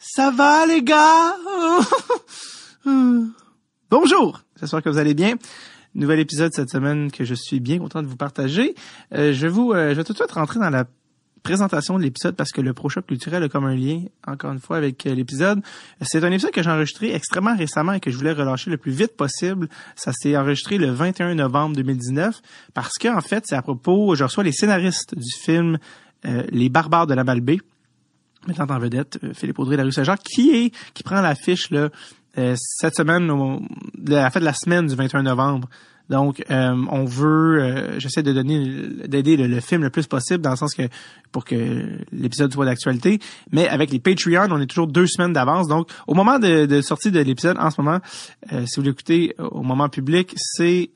Ça va les gars? Bonjour, j'espère que vous allez bien. Nouvel épisode cette semaine que je suis bien content de vous partager. Euh, je vous, euh, vais tout de suite rentrer dans la présentation de l'épisode parce que le prochain culturel a comme un lien, encore une fois, avec euh, l'épisode. C'est un épisode que j'ai enregistré extrêmement récemment et que je voulais relâcher le plus vite possible. Ça s'est enregistré le 21 novembre 2019 parce que en fait, c'est à propos, je reçois les scénaristes du film Les Barbares de la Malbaie mettant en vedette euh, Philippe Audrey de la rue Saint-Jacques, qui est qui prend l'affiche là euh, cette semaine, la fin de la semaine du 21 novembre. Donc, euh, on veut, j'essaie de donner, d'aider le, film le plus possible dans le sens que pour que l'épisode soit d'actualité. Mais avec les Patreons, on est toujours deux semaines d'avance. Donc, au moment de, de sortie de l'épisode, en ce moment, si vous l'écoutez au moment public, c'est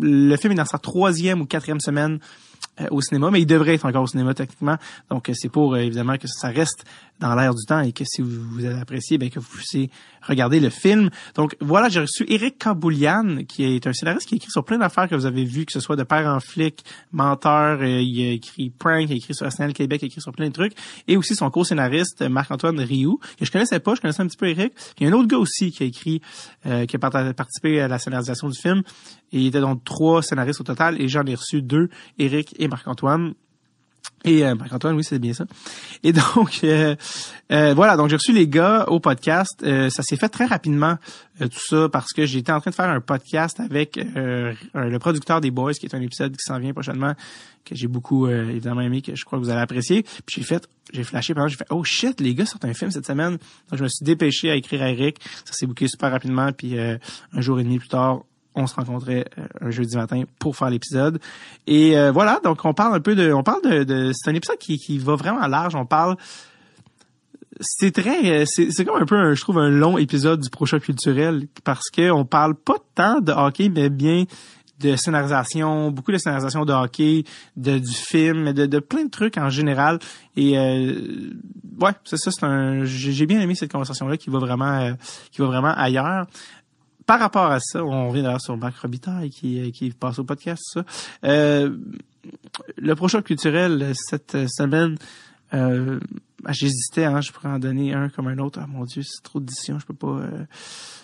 le film est dans sa troisième ou quatrième semaine euh, au cinéma, mais il devrait être encore au cinéma techniquement. Donc euh, c'est pour euh, évidemment que ça reste dans l'air du temps et que si vous, vous avez apprécié, ben, que vous puissiez regarder le film. Donc voilà, j'ai reçu Eric Kaboulian, qui est un scénariste qui écrit sur plein d'affaires que vous avez vues, que ce soit de père en flic, menteur, il a écrit Prank, il a écrit sur SNL Québec, il a écrit sur plein de trucs, et aussi son co-scénariste Marc-Antoine Rioux, que je connaissais pas, je connaissais un petit peu Eric. Il y a un autre gars aussi qui a écrit, qui a participé à la scénarisation du film, et il était donc trois scénaristes au total, et j'en ai reçu deux, Eric et Marc-Antoine. Et euh, Marc-Antoine, oui, c'est bien ça. Et donc, euh, euh, voilà, donc j'ai reçu les gars au podcast. ça s'est fait très rapidement, tout ça, parce que j'étais en train de faire un podcast avec le producteur des Boys, qui est un épisode qui s'en vient prochainement, que j'ai beaucoup évidemment aimé, que je crois que vous allez apprécier. Puis j'ai fait, j'ai flashé pendant, j'ai fait, oh shit, les gars sortent un film cette semaine. Donc je me suis dépêché à écrire à Eric. Ça s'est bouclé super rapidement, puis un jour et demi plus tard, on se rencontrait euh, un jeudi matin pour faire l'épisode. Et euh, voilà, donc on parle un peu de, on parle de, c'est un épisode qui, qui va vraiment large. On parle, c'est très, c'est, c'est comme un peu, je trouve, un long épisode du prochain culturel parce que on parle pas tant de hockey, mais bien de scénarisation, beaucoup de scénarisation de hockey, de du film, de, de plein de trucs en général. Et euh, ouais, c'est ça, c'est un. J'ai bien aimé cette conversation là qui va vraiment, qui va vraiment ailleurs par rapport à ça, on vient d'ailleurs sur Marc Robitaille qui, qui passe au podcast, ça. Euh, le prochain culturel cette semaine, euh, ah, j'hésitais, hein, je pourrais en donner un comme un autre. Ah mon dieu, c'est trop d'édition, je peux pas. Euh.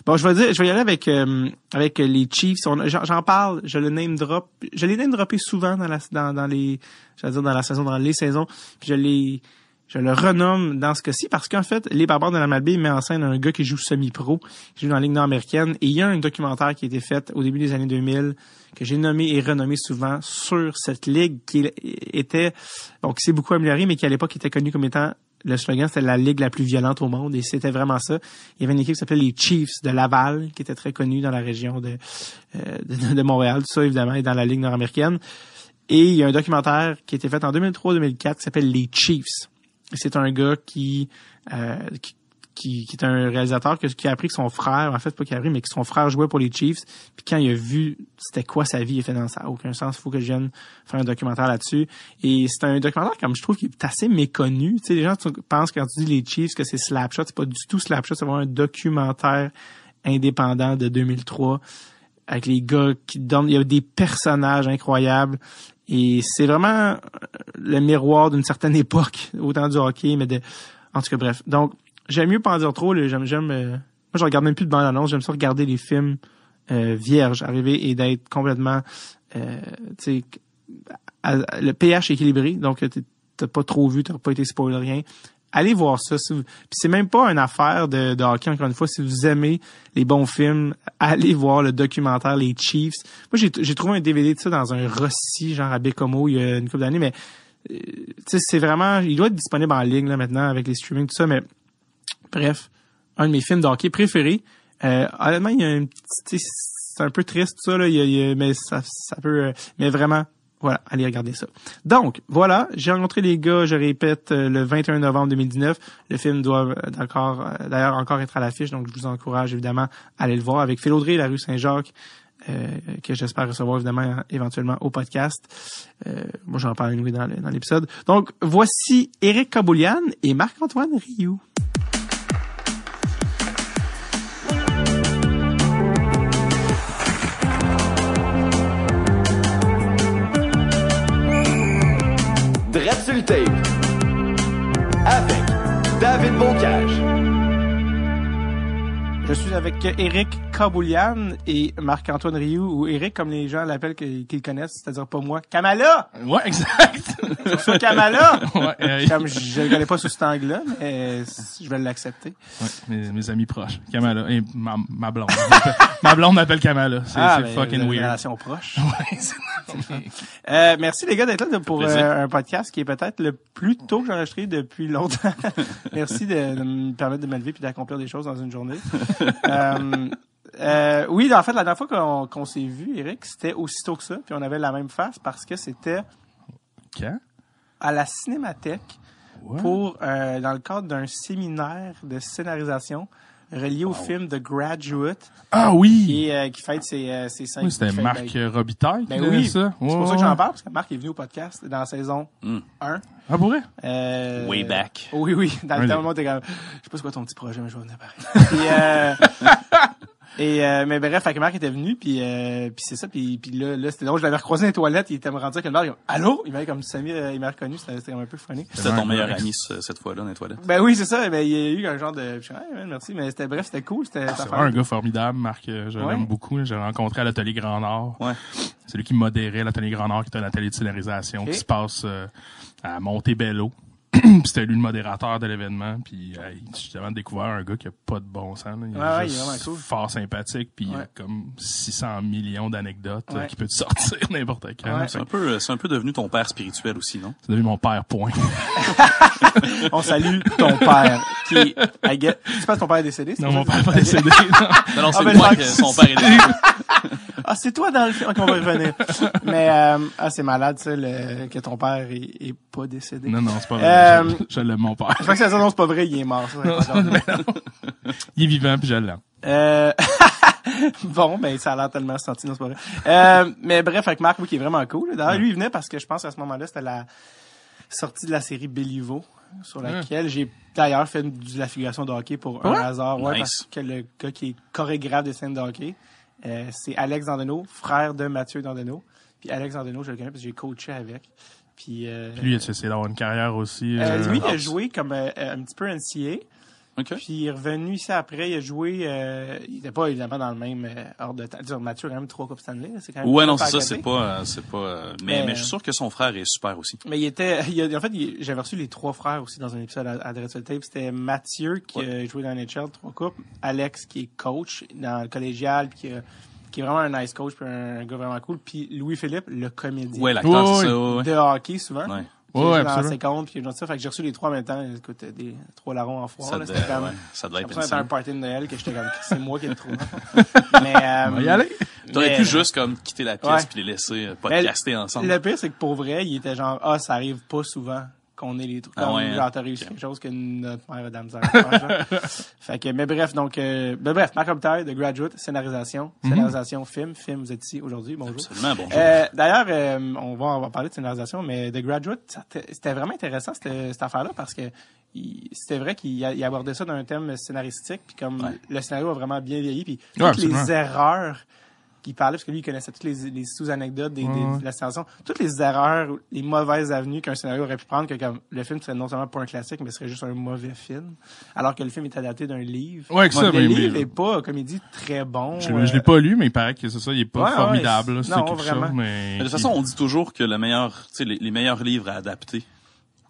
Bon, je vais dire, je vais y aller avec euh, avec les Chiefs. J'en parle, je le name drop, je l'ai name droppé souvent dans la dans, dans les, j'allais dire dans la saison, dans les saisons. Puis je l'ai je le renomme dans ce cas-ci parce qu'en fait, Les Barbares de la Malbaie met en scène un gars qui joue semi-pro, qui joue dans la Ligue nord-américaine. Et il y a un documentaire qui a été fait au début des années 2000 que j'ai nommé et renommé souvent sur cette ligue qui était, bon, qui s'est beaucoup améliorée, mais qui à l'époque était connue comme étant le slogan, c'était la ligue la plus violente au monde et c'était vraiment ça. Il y avait une équipe qui s'appelait les Chiefs de Laval, qui était très connue dans la région de, euh, de, de, Montréal, tout ça évidemment, et dans la ligue nord-américaine. Et il y a un documentaire qui a été fait en 2003-2004 qui s'appelle Les Chiefs c'est un gars qui, euh, qui qui, est un réalisateur qui a appris que son frère, en fait pas qui a appris, mais que son frère jouait pour les Chiefs. Puis quand il a vu c'était quoi sa vie, il a fait non, ça aucun sens, faut que je vienne faire un documentaire là-dessus. Et c'est un documentaire comme je trouve qui est assez méconnu. Tu sais, les gens pensent quand tu dis les Chiefs que c'est Slapshot, c'est pas du tout Slapshot, c'est vraiment un documentaire indépendant de 2003 avec les gars qui donnent, il y a des personnages incroyables. Et c'est vraiment le miroir d'une certaine époque, autant du hockey, mais de... En tout cas, bref. Donc, j'aime mieux pas en dire trop. J'aime, j'aime, euh, moi, je regarde même plus de bande-annonce. J'aime ça regarder les films euh, vierges, arriver et d'être complètement, euh, tu sais, le pH équilibré. Donc, t'as pas trop vu, t'as pas été spoilé rien allez voir ça. Si c'est même pas une affaire de, hockey, encore une fois. Si vous aimez les bons films, allez voir le documentaire Les Chiefs. Moi, j'ai trouvé un DVD de ça dans un Rossi, genre à Bécomo, il y a une couple d'années, mais euh, c'est vraiment... Il doit être disponible en ligne là maintenant avec les streamings, tout ça, mais bref, un de mes films de hockey préférés. Euh, honnêtement, il y a un petit... C'est un peu triste, tout ça, là, il y a, mais ça, ça peut... Euh, mais vraiment, voilà, allez regarder ça. Donc, voilà, j'ai rencontré les gars, je répète, euh, le 21 novembre 2019. Le film doit euh, euh, d'ailleurs encore être à l'affiche, donc je vous encourage évidemment à aller le voir avec Phil la rue Saint-Jacques, que j'espère recevoir évidemment éventuellement au podcast. moi, j'en parle dans l'épisode. Donc, voici Eric Kaboulian et Marc-Antoine Rioux. Avec David Bocage. Je suis avec Eric Kaboulian et Marc-Antoine Rioux, ou Eric comme les gens l'appellent qu'ils connaissent, c'est-à-dire pas moi. Kamala! Ouais, exact. C'est Kamala! ouais, euh, Comme je je le connais pas sous cet angle-là, mais je vais l'accepter. ouais, mes, mes amis proches. Kamala. Et ma, ma blonde. ma blonde m'appelle Kamala. C'est Ah, c'est ben, fucking une weird. relation proche. Ouais, Euh, merci les gars d'être là pour euh, un podcast qui est peut-être le plus tôt que j'ai enregistré depuis longtemps. merci de, de me permettre de me lever puis d'accomplir des choses dans une journée. euh, euh, oui, en fait, la dernière fois qu'on s'est vu, Eric, c'était aussitôt que ça, puis on avait la même face parce que c'était Quand? à la Cinémathèque pour euh, dans le cadre d'un séminaire de scénarisation relié au film The Graduate Ah oui! qui, euh, qui fête ses, euh, ses cinq Oui, c'était Marc ben, Robitaille qui ben oui, ça. c'est pour Ouais, ça que j'en parle, parce que Marc est venu au podcast dans la saison Mm. 1. Ah, pour vrai? Euh, Way back. Oui, oui. Dans le Un temps, moi, t'es comme, je sais pas c'est quoi ton petit projet, mais je vais venir pareil. puis, euh, et, euh, mais bref, fait que Marc était venu, puis, euh, puis c'est ça, puis, puis là, là c'était drôle, je l'avais recroisé dans les toilettes, il était me rendu avec une barre, il dit, allô? Il m'avait comme Samy, euh, il m'a reconnu, c'était comme un peu funny. C'était ton meilleur ami ce- cette fois-là dans les toilettes. Ben oui, c'est ça, ben, il y a eu un genre de, je suis, hey, man, merci, mais c'était, bref, c'était cool, c'était, C'est vraiment un gars formidable, Marc. euh, Je Ouais. l'aime beaucoup. J'ai rencontré à l'Atelier Grand Nord. Ouais. C'est lui qui modérait l'Atelier Grand Nord, qui est un atelier de scénarisation qui se passe euh, à Montebello. Puis c'était lui le modérateur de l'événement. Puis euh, j'ai vraiment découvert un gars qui a pas de bon sens. là. Il est Ouais, ouais, juste il est vraiment cool. fort sympathique. Puis il a Ouais. comme 600 millions d'anecdotes euh, Ouais. qui peut te sortir n'importe quand. Ouais. C'est un peu, c'est un peu devenu ton père spirituel aussi, non? C'est devenu mon père point. On salue ton père, qui, I get, tu penses que ton père est décédé? c'est non, mon père est pas décédé. non. Non, non, c'est Ah, ben, moi que son père est décédé. Ah, c'est toi dans le film. Ok, on va y revenir. Mais, euh, ah, c'est malade, ça, le, que ton père est, est pas décédé. Non, non, c'est pas vrai. Euh, Je, je l'aime, mon père. Je crois que c'est ça, non, c'est pas vrai, il est mort, ça. pas. Il est vivant, puis je l'aime. Euh, bon, ben, ça a l'air tellement senti, non, c'est pas vrai. Euh, mais bref, avec Marc, oui, qui est vraiment cool. D'ailleurs, lui, il venait parce que je pense qu'à ce moment-là, c'était la sortie de la série Béliveau, sur laquelle j'ai d'ailleurs fait de la figuration de hockey pour un hasard. Ouais, Nice. parce que le gars qui est chorégraphe des scènes de hockey, euh, c'est Alex Dandeno, frère de Mathieu Dandeno. Puis Alex Dandeno, je le connais parce que j'ai coaché avec. Puis, euh, Puis lui, il a essayé d'avoir une carrière aussi. euh, euh, lui, il a joué comme euh, un petit peu NCA. OK. Puis il est revenu ici après, il a joué, euh, il était pas évidemment dans le même euh, ordre de temps. Disons, Mathieu a quand même trois Coupes Stanley, là, c'est quand même Ouais, non, c'est ça, c'est pas, euh, c'est pas, euh, mais, Mais- mais je suis sûr que son frère est super aussi. Mais il était, il a- en fait, il- j'avais reçu les trois frères aussi dans un épisode à, à Dreadful Tape. C'était Mathieu qui a joué dans NHL, trois coupes. Alex qui est coach dans le collégial, puis qui, a- qui est vraiment un nice coach, puis un, un gars vraiment cool. Puis Louis-Philippe, le comédien Ouais, l'acteur, Ouais, c'est ça, ouais, de hockey souvent. ouais. Ouais, dans absolument. 50, puis genre ça. Fait que j'ai reçu les trois en même temps. Écoute, des trois larrons en foire. Ça là, devait, C'était comme, ouais, ça devait j'ai être un party de Noël que j'étais comme, c'est moi qui ai le trou. mais, euh, On va y aller. T'aurais pu juste comme quitter la pièce Ouais. puis les laisser euh, Mais podcaster ensemble. Le pire, c'est que pour vrai, il était genre, ah, ça arrive pas souvent qu'on ait les trucs. Ah Comme, ouais, hein? genre, t'as réussi quelque chose que notre mère a de la misère à faire, genre. fait que, mais bref, donc, euh, ben bref, Marc Robitaille, The Graduate, scénarisation, scénarisation, film, film, vous êtes ici aujourd'hui, bonjour. Absolument, bonjour. Euh, D'ailleurs, euh, on, va, on va parler de scénarisation, mais The Graduate, c'était vraiment intéressant cette, cette affaire-là parce que c'était vrai qu'il abordait ça d'un thème scénaristique, puis comme Ouais. le scénario a vraiment bien vieilli, puis Ouais, toutes les erreurs qu'il parlait, parce que lui, il connaissait toutes les, les sous-anecdotes des, des- Ouais. de la scénarisation, toutes les erreurs, les mauvaises avenues qu'un scénario aurait pu prendre, que comme le film serait non seulement pas un classique, mais serait juste un mauvais film, alors que le film est adapté d'un livre. Ouais, que ça, le mais- livre mais- est pas, comme il dit, très bon. Je, l'ai- je l'ai euh, pas lu, mais il paraît que c'est ça, il est pas Ouais, ouais, formidable. là, c'est- quelque vraiment. chose, mais... Mais de toute façon, on dit toujours que le meilleur, tu sais, les, les meilleurs livres à adapter,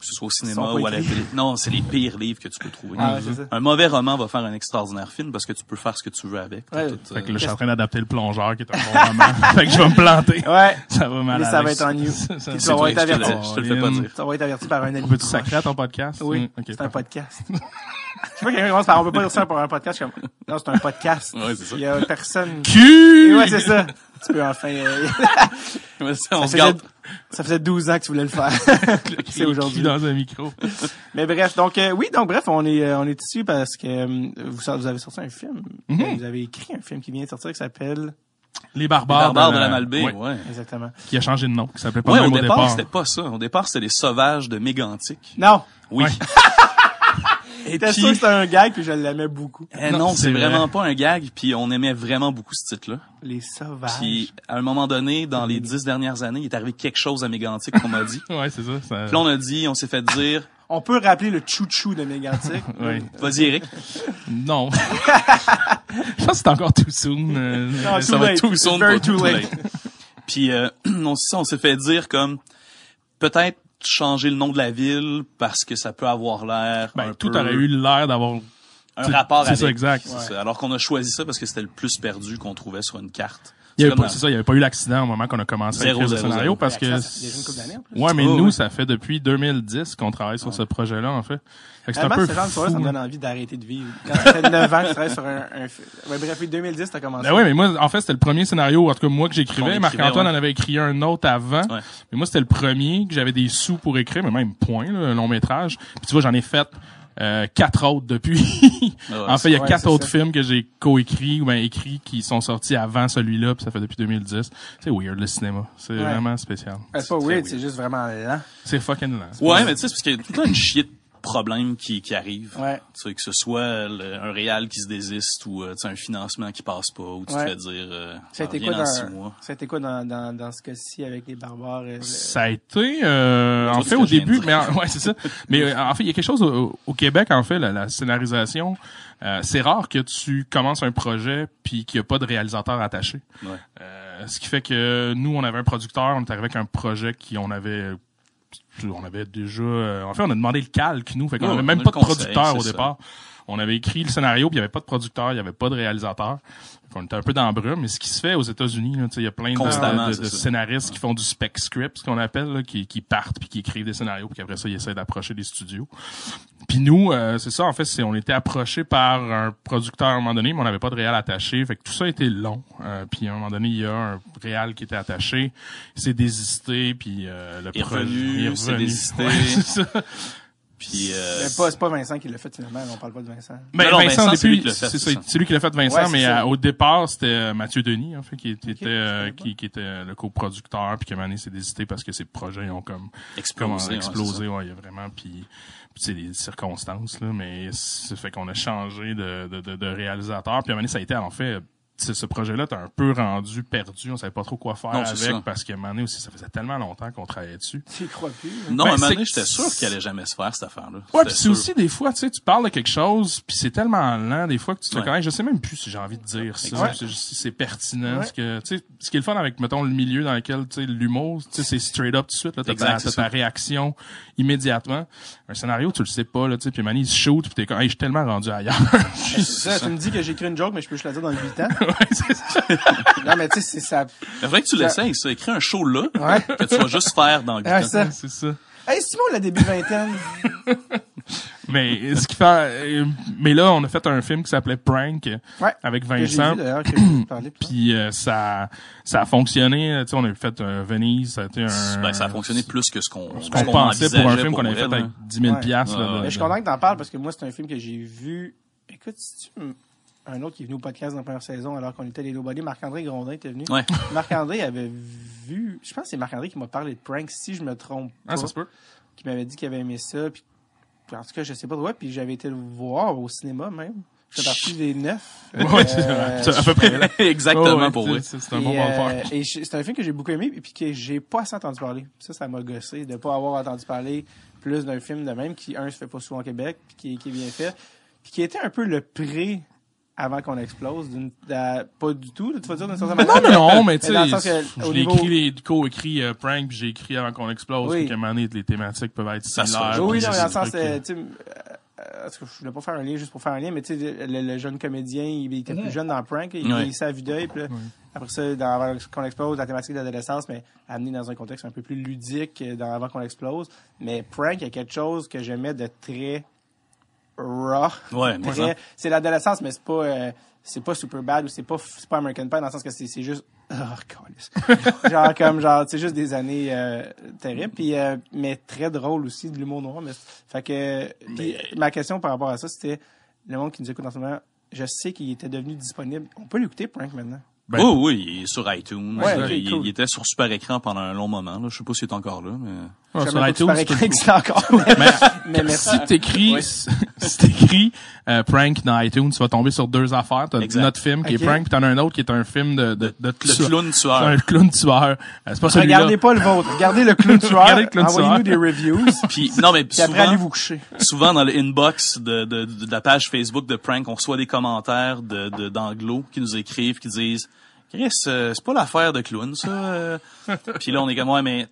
que ce soit au cinéma ou à la télé. Non, c'est les pires livres que tu peux trouver. Ah ouais. Un mauvais roman va faire un extraordinaire film parce que tu peux faire ce que tu veux avec. T'as Ouais. tout, Fait que euh, là, je suis en train d'adapter le plongeur, qui est un bon roman. fait que je vais me planter. Ouais. Ça va mal Mais ça va être en you. Ça- ça- toi, être averti. je te le fais pas dire. Ça va être averti par un ami. Peux-tu sacrer à ton podcast? Oui, Mm, c'est un podcast. Je sais pas quelqu'un commence par on peut pas dire ça pour un podcast comme non, c'est un podcast. Ouais, c'est ça. Il y a personne. Ouais, c'est ça. Tu peux enfin euh, ça, on se faisait, garde. ça faisait 12 ans que tu voulais le faire. c'est aujourd'hui. dans un micro. Mais bref, donc euh, oui, donc bref, on est euh, on est ici parce que euh, vous, avez sorti un film. Mhm. Euh, Vous avez écrit un film qui vient de sortir qui s'appelle Les barbares, Barbare de la Malbaie, ouais, ouais. exactement. Qui a changé de nom, qui s'appelait pas Ouais, même au au départ, départ. c'était pas ça. Au départ, c'était les sauvages de Mégantic. Non, Oui. Ouais. Et puis, sûr que c'était un gag puis je l'aimais beaucoup. eh Non, non, c'est c'est vrai. vraiment pas un gag, puis on aimait vraiment beaucoup ce titre-là. Les sauvages. Puis, à un moment donné, dans les dix dernières années, il est arrivé quelque chose à Mégantic qu'on m'a dit. Ouais, c'est ça. ça... Puis là, on a dit, on s'est fait dire, On peut rappeler le chou-chou de Mégantic. Oui. Vas-y, Eric. Non. Je pense que c'est encore too soon. euh, Non, ça too va late. too soon Very too too late. late. Puis euh, on, ça, on s'est fait dire comme peut-être changer le nom de la ville parce que ça peut avoir l'air ben, un tout peu- aurait eu l'air d'avoir un rapport c'est avec. ça, exact. C'est ça. Alors qu'on a choisi ça parce que c'était le plus perdu qu'on trouvait sur une carte. Il y avait pas, c'est ça, il y avait pas eu l'accident au moment qu'on a commencé à Zéro, écrire le scénario zéro. parce que ouais, mais Oh, nous ça fait depuis 2010 qu'on travaille sur ce projet-là en fait. Fait que C'est un Honnêtement, peu ce genre de soirée, ça me donne envie d'arrêter de vivre. Quand ça fait 9 ans que tu travailles sur un, un. Ouais, bref, oui, 2010, t'as commencé. Ben oui, mais moi, en fait, c'était le premier scénario, en tout cas moi, que j'écrivais. Marc-Antoine ouais. en avait écrit un autre avant. Ouais. Mais moi, c'était le premier que j'avais des sous pour écrire, mais même point, là, un long métrage. Puis tu vois, j'en ai fait euh, quatre autres depuis. Ah ouais, en fait, il y a ouais, quatre c'est autres ça. films que j'ai coécrits ou ben écrits qui sont sortis avant celui-là, puis ça fait depuis 2010. C'est weird le cinéma. C'est Ouais. vraiment spécial. Ben, C'est pas weird, weird. c'est juste vraiment lent. C'est fucking lent. Ouais, mais tu sais, parce qu'il y a tout le temps une chier de problèmes qui, qui arrivent. Ouais. Tu sais, que ce soit le- un réal qui se désiste ou euh, tu sais, un financement qui passe pas ou tu Ouais. te fais dire euh, Ça a été reviens quoi dans six dans, mois. ça a été quoi dans, dans, dans ce cas-ci avec les barbares? euh, le- Ça a été euh, en fait au début, mais en- ouais c'est ça. Mais euh, en fait il y a quelque chose au, au Québec en fait la, la scénarisation. euh, c'est rare que tu commences un projet puis qu'il n'y a pas de réalisateur attaché. Ouais. Euh, ce qui fait que nous on avait un producteur, on est arrivé avec un projet qui on avait on avait déjà euh, en fait on a demandé le calque nous fait qu'on Ouais, avait même pas de producteur au ça. départ. On avait écrit le scénario, puis il y avait pas de producteur, il y avait pas de réalisateur. Qu'on était un peu dans le mais ce qui se fait aux États-Unis, il y a plein de, scénaristes qui font du spec script, ce qu'on appelle, là, qui, qui partent puis qui écrivent des scénarios, puis qu'après ça, ils essaient d'approcher des studios. Puis nous, euh, c'est ça, en fait, c'est on était approché par un producteur à un moment donné, mais on n'avait pas de réal attaché. Fait que tout ça a été long. Euh, puis à un moment donné, il y a un réal qui était attaché, il s'est désisté, puis euh, le Il est projet revenu, il est désisté. Ouais, c'est ça. Puis euh, Mais pas, c'est pas Vincent qui l'a fait finalement, on parle pas de Vincent. Ben, Non, non, Vincent, c'est lui qui l'a fait, c'est lui qui l'a fait Vincent, Ouais, mais euh, au départ, c'était euh, Mathieu Denis, en fait, qui était, euh, qui, qui était le coproducteur, puis donné s'est désisté parce que ses projets ont comme explosé. explosé, ouais, il y a vraiment, puis c'est des circonstances là, mais ça fait qu'on a changé de, de, de, de réalisateur, puis à un moment donné, ça a été en fait ce projet-là, t'as un peu rendu perdu, on savait pas trop quoi faire Non, avec ça. parce qu'à un moment donné aussi, ça faisait tellement longtemps qu'on travaillait dessus. Tu y crois plus? hein? Non, Ben, à un moment c'est- donné, j'étais sûr qu'il allait jamais se faire, cette affaire-là. Ouais, puis c'est aussi des fois, tu sais, tu parles de quelque chose, puis c'est tellement lent des fois que tu te Ouais. connais. Je sais même plus si j'ai envie de dire ça, Ouais. si c'est pertinent. Ouais. Ce que, tu sais, ce qui est le fun avec mettons le milieu dans lequel tu sais l'humour, tu sais, c'est straight up tout de suite. Là, t'as ta, ta réaction immédiatement. Un scénario, tu le sais pas là, tu sais, puis Manny il se shoot, puis t'es comme, hey, je suis tellement rendu ailleurs. Ça, tu me dis que j'écris une joke, mais je peux juste la dire dans 8 ans. Ouais, non, mais tu sais, c'est ça. Il faudrait que tu l'essayes, ça. Écris un show là, Ouais. que tu vas juste faire dans ans. ça. c'est ça. Hey, Simon, le début vingtaine. Mais ce qui fait, euh, mais là, on a fait un film qui s'appelait Prank Ouais. avec Vincent. Puis euh, ça, ça a fonctionné. Tu sais, on a fait un Venise, ça a été un. Ben, ça a fonctionné plus que ce qu'on ce qu'on pensait pour un film qu'on avait fait avec hein. 10 000 Ouais. piastres. Ouais, ouais. Je suis content que t'en parles parce que moi, c'est un film que j'ai vu. Écoute, si tu un autre qui est venu au podcast dans la première saison alors qu'on était les Nobody, Marc-André Grondin était venu. Ouais. Marc-André avait vu, je pense que c'est Marc-André qui m'a parlé de prank, si je me trompe pas, Ah, ça se peut. qui m'avait dit qu'il avait aimé ça, puis en tout cas, je sais pas trop, puis j'avais été le voir au cinéma même. Je fais partie des neuf. Ouais, c'est Euh, à peu près. Exactement Ouais, ouais, pour vrai. C'est un bon euh, ballpark. et je- c'est un film que j'ai beaucoup aimé et puis que j'ai pas assez entendu parler. Ça, ça m'a gossé de pas avoir entendu parler plus d'un film de même qui, un, se fait pas souvent au Québec puis qui, est- qui est bien fait puis qui était un peu le pré avant qu'on explose. d'une- de- pas du tout, tu vas dire d'une certaine manière. non, mais non, mais tu dans le sens sais, que, je l'ai écrit, les co-écrit euh, Prank, puis j'ai écrit avant qu'on explose. Oui. Fait qu'à un moment donné, les thématiques peuvent être Ça se similaires. Oui, puis non, mais dans le sens, euh, tu sais, euh, parce que je voulais pas faire un lien juste pour faire un lien, mais tu sais, le, le jeune comédien, il, il était plus jeune dans Prank, il Ouais. vieillissait à vue d'œil, puis là, après ça, dans Avant qu'on explose, la thématique de l'adolescence, mais amené dans un contexte un peu plus ludique euh, dans Avant qu'on explose. Mais Prank, il y a quelque chose que j'aimais de très raw. Ouais, mais ça. c'est l'adolescence, mais c'est pas, euh, c'est pas super bad ou c'est pas, c'est pas American Pie dans le sens que c'est, c'est juste, oh, genre comme genre, c'est juste des années euh, terribles, puis euh, mais très drôle aussi de l'humour noir. Mais fait que puis ma question par rapport à ça, c'était le monde qui nous écoute en ce moment. Je sais qu'il était devenu disponible. On peut l'écouter Prank maintenant. Ben, oui, oui, il est sur iTunes. Ouais, Euh, il, cool. il était sur Super Écran pendant un long moment. Là. Je sais pas s'il est encore là, mais... ouais, sur iTunes, super c'est encore. Mais, Mais merci. si t'écris, Ouais. si t'écris euh, prank dans iTunes, tu vas tomber sur deux affaires. T'as notre film qui est prank, puis t'en as un autre qui est un film de de, de, Le clown tueur. un clown tueur. Euh, c'est pas celui-là. Regardez pas le vôtre. Regardez le clown tueur. Regardez le clown Envoyez-nous des reviews. Puis, non, mais Puis après, allez souvent, vous coucher. souvent dans le inbox de, de, de la page Facebook de Prank, on reçoit des commentaires de, de, d'anglo qui nous écrivent, qui disent Chris, euh, c'est pas l'affaire de clown, ça. euh. Puis là, on est comme, ouais, mais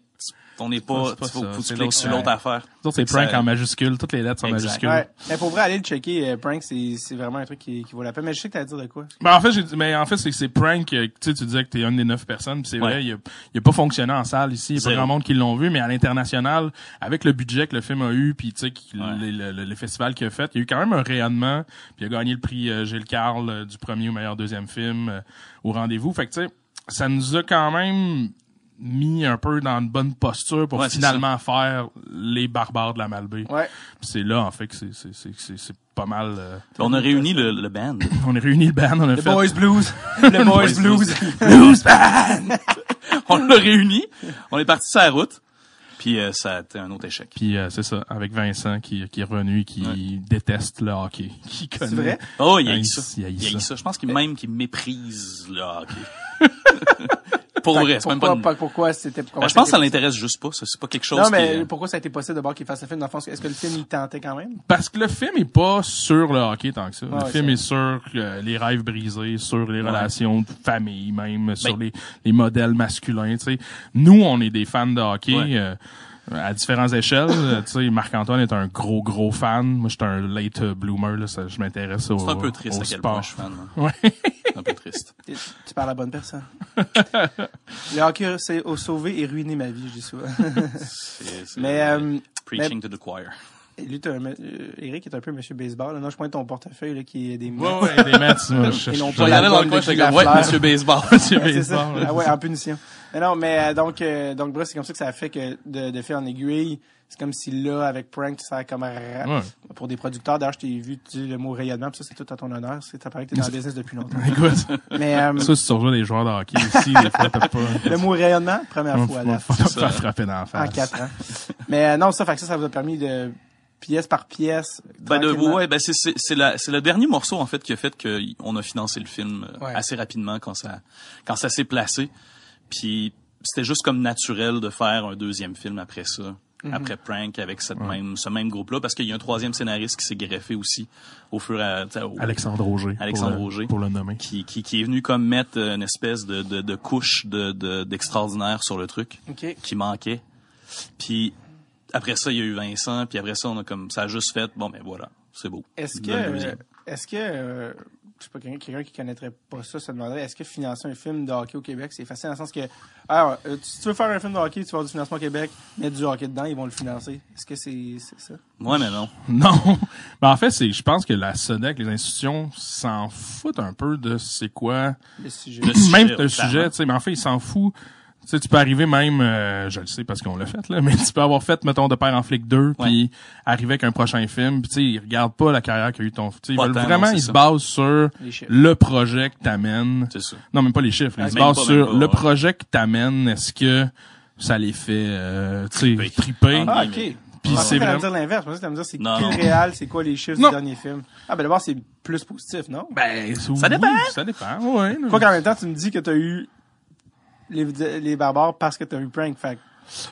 on n'est pas, C'est pas faut, que tu cliques l'autre- sur ouais. l'autre affaire. C'est Ça- prank en majuscule. Toutes les lettres sont Exact. majuscules. Ouais. Mais pour vrai, aller le checker, euh, Prank, c'est, c'est vraiment un truc qui, qui vaut la peine. Mais je sais que t'allais dire de quoi. Ben, en fait, j'ai dit- mais en fait, c'est, c'est prank, tu sais, tu disais que t'es une des neuf personnes, c'est Ouais. vrai, il a, il a pas fonctionné en salle ici, il y a pas grand monde qui l'ont vu, mais à l'international, avec le budget que le film a eu, puis tu sais, qu'il- Ouais. les, le- festivals qu'il a fait, il y a eu quand même un rayonnement, puis il a gagné le prix euh, Gilles Carle euh, du premier au meilleur deuxième film euh, au rendez-vous. Fait que tu sais, ça nous a quand même mis un peu dans une bonne posture pour Ouais, finalement faire les barbares de la Malbaie. Ouais. C'est là, en fait, que c'est, c'est, c'est, c'est, c'est pas mal... euh, On a réuni le, le band. on a réuni le band, on a The fait... Boys Blues. Le Boys Blues. Blues Band! on l'a réuni. On est parti sur la route. Puis euh, ça a été un autre échec. Puis euh, c'est ça, avec Vincent qui, qui est revenu, et qui Ouais. déteste le hockey, qui connaît. C'est vrai? Oh, il y a eu il- ça. il y a eu Il y a eu ça. ça. Je pense qu'il même qu'il méprise le hockey. Pour vrai, c'est même pas pourquoi, une... pas- pourquoi c'était, Ben, je pense que ça l'intéresse juste pas. Ça, C'est pas quelque chose Non, mais pourquoi ça a été possible d'abord qu'il fasse le film dans le fond? Est-ce que le film, il tentait quand même? Parce que le film est pas sur le hockey tant que ça. Ah le ouais, film est sur euh, les rêves brisés, sur les Ouais. relations de famille même, sur Ben- les, les modèles masculins. Tu sais, nous, on est des fans de hockey. Ouais. euh, à différentes échelles, Euh, tu sais, Marc-Antoine est un gros, gros fan. Moi, je suis un late bloomer, là, ça, je m'intéresse au C'est un peu triste à quel sport. point je suis fan. hein. Ouais. C'est un peu triste. Tu tu parles à la bonne personne. le hockey c'est a sauvé et ruiné ma vie, je dis souvent. C'est- c'est- mais, euh, Preaching to the choir. Lui, t'as un, euh, Eric est un peu monsieur baseball. là. Non, je pointe ton portefeuille, là, qui est des Ouais, ouais, des Mets, moi, je- Et non je- pas la dans le bonne coin, j'étais comme, ouais, monsieur baseball. Monsieur Ouais, c'est Baseball, Ah ouais, en punition. Mais non, mais euh, donc, euh, donc, bref, c'est comme ça que ça a fait que de, de fil en aiguille, c'est comme si là, avec Prank, ça a comme Ouais. pour des producteurs. D'ailleurs, je t'ai vu dire le mot rayonnement, puis ça, c'est tout à ton honneur. C'est parlé que t'es dans le business depuis longtemps. Écoute, Mais euh, ça, si tu rejoins des joueurs de hockey aussi, des fois, t'as pas... le mot rayonnement, première On fois va là, pas ça. faire frapper dans la en face. quatre ans. Mais euh, non, ça fait que ça, ça vous a permis de pièce par pièce. Ben, de, ouais, ben c'est c'est c'est la c'est le dernier morceau en fait qui a fait qu'on a financé le film euh, Ouais. assez rapidement quand ça quand ça s'est placé. Puis c'était juste comme naturel de faire un deuxième film après ça, Mhm. après Prank avec cette même ce même groupe là parce qu'il y a un troisième scénariste qui s'est greffé aussi au fur et à au- Alexandre Auger. Alexandre pour le- Auger. Pour le nommer. qui, qui qui est venu comme mettre euh, une espèce de de, de couche de de- d'extraordinaire sur le truc Ok. qui manquait. Puis après ça, il y a eu Vincent, puis après ça, on a comme ça a juste fait bon ben voilà, c'est beau. Est-ce que, est-ce que, euh, je sais pas, quelqu'un quelqu'un qui connaîtrait pas ça se demanderait, est-ce que financer un film de hockey au Québec, c'est facile dans le sens que, alors, euh, si tu veux faire un film de hockey, tu vas avoir du financement au Québec, mettre du hockey dedans, ils vont le financer. Est-ce que c'est, c'est ça? Ouais, mais non. Non. Mais en fait, c'est, je pense que la SODEC, les institutions s'en foutent un peu de c'est quoi, Le sujet. Le sujet, même le sujet, tu sais, mais en fait, ils s'en foutent. Tu sais, tu peux arriver même, euh, je le sais parce qu'on l'a fait, là, mais tu peux avoir fait, mettons, de père en flic 2, puis arriver avec un prochain film, puis tu sais, ils regardent pas la carrière qu'a eu ton... Tu sais, ils veulent vraiment, non, ils se basent sur le projet que t'amènes. C'est ça. Non, même pas les chiffres. Ils se basent pas, sur pas, le projet que t'amènes. Est-ce que ça les fait, euh, tu sais, Triper. triper? Ah, ok. Puis c'est vraiment... dire l'inverse. Je pensais que t'allais me dire c'est Non, qui non. le réel, c'est quoi les chiffres Non. du dernier film? Ah, ben d'abord, c'est plus positif, non? Ben, Ça oui, dépend. Ça dépend, ouais. Quoi qu'en même temps, tu me dis que t'as eu les, les barbares parce que t'as eu prank. Fait que-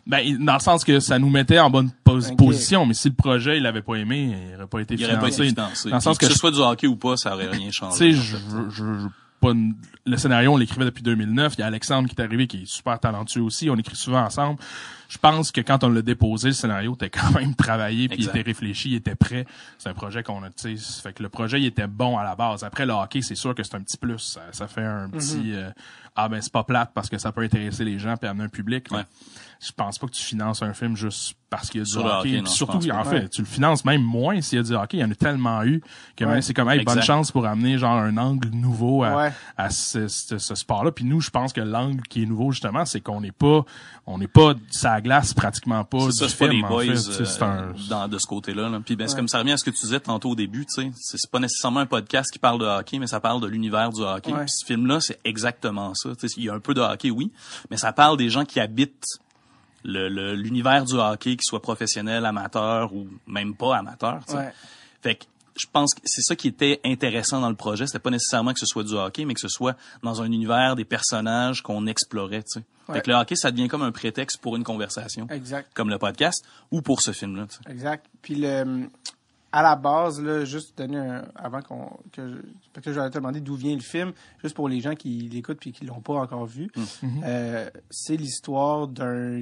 Ben, dans le sens que ça nous mettait en bonne pos- position, mais si le projet, il avait pas aimé, il aurait pas été Il aurait pas été financé. financé. Dans le sens Puis que ce soit du hockey ou pas, ça aurait rien Tu changé. sais, je, je, je- je- pas une- le scénario, on l'écrivait depuis 2009. Il y a Alexandre qui est arrivé, qui est super talentueux aussi. On écrit souvent ensemble. Je pense que quand on l'a déposé, le scénario était quand même travaillé, puis il était réfléchi, il était prêt. C'est un projet qu'on a, tu sais, fait que le projet, il était bon à la base. Après, le hockey, c'est sûr que c'est un petit plus. Ça, ça fait un petit, euh, ah ben, c'est pas plate parce que ça peut intéresser les gens puis amener un public. mais Ouais. Je pense pas que tu finances un film juste parce qu'il y a du Sur hockey. non, surtout, en fait, tu le finances même moins s'il y a du hockey. Il y en a tellement eu que Ouais. c'est comme, hey, bonne chance pour amener genre un angle nouveau à, Ouais. à ce, ce, ce sport-là. Puis nous, je pense que l'angle qui est nouveau justement, c'est qu'on n'est pas, on n'est pas sa la glace pratiquement pas du ça, pas film, en boys fait. Tu sais, c'est euh, un... dans, de ce côté-là. Là. Puis ben, c'est Ouais. comme ça revient à ce que tu disais tantôt au début, tu sais. C'est pas nécessairement un podcast qui parle de hockey, mais ça parle de l'univers du hockey. Ouais. Puis ce film-là, c'est exactement ça. Tu sais, il y a un peu de hockey, oui, mais ça parle des gens qui habitent le- le- l'univers du hockey, qu'ils soient professionnels, amateurs ou même pas sais. Ouais. Fait que je pense que c'est ça qui était intéressant dans le projet. C'était pas nécessairement que ce soit du hockey, mais que ce soit dans un univers des personnages qu'on explorait. Tu sais. Ouais. Fait que le hockey, ça devient comme un prétexte pour une conversation, Exact. comme le podcast, ou pour ce film-là. Exact. Puis le à la base là, juste donner un, avant qu'on que je, parce que j'allais te demander d'où vient le film, juste pour les gens qui l'écoutent puis qui l'ont pas encore vu. Euh, c'est l'histoire d'un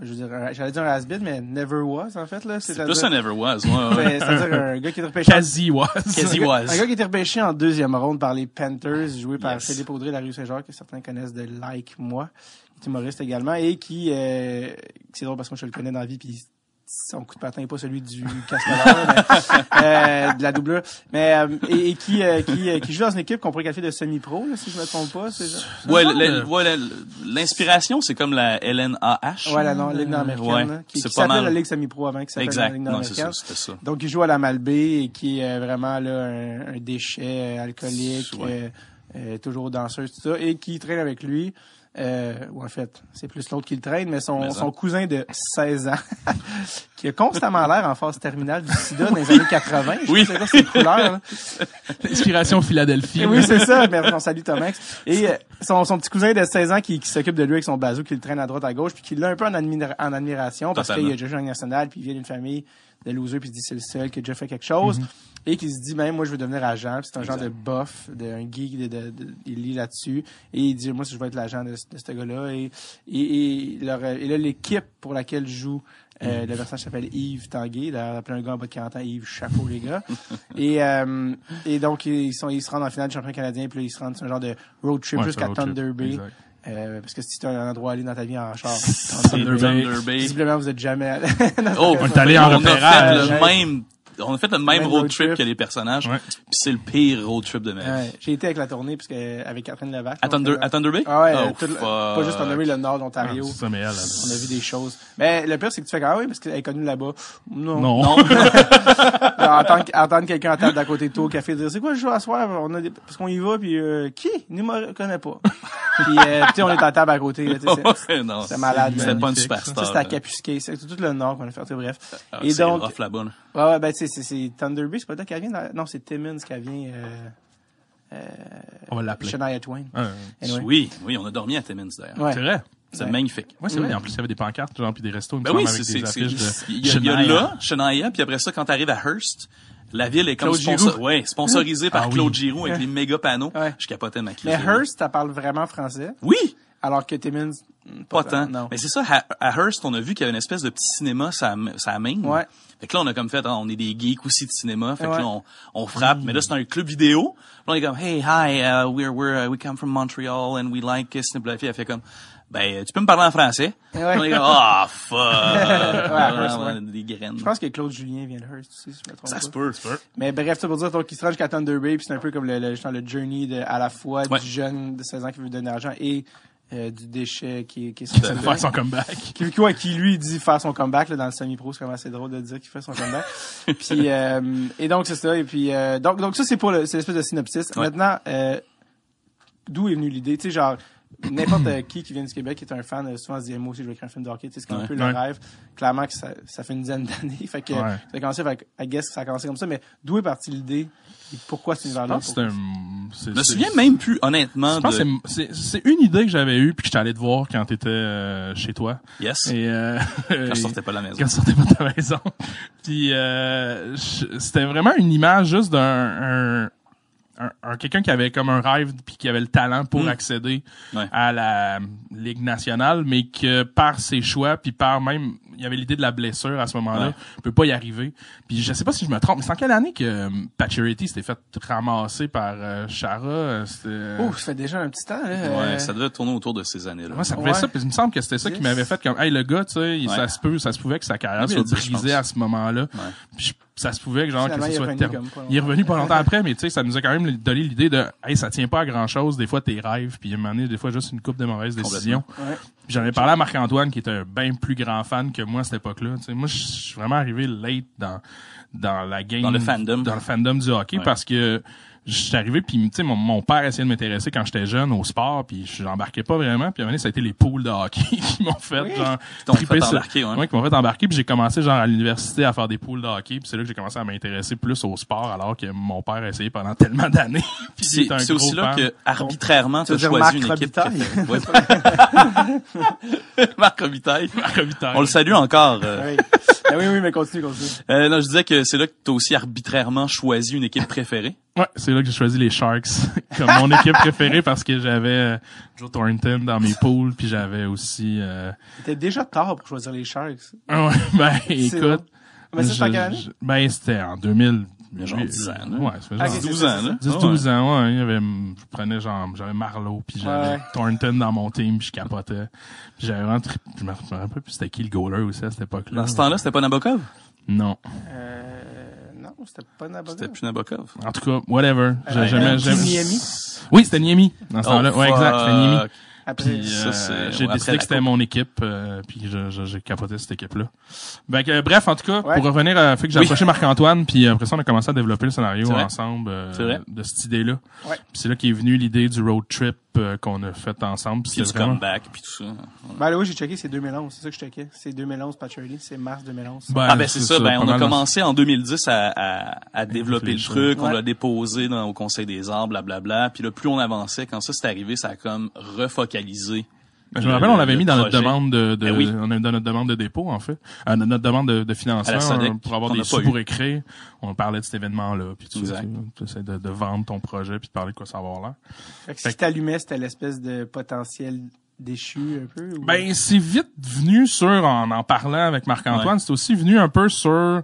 je veux dire un- j'allais dire un has mais never was en fait là, C'est c'est-à-dire plus un Never Was. Ouais, ouais. ben, c'est-à-dire un gars qui est repêché Quasi was. Quasi un was. Un gars qui était repêché en deuxième ronde par les Panthers, joué par Yes. Philippe Audrey de la rue Saint-Jacques, que certains connaissent de Like Moi, qui est humoriste également, et qui, euh, c'est drôle parce que moi je le connais dans la vie, puis son coup de patin n'est pas celui du mais, euh, de la doublure, mais euh, et, et qui, euh, qui, euh, qui joue dans une équipe qu'on pourrait qualifier de semi-pro, là, si je me trompe pas. Ouais, l'inspiration, c'est comme la LNAH. Ouais, la non, Ligue nord-américaine, Ouais, là, qui, c'est qui pas s'appelait mal. la Ligue semi-pro avant, qui s'appelle la Exact. Ligue Non, c'est nord-américaine. ça, c'était ça. Donc, il joue à la Malbaie et qui est euh, vraiment là, un, un déchet euh, alcoolique, Ouais. euh, euh, toujours danseuse, tout ça, et qui traîne avec lui. Euh, ou en fait, c'est plus l'autre qui le traîne, mais son, Mais son cousin de 16 ans, qui a constamment l'air en phase terminale du sida dans les années 80. Je Oui. sais pas ses couleurs. là. Inspiration Philadelphie. Oui, c'est ça. Mais on salue Tomax. Et euh, son, son petit cousin de 16 ans qui, qui s'occupe de lui avec son bazou, qui le traîne à droite à gauche, puis qui l'a un peu en, admira- en admiration parce qu'il a déjà joué en national, puis il vient d'une famille de losers, puis il se dit c'est le seul qui a déjà fait quelque chose. Et qui se dit, même moi, je veux devenir agent. C'est un genre de buff, de, un geek, de, de- de- il lit là-dessus. Et il dit, moi, si je veux être l'agent de, ce- de ce gars-là. Et, et, et, leur- et là, l'équipe pour laquelle joue euh, le personnage s'appelle Yves Tanguay. Là, appelé un gars en bas de 40 ans, Yves, chapeau, les gars. et, euh, et donc, ils, sont, ils se rendent en finale du championnat canadien. Puis là, ils se rendent, c'est un genre de road trip Ouais, jusqu'à trip, Thunder Bay. exact. Euh, parce que si tu as un endroit à aller dans ta vie en char, C'est Thunder Bay. Thunder Bay. Visiblement, vous êtes jamais allé. Oh, On est allé en on a repérage. fait le même, on a fait le même Même road road trip trip. que les personnages. Ouais. Puis c'est le pire road trip de ma vie. Ouais, j'ai été avec la tournée parce que avec Catherine Levac. À Thunder, à Thunder Bay? Ah ouais, Oh, tout le- fuck. pas juste Thunder Bay, le nord Ah, d'Ontario. c'est ça, mais elle, elle- on a vu des choses. Mais le pire, c'est que tu fais ah oui, parce qu'elle est connue là-bas. Non. Non. Non. entendre, entendre quelqu'un à table d'à côté de toi au café dire, c'est quoi le jeu à soir? On a des... Parce qu'on y va, puis euh, qui? Nous, me connaît pas. puis, euh, tu sais, on est à table à côté. là, tu sais, c'est- Ouais. C'est malade, C'était là. pas une superstar. C'était à. Capusquet. C'est tout le nord qu'on a fait. tu sais, Bref. Ah, Et c'est donc, rough là-bas. là. ouais, ouais, ben, c'est, c'est Thunder Bay, c'est pas là qu'elle vient. dans- Non, c'est Timmins qu'elle vient, euh, On va l'appeler. Shania Twain. Anyway. Oui, oui, on a dormi à Timmins d'ailleurs. Ouais. C'est vrai. C'est Ouais. magnifique. Ouais, c'est vrai. En plus, il y avait des pancartes, genre, puis des restos, Ben oui, c'est, il y a, y là, Shania, puis après ça, quand t'arrives à Hearst, la ville est comme Claude sponsor- ouais, sponsorisée par Ah oui. Claude Giroux avec les méga panneaux. Ouais. Je capotais ma crise. Mais Hearst, ça parle vraiment français. Oui! Alors que Timmins, hmm, Pas tant. Non. Mais c'est ça, à, à Hearst, on a vu qu'il y avait une espèce de petit cinéma, ça, ça main. Ouais. Fait que là, on a comme fait, ah, on est des geeks aussi de cinéma. Fait que là, on, on frappe. Mais là, c'est un club vidéo. Là, on est comme, hey, hi, uh, we're, we're, uh, we come from Montreal and we like uh, cinéma. Elle fait comme, ben, tu peux me parler en français? Ouais. On est comme, ah, fuck. Hearst, ouais. Des graines. Je pense que Claude Julien vient de Hearst aussi, si je me trompe ça pas. se peut, ça se peut. Mais bref, ça pour dire, donc, il se jusqu'à Thunder Bay, puis c'est un peu comme le, le, genre, le journey de, à la fois du jeune de 16 ans qui veut donner de l'argent et euh, du déchet qui, est- qui est. Faire son comeback. qui, qui, ouais, qui lui dit faire son comeback là, dans le semi-pro, c'est quand même assez drôle de dire qu'il fait son comeback. puis euh, et donc c'est ça et puis euh, donc donc ça c'est pour le c'est l'espèce de synopsis. Ouais. Maintenant d'où est venue l'idée, tu sais genre n'importe qui qui vient du Québec qui est un fan souvent se dit moi aussi je veux écrire un film de hockey, tu sais c'est comme un Ouais. peu le Ouais. rêve. Clairement que ça, ça fait une dizaine d'années, fait que Ouais. ça a commencé fait I guess ça a commencé comme ça mais d'où est partie l'idée et pourquoi Je un... c'est- Je me souviens même plus, honnêtement, Je pense de... que c'est- une idée que j'avais eue puis que allé te voir quand t'étais euh, chez toi. Yes. Et euh, Quand je sortais pas de la maison. quand tu sortais pas de ta maison. Puis euh, je- c'était vraiment une image juste d'un un, un- un- quelqu'un qui avait comme un rêve puis qui avait le talent pour Mm. accéder Ouais. à la Ligue nationale, mais que par ses choix puis par même il y avait l'idée de la blessure à ce moment-là, Ouais. peut pas y arriver. Puis je sais pas si je me trompe, mais c'est en quelle année que euh, Pacioretty s'était fait ramasser par euh, Chara c'était Oh, ça fait déjà un petit temps là. euh, Ouais, ça devait tourner autour de ces années-là. Ouais, ça pouvait Ouais. ça, puis il me semble que c'était ça qui m'avait fait comme hey le gars, tu sais, ça se peut, ça se pouvait que sa carrière 2010, soit brisée à ce moment-là. Ça se pouvait que genre que ce il est soit revenu terminé. comme pas Il est longtemps. revenu pas longtemps après, mais tu sais, ça nous a quand même donné l'idée de, hey, ça tient pas à grand chose, des fois tes rêves, puis à un moment donné, des fois juste une coupe de mauvaises décisions. Ouais. J'en ai parlé à Marc-Antoine, qui était un bien plus grand fan que moi à cette époque-là. Tu sais, moi, je suis vraiment arrivé late dans, dans la game. Dans le fandom. Dans le fandom du hockey, Ouais. parce que je suis arrivé, puis tu sais, mon, mon père essayait de m'intéresser quand j'étais jeune au sport, puis j'embarquais pas vraiment. Puis à un moment donné, ça a été les poules de hockey qui m'ont fait, Oui. genre, triper fait sur- embarquer, ouais. Ouais, qui m'ont fait embarquer, puis j'ai commencé genre à l'université à faire des poules de hockey, puis c'est là que j'ai commencé à m'intéresser plus au sport, alors que mon père a essayé pendant tellement d'années. Puis C'est gros aussi là fan. que arbitrairement Tu as choisi Marc une équipe. Marc Robitaille. Marc Robitaille. On le salue encore. euh. Oui. Ah oui, oui, mais continue, continue. Euh, non, je disais que c'est là que tu as aussi arbitrairement choisi une équipe préférée. Ouais, c'est là que j'ai choisi les Sharks comme mon équipe préférée parce que j'avais euh, Joe Thornton dans mes poules, puis j'avais aussi... Euh... C'était déjà tard pour choisir les Sharks. ah ouais, ben écoute... Mais je- Ben c'était en 2000... Genre 10 ans, là. Ouais, ça fait Ah, genre ok, c'est 12 ça, ans, c'est là. 10, Ah, 12 ans, ouais. Il y avait, je prenais genre, j'avais Marlowe, puis j'avais Ouais. Thornton dans mon team, puis je capotais. Puis j'avais vraiment, tri- je me je me rappelle plus c'était qui le goaler aussi à cette époque-là. Dans ce temps-là, c'était pas Nabokov? Non. Euh, c'était pas Nabokov. C'était plus Nabokov. En tout cas, whatever. J'ai Euh, jamais, euh, jamais- Niemi? Oui, c'était Niemi. Dans ce Oh, temps-là. Ouais, exact, c'était Niemi. Puis, Ça, euh, c'est- j'ai ouais, décidé que c'était mon équipe, euh, puis j'ai capoté cette équipe-là. Ben, que, bref, en tout cas, Ouais. pour revenir à fait que j'ai Oui. approché Marc-Antoine, puis après ça, on a commencé à développer le scénario C'est ensemble euh, C'est de cette idée-là. Ouais. Puis c'est là qu'est venue l'idée du road trip euh, qu'on a fait ensemble. Puis Puis du vraiment... comeback, puis tout ça. Ben là, oui, j'ai checké, c'est 2011. C'est ça que je checkais. C'est 2011, Patcherly. C'est mars 2011. Ben, Ah ben c'est ça, ben on a commencé en 2010 à, à, à développer le truc, on l'a déposé dans, au Conseil des arts, blablabla. Puis là, plus on avançait, quand ça s'est arrivé, ça a comme refocalisé. Ben, je me le- rappelle, on l'avait mis dans notre demande de, de Ben oui. on a dans notre demande de dépôt en fait, euh, notre demande de, de financement SODEC, euh, pour avoir des sous pour écrire. On parlait de cet événement-là, puis tu tu essaies de, de vendre ton projet puis de parler de quoi ça va avoir l'air. Fait que ce qui t'allumait, c'était l'espèce de potentiel déchu, un peu? ou- Ben, c'est vite venu sur, en en parlant avec Marc-Antoine, c'est aussi venu un peu sur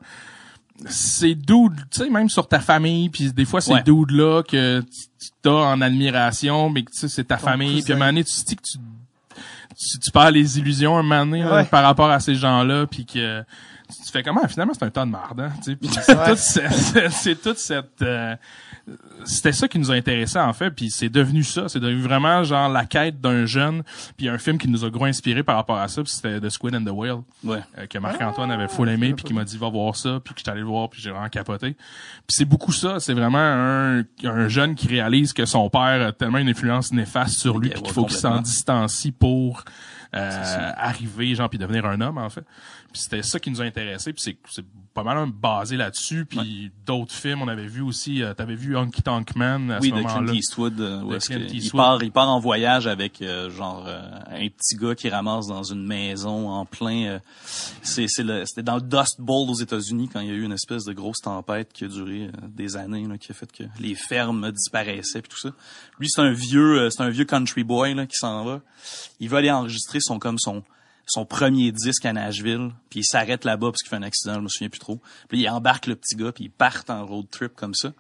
ces dudes, tu sais, même sur ta famille, puis des fois, ces Ouais. dudes-là que tu as en admiration, mais que tu sais, c'est ta Ton famille, puis à un moment donné, tu te dis que tu, tu, tu perds les illusions un moment donné, là, par rapport à ces gens-là, puis que tu fais comment, finalement, c'est un tas de marde, hein, tu sais, c'est toute cette, c'est- c'est toute cette, euh, c'était ça qui nous a intéressé en fait puis c'est devenu ça. C'est devenu vraiment genre la quête d'un jeune puis un film qui nous a gros inspiré par rapport à ça puis c'était The Squid and the Whale Ouais. euh, que Marc-Antoine avait full aimé puis qui m'a dit va voir ça puis que j'étais allé le voir puis j'ai vraiment capoté. Puis c'est beaucoup ça c'est vraiment un, un jeune qui réalise que son père a tellement une influence néfaste sur lui puis qu'il faut qu'il s'en distancie pour euh, arriver genre puis devenir un homme en fait c'était ça qui nous a intéressé puis c'est c'est pas mal basé là-dessus puis d'autres films on avait vu aussi euh, t'avais vu Honky Tonk Man à Oui, ce de moment-là Clint Eastwood, euh, où De est-ce Clint que- il Eastwood. part, il part en voyage avec euh, genre euh, un petit gars qui ramasse dans une maison en plein. euh, c'est c'est le- c'était dans le Dust Bowl aux États-Unis quand il y a eu une espèce de grosse tempête qui a duré des années, là, qui a fait que les fermes disparaissaient puis tout ça. Lui, c'est un vieux, euh, c'est un vieux country boy là qui s'en va. Il va aller enregistrer son comme son son premier disque à Nashville, puis il s'arrête là-bas parce qu'il fait un accident, je me souviens plus trop. Puis il embarque le petit gars, puis ils partent en road trip comme ça.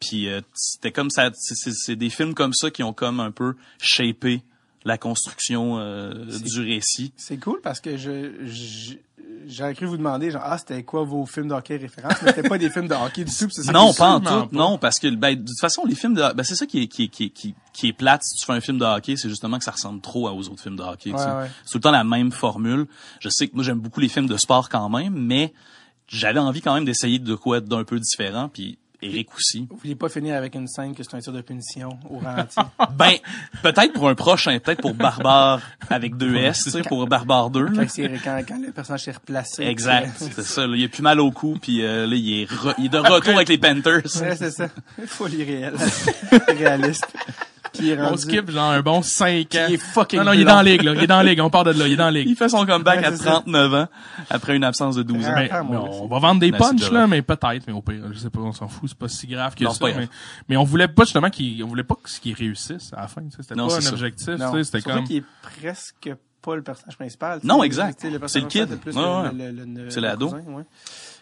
Puis euh, c'était comme ça, c'est- des films comme ça qui ont comme un peu shapé la construction euh, du récit. C'est cool parce que je, je- j'aurais cru vous demander, genre, ah, c'était quoi vos films de hockey références? Mais c'était pas des films de hockey du tout, c'est ça? Non, pas en tout. pas. Non, parce que ben, de toute façon, les films de ben, c'est ça qui est, qui, est, qui, est, qui, qui est plate si tu fais un film de hockey, c'est justement que ça ressemble trop aux autres films de hockey. tu Ouais, sais. ouais. C'est tout le temps la même formule. Je sais que moi j'aime beaucoup les films de sport quand même, mais j'avais envie quand même d'essayer de quoi d'un peu différent. Puis Eric aussi. Vous vouliez pas finir avec une scène que c'est un tir de punition au ralenti? Ben peut-être pour un prochain, peut-être pour Barbare avec deux S, tu sais, pour Barbare 2. là. quand, c'est- quand, quand le personnage s'est replacé. Exact, euh, c'est ça. Là, il a plus mal au cou, puis euh, là il est, re- il est de retour avec les Panthers. Ouais, c'est ça. Folie réelle. Réaliste. On skip genre un bon 5 ans Il est fucking non non il est dans la ligue là il est dans la ligue on part de là il est dans la ligue Il fait son comeback Ouais, à c'est ça. 39 ans après une absence de 12 ans. Mais on va vendre des punchs là, mais peut-être, mais au pire, je sais pas, on s'en fout, c'est pas si grave que Non, ça. pas Mais, grave. mais on voulait pas justement qu'ils, on voulait pas qu'ils réussissent à la fin. C'était pas un c'est ça. objectif. Non, tu sais, C'était comme. qu'il est presque pas le personnage principal. Non, exact. Le C'est le kid. C'est l'ado.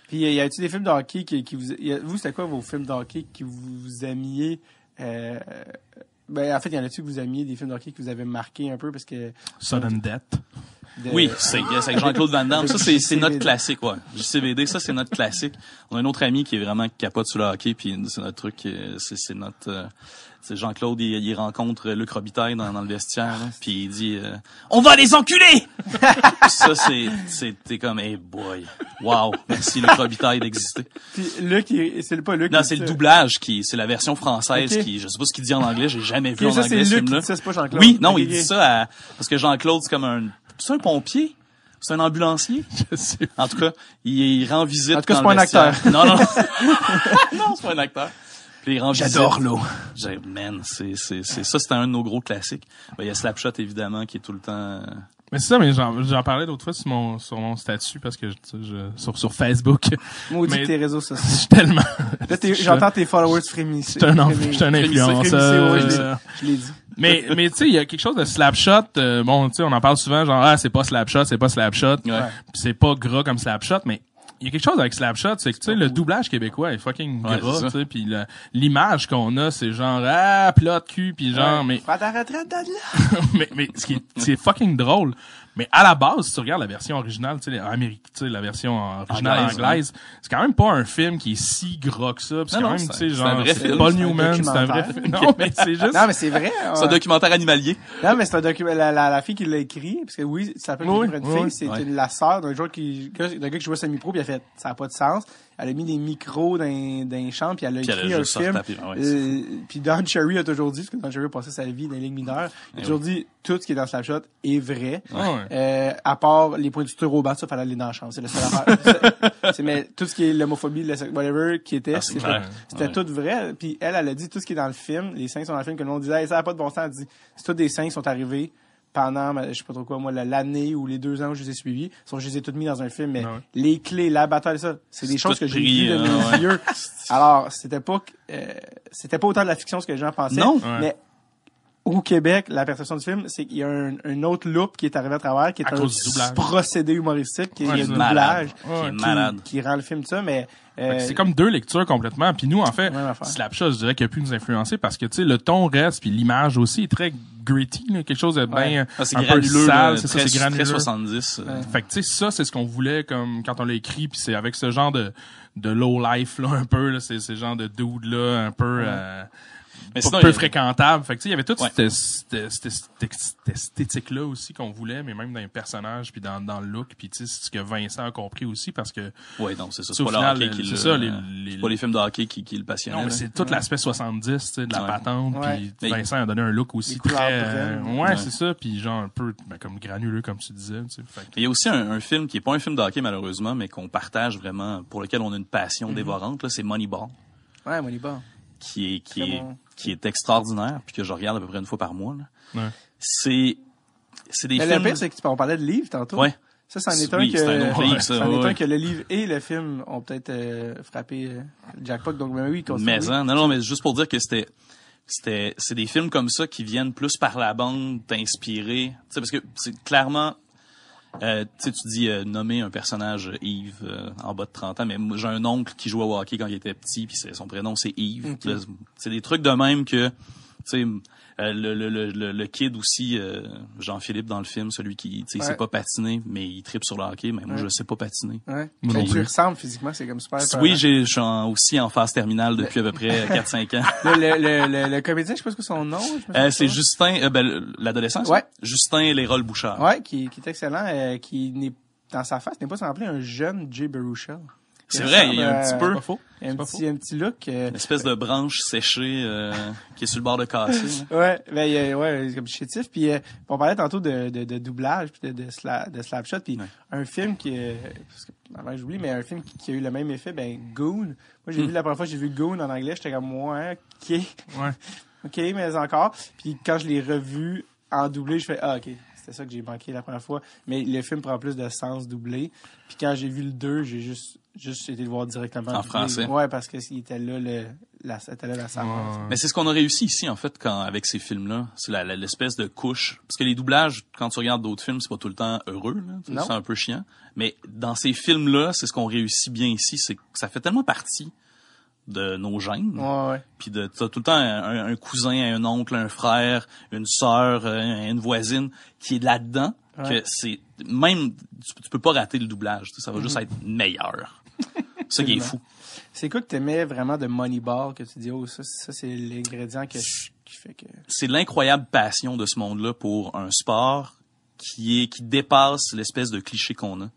Puis y a-tu des films de hockey qui, qui vous, vous c'était quoi vos films de hockey qui vous aimiez euh, ben en fait, y en a-tu que vous aimiez des films de hockey que vous avez marqué un peu? Parce que Sudden Death. De- Oui, c'est avec Jean-Claude Van Damme. Ça, c'est, c'est notre classique, ouais. JCVD, ça, c'est notre classique. On a un autre ami qui est vraiment capote sur le hockey, puis c'est notre truc, euh, c'est, c'est notre... euh, c'est Jean-Claude, il, il rencontre Luc Robitaille dans, dans le vestiaire, là, puis il dit euh, On va les enculer! » Ça, c'est... c'est t'es comme « Hey boy, wow, merci Luc Robitaille d'exister. Puis Luc, c'est pas Luc. Non, c'est le doublage, qui c'est la version française, qui... Je sais pas ce qu'il dit en anglais, j'ai jamais vu Ok, en ça, c'est anglais ce film-là. dit ça, c'est pas Jean-Claude. Oui, non, il dit ça à- parce que Jean-Claude, c'est comme un... C'est un pompier? C'est un ambulancier? Je sais. En tout cas, il, il rend visite. En tout cas, c'est pas un vestiaire. Non, non. non, c'est pas un acteur. Puis il rend J'adore l'eau. J'ai- Man, c'est, c'est, c'est, ça, c'était un de nos gros classiques. Ben, il y a Slapshot, évidemment, qui est tout le temps... Mais c'est ça, mais j'en, parlais l'autre fois sur mon, sur mon statut parce que je, je- sur, sur Facebook. Maudit tes réseaux sociaux. Je suis tellement, Là, j'entends tes followers frémisser. je suis un, influenceur. ouais, je l'ai- dit. mais, mais tu sais, il y a quelque chose de slapshot. euh, bon, tu sais, on en parle souvent, genre, ah, c'est pas slapshot, c'est pas slapshot. Ouais. C'est pas gras comme slapshot, mais il y a quelque chose avec slapshot, c'est que tu sais le doublage québécois est fucking Ouais, gras, tu sais, puis l'image qu'on a c'est genre ah plat de cul puis genre mais Prends ta retraite, donne là. mais mais ce qui est, c'est fucking drôle. Mais à la base, si tu regardes la version originale, tu sais, sais, la version originale Anglaise, anglaise, c'est quand même pas un film qui est si gras que ça. C'est Non, quand même, tu sais, genre, un c'est Paul un Newman, c'est un vrai documentaire. film. Non, mais c'est juste. Non, mais c'est vrai. C'est un ouais. documentaire animalier. Non, mais c'est un document. La, la, la fille qui l'a écrit, parce que oui, ça peut être Oui, une oui, fille, c'est Ouais. une- la sœur d'un joueur qui, d'un gars qui jouait semi-pro, puis elle a fait, ça n'a pas de sens. Elle a mis des micros dans, dans les chambres, puis elle a écrit un film. Euh, puis Don Cherry a toujours dit, parce que Don Cherry a passé sa vie dans les ligues mineures, il a Eh toujours dit, tout ce qui est dans Slapshot est vrai. Ouais. Euh, à part les points du tour au bas, ça fallait aller dans la chambre. C'est seule affaire. C'est- mais tout ce qui est l'homophobie, le sex- whatever, qui était, Ah, c'était Ouais. tout vrai. Puis elle, elle a dit tout ce qui est dans le film. Les scènes sont dans le film que le monde disait, hey, ça n'a pas de bon sens. Elle dit, c'est tous des scènes qui sont arrivés pendant, je sais pas trop quoi, moi, la- l'année ou les deux ans où je les ai suivis. Sauf que je les ai toutes mis dans un film. Mais Ouais. les clés, la bataille, ça, c'est des choses que j'ai vues de euh, mes yeux. Alors, c'était pas, euh, c'était pas autant de la fiction ce que les gens pensaient. Non. Ouais. Mais au Québec, la perception du film, c'est qu'il y a un, un autre loop qui est arrivé à travers, qui est À un procédé humoristique, qui Ouais, est c'est le doublage, Qui Ouais, est qui- malade. qui rend le film ça, mais euh, C'est comme deux lectures complètement. Puis nous, en fait. Slapshot, je dirais qu'il a pu nous influencer parce que tu sais le ton reste puis l'image aussi est très gritty, là, quelque chose de bien Ah, c'est un peu granuleux, sale, c'est ça, très, c'est très granuleux. 70. euh, Fait que tu sais ça c'est ce qu'on voulait comme quand on l'a écrit puis c'est avec ce genre de de low life là un peu là, c'est ce genre de dude là un peu euh, Mais sinon, peu il fréquentable. Fait que tu sais il y avait toute Ouais. cette, cette, cette- cette esthétique là aussi qu'on voulait mais même dans les personnages puis dans dans le look puis tu sais c'est ce que Vincent a compris aussi parce que Ouais, non, c'est ça. C'est pas le final, hockey qui c'est le- ça, les- pas les films de hockey qui, qui le passionnent. non mais c'est tout l'aspect 70 tu sais de la Ouais. patente puis Mais- Vincent a donné un look aussi très euh, ouais, Ouais. c'est ça puis genre un peu ben, comme granuleux comme tu disais tu sais Fait que- Il y a aussi un, un film qui est pas un film de hockey malheureusement, mais qu'on partage vraiment, pour lequel on a une passion dévorante. Là, c'est Moneyball, ouais, Moneyball. qui est qui est bon. Qui est extraordinaire, puis que je regarde à peu près une fois par mois. là. Ouais. C'est c'est des Mais films. le pire, c'est que tu on parlait de livres tantôt. Ouais. Ça, c'en est C'est- un oui, que, c'est un autre livre, ça, c'en est ouais. un que le livre et le film ont peut-être euh, frappé euh, jackpot. Donc, ben oui. Mais hein, non, non, mais juste pour dire que c'était c'était c'est des films comme ça qui viennent plus par la bande t'inspirer. Tu sais parce que c'est clairement euh, tu sais tu dis euh, nommer un personnage euh, Yves euh, en bas de 30 ans mais j'ai un oncle qui jouait au hockey quand il était petit puis son prénom c'est Yves. C'est des trucs de même que tu sais euh, le, le, le, le, le kid aussi, euh, Jean-Philippe dans le film, celui qui, tu sais, il Ouais. sait pas patiner, mais il tripe sur le hockey, mais moi, Ouais. je sais pas patiner. Ouais. Moi non tu ressembles physiquement, c'est comme super. Oui, j'ai, je suis en- aussi en phase terminale depuis à peu près 4-5 ans. Le, le, le, le, le comédien, je sais pas ce que son nom. Euh, c'est. Justin, euh, ben, l'adolescent? Ouais. Justin Lérol Bouchard. Ouais, qui, qui est excellent, euh, qui n'est dans sa face n'est pas semblé un jeune Jay Baruchel. C'est vrai, il y a un petit c'est peu pas faux Un c'est petit, un petit look. euh, une espèce de branche séchée euh, qui est sur le bord de casser. Ouais, ben, il y a- ouais, comme chétif. Puis euh, on parlait tantôt de, de, de doublage, puis de, de, sla, de slapshot. Puis Ouais. un film qui, euh, parce que avant j'oublie, mais un film qui, qui a eu le même effet, ben Goon. Moi j'ai Hmm. vu la première fois, j'ai vu Goon en anglais, j'étais comme ouais, ok, ouais ok, mais encore. Puis quand je l'ai revu en doublé, je fais ah ok, c'était ça que j'ai manqué la première fois. Mais le film prend plus de sens doublé. Puis quand j'ai vu le 2, j'ai juste juste été le voir directement En français. Ouais, parce que était là le la, c'était là la salle. Ouais. Mais c'est ce qu'on a réussi ici, en fait, quand avec ces films-là. C'est l'espèce de couche. Parce que les doublages, quand tu regardes d'autres films, c'est pas tout le temps heureux. là. C'est un peu chiant. Mais dans ces films-là, c'est ce qu'on réussit bien ici. C'est que ça fait tellement partie de nos gènes. Ouais, ouais. Puis de t'as tout le temps un, un cousin, un oncle, un frère, une sœur, euh, une voisine qui est là-dedans. Ouais. Que c'est même, tu, tu peux pas rater le doublage. tu sais, Ça va juste être meilleur. C'est ça qui est fou. C'est quoi que t'aimais vraiment de Moneyball que tu dis, oh, ça, ça c'est l'ingrédient que qui fait que. c'est l'incroyable passion de ce monde-là pour un sport qui est qui dépasse l'espèce de cliché qu'on a.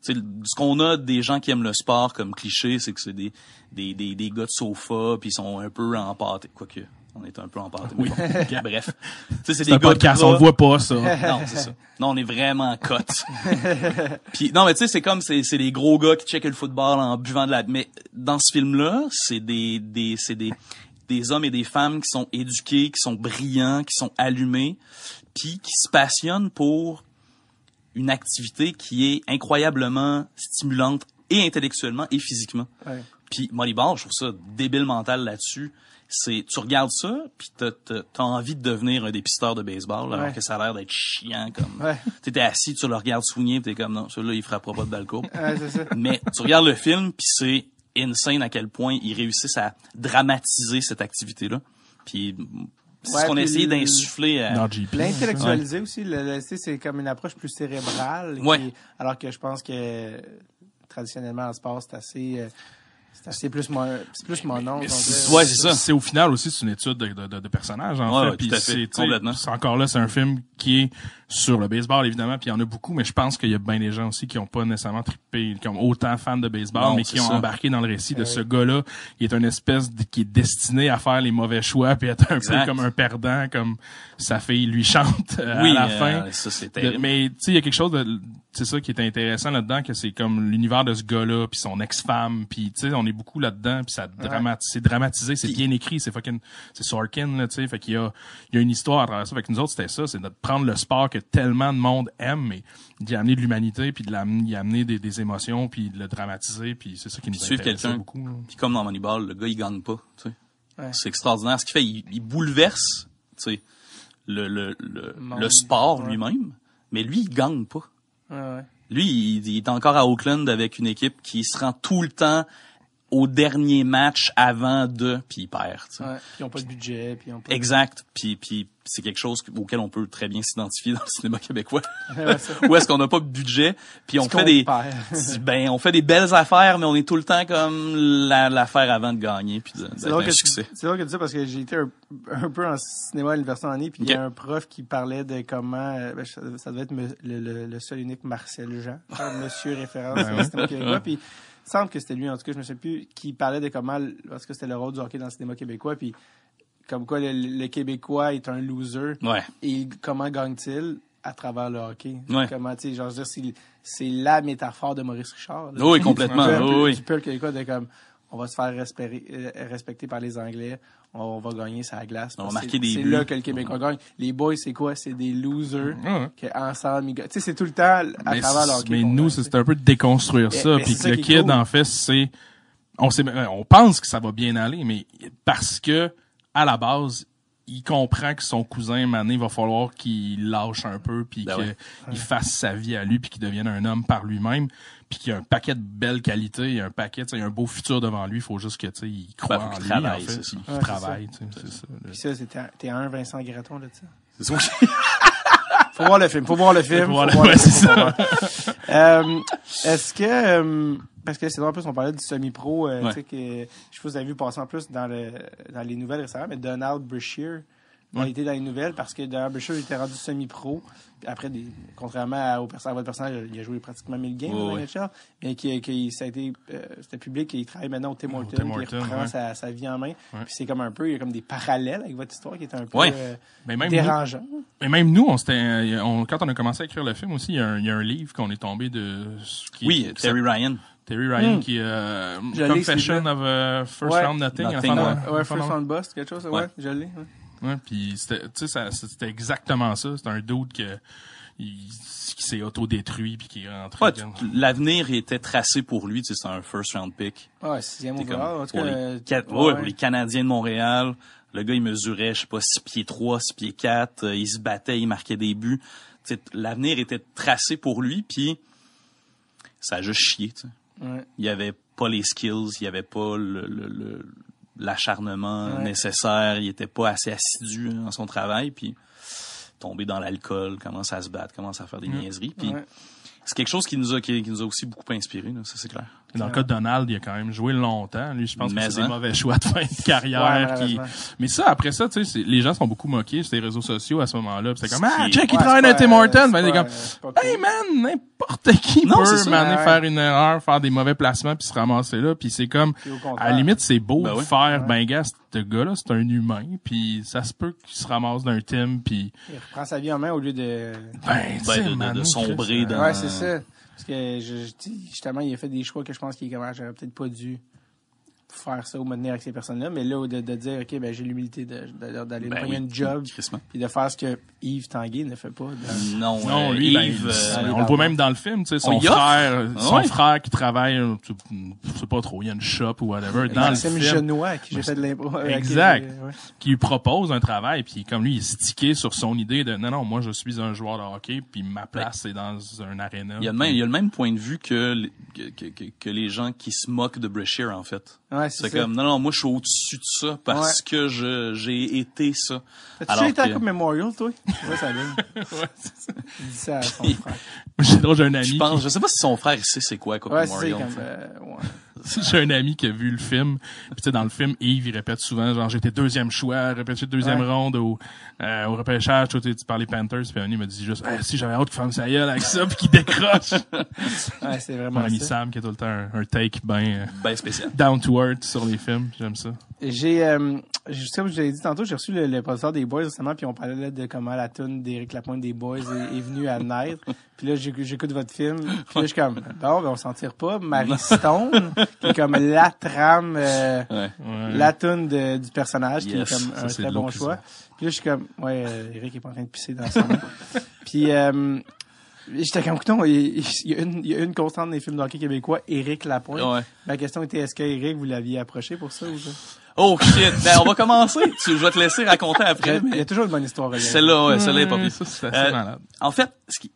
Ce qu'on a des gens qui aiment le sport comme cliché, c'est que c'est des, des, des, des gars de sofa puis ils sont un peu empâtés. Quoique, on est un peu empâtés. Oui. Bref. Tu sais, c'est C'est un des gars podcast, on voit pas ça. Non, c'est ça. Non, on est vraiment cote. Puis non, mais tu sais, c'est comme c'est c'est les gros gars qui checkent le football en buvant de la. Mais dans ce film-là, c'est des des c'est des des hommes et des femmes qui sont éduqués, qui sont brillants, qui sont allumés, puis qui se passionnent pour une activité qui est incroyablement stimulante et intellectuellement et physiquement. Ouais. Puis Moneyball, je trouve ça débile mental là-dessus. C'est tu regardes ça, puis t'as t'as- t'as envie de devenir un dépisteur de baseball, alors Ouais. que ça a l'air d'être chiant comme. Ouais. T'étais assis, tu le regardes soigner, t'es comme non, celui-là il frappera pas de balle courbe. Ouais, c'est ça. Mais tu regardes le film, puis c'est insane à quel point ils réussissent à dramatiser cette activité-là. Puis c'est Ouais, ce qu'on a essayé d'insuffler à... L'intellectualiser aussi, le, le- c'est comme une approche plus cérébrale. qui- alors que je pense que traditionnellement en sport, c'est assez, euh, c'est assez plus mon, c'est plus mon nom. Ouais, c'est ça. C'est au final aussi c'est une étude de, de, de, de personnages en Ouais, fait. ouais, Puis tout à fait, c'est- tu sais, complètement. c'est encore là, c'est un film qui est sur le baseball évidemment, puis il y en a beaucoup, mais je pense qu'il y a bien des gens aussi qui ont pas nécessairement trippé, qui ont autant fans de baseball, Non, mais qui ont ça. embarqué dans le récit de Ouais. ce gars-là, qui est une espèce de, qui est destiné à faire les mauvais choix, puis être un Exact. peu comme un perdant, comme sa fille lui chante euh, oui, à la euh, fin. ça c'est De- terrible. mais tu sais, il y a quelque chose de c'est ça qui est intéressant là-dedans que c'est comme l'univers de ce gars-là puis son ex-femme puis tu sais on est beaucoup là-dedans puis ça dramatise c'est dramatisé c'est bien écrit c'est fucking c'est Sorkin là tu sais fait qu'il y a il y a une histoire à travers ça fait que nous autres c'était ça c'est de prendre le sport que tellement de monde aime mais d'y amener de l'humanité puis de l'amener d'y amener des, des émotions puis de le dramatiser puis c'est ça qui nous intéresse beaucoup. Puis comme dans Moneyball, le gars, il gagne pas. Tu sais. Ouais. C'est extraordinaire. Ce qu'il fait, il, il bouleverse tu sais, le, le, le, Monde. le sport Ouais. lui-même, mais lui, il gagne pas. Ouais, ouais. Lui, il, il est encore à Oakland avec une équipe qui se rend tout le temps au dernier match avant de, puis il perd. tu sais. Ouais. Puis ils ont pas de budget, puis ils ont pas. Exact. Puis, puis c'est quelque chose auquel on peut très bien s'identifier dans le cinéma québécois. Ouais. Où est-ce qu'on n'a pas de budget, puis on fait des ben on fait des belles affaires, mais on est tout le temps comme la- l'affaire avant de gagner puis de- C'est d'être un que succès. c'est drôle que tu dis ça parce que j'ai été un, un peu en cinéma à l'université en année, puis il y a un prof qui parlait de comment euh, ben, ça, ça devait être me- le, le- le seul unique Marcel Jean, Monsieur référence au cinéma québécois, puis il semble que c'était lui en tout cas, je me souviens plus, qui parlait de comment parce que c'était le rôle du hockey dans le cinéma québécois, puis comme quoi le, le Québécois est un loser Ouais. et comment gagne-t-il? À travers le hockey Ouais. Comment tu sais, genre je veux dire, c'est la métaphore de Maurice Richard. là. Oui, complètement. Oui, oui. Du peuple québécois de comme on va se faire respecter, euh, respecter par les Anglais, on va gagner sa glace. On va marquer que des C'est là que le Québécois gagne. Les boys, c'est quoi? C'est des losers. Que ensemble, ils gagnent. Tu sais, c'est tout le temps à mais, travers le c'est- hockey. mais nous, c'est un peu de déconstruire Mais- ça. Puis que le qui kid, cool. en fait, c'est. On, sait, on pense que ça va bien aller, mais parce que, à la base, il comprend que son cousin, Mané, va falloir qu'il lâche un peu, puis Ben qu'il ouais. fasse sa vie à lui, puis qu'il devienne un homme par lui-même, puis qu'il y a un paquet de belles qualités, il a un paquet, il a un beau futur devant lui, il faut juste que, tu sais, il croit Ben, en lui, travaille, en fait, c'est ça. puis qu'il Ouais, c'est travaille, c'est ça. là. Puis ça, t'es un Vincent Graton de ça. C'est ça. Faut voir le film. Faut voir le film. Faut voir le- ouais, c'est. Euh, Est-ce que euh, parce que c'est drôle, en plus on parlait du semi-pro, euh, Ouais. tu sais que je sais pas si vous avez vu passer en plus dans le dans les nouvelles récemment, mais Donald Brashear a Ouais. été dans les nouvelles parce que Donald Brashear était rendu semi-pro. Après, des, contrairement à, au perso- à votre personnage, il a joué pratiquement 1000 games Ouais, dans ouais. NHL, mais qui, qui ça a été euh, c'était public et il travaille maintenant au Tim Hortons, puis il reprend ouais. sa, sa vie en main. Ouais. Puis c'est comme un peu, il y a comme des parallèles avec votre histoire qui est un peu Ouais. euh, Mais même nous, dérangeant. Mais même nous, on s'était, on- quand on a commencé à écrire le film aussi, il y a un, il y a un livre qu'on est tombé de. qui- Oui, qui Terry Ryan. Terry Ryan Hmm. qui euh, Confession of a First Ouais. Round Nothing. Nothing, enfin, ouais. First Round Bust, quelque chose, ouais, Ouais. je l'ai. Ouais. Puis c'était, tu sais, ça- c'était exactement ça. C'était un doute que il- qui s'est autodétruit puis qui est rentré. Ouais, L'avenir était tracé pour lui. tu sais, C'est un first round pick. Ouais, sixième T'es overall. comme En tout pour, cas, les, euh, ouais, ouais, pour les Canadiens de Montréal. Le gars, il mesurait, je sais pas, 6 pieds 3, 6 pieds 4. euh, il se battait, il marquait des buts. Tu sais, L'avenir était tracé pour lui, puis ça a juste chié. tu sais. ouais. Il y avait pas les skills, il y avait pas le, le- le- l'acharnement Ouais. nécessaire, il était pas assez assidu dans son travail, puis tomber dans l'alcool, commence à se battre, commence à faire des niaiseries. Puis Ouais. c'est quelque chose qui nous a qui, qui nous a aussi beaucoup inspiré, là, ça c'est clair. Dans le cas de Donald, il a quand même joué longtemps. Lui, je pense Mais que c'est hein. des mauvais choix de fin de Ouais, carrière. qui... Mais ça, après ça, tu sais, c'est- les gens sont beaucoup moqués sur les réseaux sociaux à ce moment-là. C'est comme, ah, check, il travaille dans Tim Hortons. Ben, comme, hey man, n'importe qui Non, peut, maner, ouais. faire une erreur, faire des mauvais placements puis se ramasser là. Puis c'est comme, à la limite, c'est beau Ben de oui. faire, ben gars, ce gars-là, c'est un humain. Puis ça se peut qu'il se ramasse d'un Tim. Puis, Il reprend sa vie en main au lieu de... ben, tu Ben, sais, de- de- de Manu, sombrer dans- Ouais, c'est ça. Parce que je, justement, il a fait des choix que je pense qu'il est comment j'aurais peut-être pas dû faire ça ou me tenir avec ces personnes-là. Mais là, de, de dire, OK, ben, j'ai l'humilité de- de- d'aller me Ben prendre oui, une job puis de faire ce que Yves Tanguay ne fait pas. dans- Non, Non, euh, lui, ben, Yves, euh, on le voit même dans le film, tu sais, son frère, Ah son ouais? frère qui travaille, euh, tu je sais pas trop, il y a une shop ou whatever, dans le film, Genois, qui j'ai fait de l'impro. avec qui Exact. ouais. qui lui propose un travail, puis comme lui, il est stické sur son idée de, non, non, moi, je suis un joueur de hockey, puis ma place, c'est dans un aréna. il y a le même il y a le même point de vue que les- que, que, que- que les gens qui se moquent de Brashear en fait. Ouais, c'est C'est ça. comme non non, moi je suis au-dessus de ça parce que je j'ai été ça. T'as-tu été à la Memorial, toi? Ouais, ça vient. Il dit ça à son frère. J'ai un ami Je qui- pense, je sais pas si son frère sait c'est quoi Coupe Ouais, c'est ça, Memorial. comme, euh, ouais. J'ai un ami qui a vu le film. Puis tu sais, dans le film, Yves, il répète souvent, genre, j'étais deuxième choix, répété deuxième Ouais. ronde au, euh, au repêchage, toi, tu tu parlais Panthers, puis Annie me dit juste, Eh, si j'avais hâte qu'il fasse sa gueule avec ça, puis qu'il décroche. Ouais, c'est vraiment Mon ami ça. Sam, qui a tout le temps un, un take ben Ben spécial. down to earth sur les films, j'aime ça. J'ai, euh, je sais, comme je l'ai dit tantôt, j'ai reçu le, le des Boys récemment, puis on parlait là de comment la tune d'Éric Lapointe des Boys est, est venue à naître. Puis là, j'éc- j'écoute votre film, puis là, je suis comme, bon, ben, on s'en tire pas. Marie Stone, qui est comme la trame, euh, Ouais. La tune de- du personnage, qui Yes, est comme ça, un très bon choix. Puis là, je suis comme, ouais, euh, Eric est pas en train de pisser dans son. Puis, euh, j'étais comme, écoute, il, il y a une, il y a une constante des films d'hockey québécois, Éric Lapointe. Ouais. Ma question était, est-ce que Éric, vous l'aviez approché pour ça ou ça? Oh shit. Ben on va commencer. Tu, je vais te laisser raconter après. Il y a toujours une bonne histoire. regarde. Celle-là, ouais, celle-là est pas pire. ça, c'est assez Euh, malade. En fait, ce qui,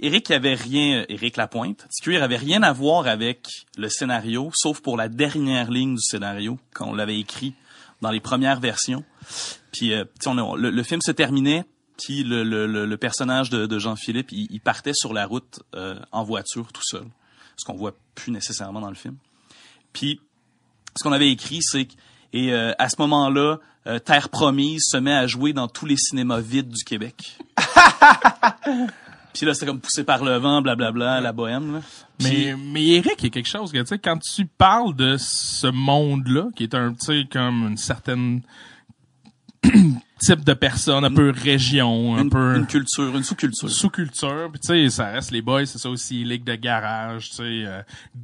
Eric avait rien, Eric Lapointe, Ticuir avait rien à voir avec le scénario, sauf pour la dernière ligne du scénario quand on l'avait écrit dans les premières versions. Puis, euh, tu sais, on a- le, le film se terminait, puis le, le, le, le personnage de, de Jean-Philippe, il, il partait sur la route euh, en voiture tout seul, ce qu'on voit plus nécessairement dans le film. Puis, ce qu'on avait écrit, c'est que et euh, à ce moment-là, euh, Terre Promise se met à jouer dans tous les cinémas vides du Québec. Puis là, c'était comme poussé par le vent, blablabla, la bohème. Là. Mais, mais Eric, il y a quelque chose que, tu sais, quand tu parles de ce monde-là, qui est un, tu sais, comme une certaine type de personne, un peu région, un une, peu une culture, une sous-culture. sous-culture, puis tu sais, ça reste les boys, c'est ça aussi, ligue de garage, tu sais, euh,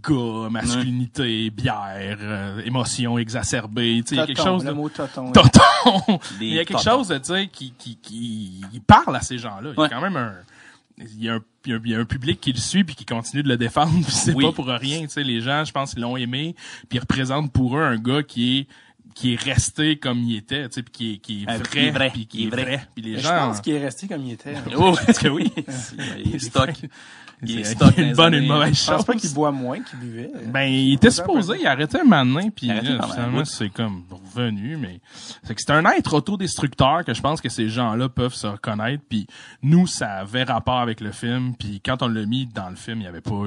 gars, masculinité, bière, euh, émotions exacerbées, tu sais, il y a quelque chose le de... mot toton. Tonton! Des Il y a quelque chose de, tu sais, qui, qui, qui, parle à ces gens-là. Il y a quand même un, il y a un, il y a un- public qui le suit puis qui continue de le défendre c'est Oui. pas pour rien, tu sais, les gens, je pense, ils l'ont aimé puis ils représentent pour eux un gars qui est, qui est resté comme il était, tu sais, puis qui est, qui est Un- vrai, qui est vrai, puis qui est vrai. vrai. Puis les Mais Je gens, pense qu'il est resté comme il était. hein. Oh, est-ce que oui? il est stock. Il est stock. une bonne et une mauvaise Je pense chose. pas qu'il boit moins qu'il buvait. Ben, il était supposé, il a arrêté un moment donné, puis là, finalement, c'est comme revenu, mais c'est que c'est un être autodestructeur que je pense que ces gens-là peuvent se reconnaître, puis nous, ça avait rapport avec le film, puis quand on l'a mis dans le film, il y avait pas,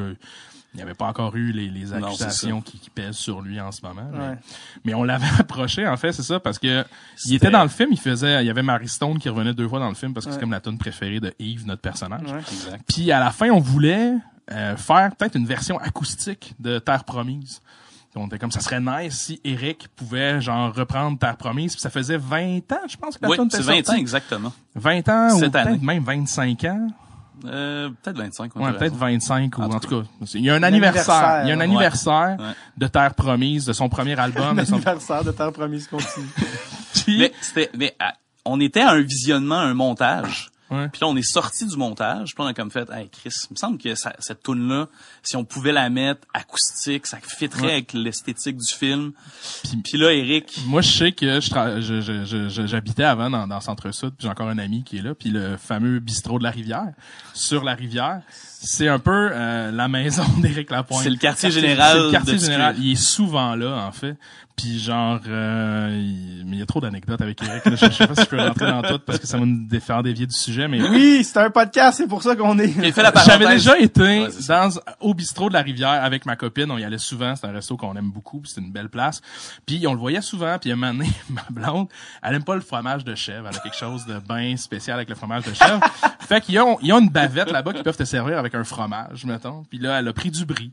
il y avait pas encore eu les, les Non, c'est accusations qui, qui pèsent sur lui en ce moment. Mais, Ouais. mais on l'avait approché, en fait, c'est ça, parce que il était dans le film, il faisait, il y avait Mary Stone qui revenait deux fois dans le film parce que c'est comme la tune préférée de Yves, notre personnage. Ouais. Exact. Puis à la fin, on voulait euh, faire peut-être une version acoustique de Terre Promise. On était comme ça serait nice si Eric pouvait genre reprendre Terre Promise. Puis ça faisait 20 ans, je pense que la Oui, tune était c'est 20 ans exactement. 20 ans ou Cette année. peut-être même 25 ans. Euh, peut-être 25. on Ouais, peut-être ça. 25 ou En en tout cas. Il y a un anniversaire. Il y a un anniversaire, anniversaire Ouais. de Terre Promise, de son premier album. L'anniversaire de Terre Promise continue. Puis- Mais c'était, mais ah, on était à un visionnement, un montage. Ouais. Puis là, on est sorti du montage. Puis on a comme fait, hey Chris, il me semble que ça- cette tune là si on pouvait la mettre acoustique, ça fitterait Ouais. avec l'esthétique du film. Puis- Puis là, Eric, Moi, je sais que tra- je- je- je- je- j'habitais avant dans, dans Centre-Sud, puis j'ai encore un ami qui est là, puis le fameux bistrot de la rivière, sur la rivière, c'est un peu euh, la maison d'Éric Lapointe. C'est le quartier général C'est le quartier de général. Il est souvent là, en fait. Puis genre, euh, il- mais il y a trop d'anecdotes avec Eric. là. Je, je sais pas si je peux rentrer dans tout parce que ça va nous faire dévier du sujet, mais Oui, c'est un podcast, c'est pour ça qu'on est. J'avais déjà été Ouais, dans au bistrot de la Rivière avec ma copine. On y allait souvent. C'est un resto qu'on aime beaucoup. puis C'est une belle place. Puis on le voyait souvent. Puis un moment donné, ma blonde, elle aime pas le fromage de chèvre. Elle a quelque chose de bien spécial avec le fromage de chèvre. fait qu'ils ont, ils ont une bavette là-bas qui peuvent te servir avec un fromage, mettons. Puis là, elle a pris du brie.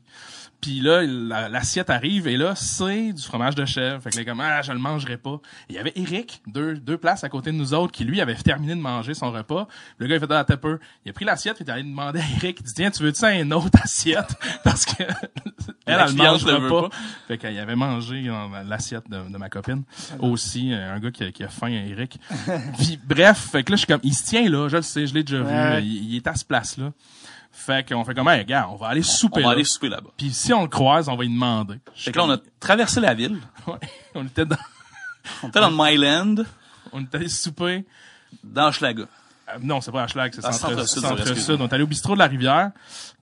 Puis là, la- l'assiette arrive et là, c'est du fromage de chèvre. Fait que là, comme, ah, je le mangerai pas. Il y avait Eric, deux, deux places à côté de nous autres, qui lui avait terminé de manger son repas. Le gars, il fait, ah, peu. Il a pris l'assiette, puis il est allé demander à Eric, il dit, tiens, tu veux-tu une autre assiette? Parce que, elle, elle mangera le veut pas. Fait qu'il avait mangé l'assiette de, de ma copine. Aussi, euh, un gars qui a, qui a faim, Eric. Puis, bref, fait que là, je suis comme, il se tient là, je le sais, je l'ai déjà Ouais. vu. Il, il est à ce place-là. Fait qu'on fait comme, hey, gars, on va aller souper On va là. aller souper là-bas. Puis si on le croise, on va lui demander. Fait que là, on a traversé la ville. Ouais, on était dans, On était dans le Myland, on est allé souper. dans Schlaga. Euh, non, c'est pas Schlag, c'est Ah, centre, Centre-Sud, centre excuse-moi. sud. On est allé au bistrot de la rivière.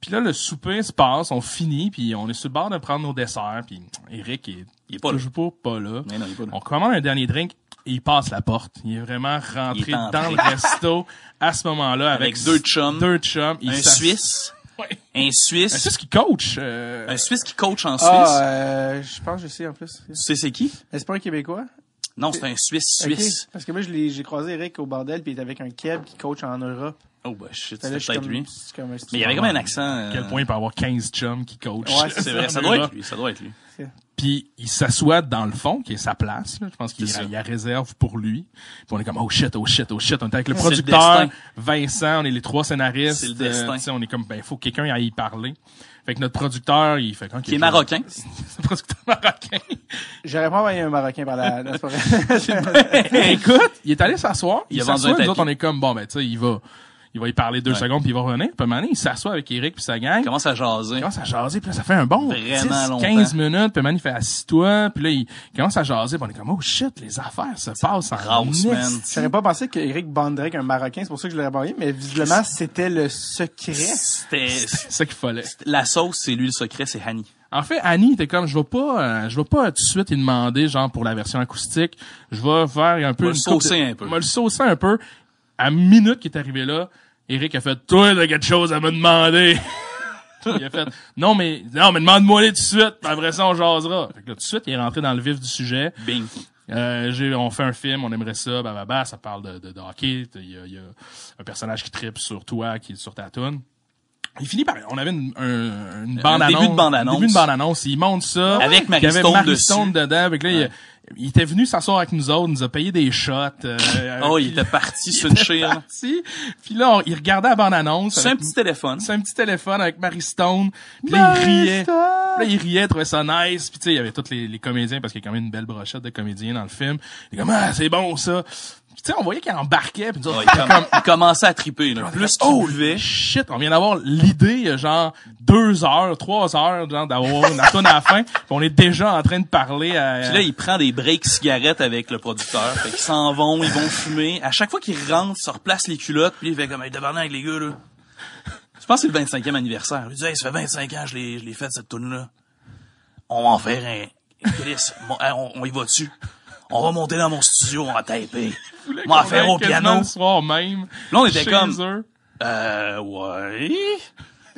Puis là, le souper se passe, on finit, puis on est sur le bord de prendre nos desserts. Puis Eric est, Il est pas là. toujours pas, pas là. Mais non, il est pas là. On commande un dernier drink et il passe la porte. Il est vraiment rentré est dans le resto à ce moment-là avec, Avec deux chums. Deux chums. Il Un Suisse. Ouais. Un Un Suisse. Suisse qui coach. euh, Un Suisse qui coach en Suisse. Ah, euh, je pense que je sais en plus. Tu sais c'est qui? Mais c'est pas un Québécois? Non, c'est un Suisse suisse. Parce que moi, je l'ai- j'ai croisé Eric au bordel, puis il est avec un Keb qui coach en Europe. Oh, bah, shit, je suis peut-être comme- lui. comme Mais il y avait comme un accent. euh, à quel point il peut avoir 15 chums qui coachent. Ouais, C'est vrai, ça doit être lui, ça doit être lui. Puis il s'assoit dans le fond, qui est sa place. là. Je pense qu'il y a réserve pour lui. Puis on est comme oh shit, oh shit, oh shit. On est avec le producteur. Vincent, on est les trois scénaristes. C'est le destin. Euh, on est comme ben faut que quelqu'un aille y parler. Fait que notre producteur, il fait quand Qui est marocain. C'est un producteur marocain. J'aurais pas envoyé un Marocain par la, la soirée. Écoute, il est allé s'asseoir. Il Il, s'assoit. Nous autres, on est comme bon ben tu sais, il va, il va y parler deux Ouais. secondes puis il va revenir. Puis à un moment donné, il s'assoit avec Eric puis sa gang. Il commence à jaser. Il commence à jaser, puis là, ça fait un bon Vraiment 10, longtemps. 15 minutes, puis man, il fait assis-toi, puis là, il commence à jaser, puis on est comme, oh shit, les affaires se passent en Rause, man. J'aurais pas pensé qu'Eric avec un Marocain, c'est pour ça que je l'aurais envoyé, mais visiblement, c'était le secret. C'était, C'est ça qu'il fallait. la sauce, c'est lui le secret, c'est Hani. En fait, Annie était comme, je vais pas, euh, je vais pas tout de suite lui demander, genre, pour la version acoustique, je vais faire un peu Va le saucer de- un peu. va le saucer un peu. À une minute qu'il est arrivé là, Eric a fait, toi, t'as quelque chose à me demander. il a fait, non, mais, non, mais demande-moi les tout de suite, après ça, on jasera. Fait que là, tout de suite, il est rentré dans le vif du sujet. Bing. Euh, j'ai, on fait un film, on aimerait ça, bah, bah, bah, ça parle de, de, de hockey. Il y y a un personnage qui tripe sur toi, qui est sur ta toune. Il finit par, on avait une, un, une bande annonce. début de bande-annonce. Début de bande annonce. Il monte ça. Avec Marie Il y avait Marie. Stone dedans. Avec là, il, il était venu s'asseoir avec nous autres, il nous a payé des shots. euh, Oh, puis il était parti sur une chire. parti. Puis là, on- il regardait la bande annonce. C'est un petit téléphone. C'est un petit téléphone avec Marie Stone. Puis là, il riait. Puis Là, il riait, trouvait ça nice. Puis tu sais, il y avait tous les, les comédiens, parce qu'il y a quand même une belle brochette de comédiens dans le film. Il est comme, ah, c'est bon, ça. Tu sais, on voyait qu'il embarquait. Puis nous autres, Ouais, il, com- il commençait à triper, là. Plus qu'il oh, buvait. shit, on vient d'avoir l'idée, il y a genre deux heures, trois heures, genre d'avoir une tune à la fin. Puis on est déjà en train de parler à... Puis là, il prend des breaks cigarettes avec le producteur. Fait qu'ils s'en vont, ils vont fumer. À chaque fois qu'il rentre, il se replace les culottes, puis il fait comme, hey, avec les gars, là. Je pense que c'est le 25e anniversaire. Il dit, hey, ça fait 25 ans que je l'ai, je l'ai fait, cette tune là On va en faire un, Chris, mon- on, on y va dessus. On va monter dans mon studio, on va taper. On va faire au piano. le soir même. Là, on était comme- eux. Euh, ouais.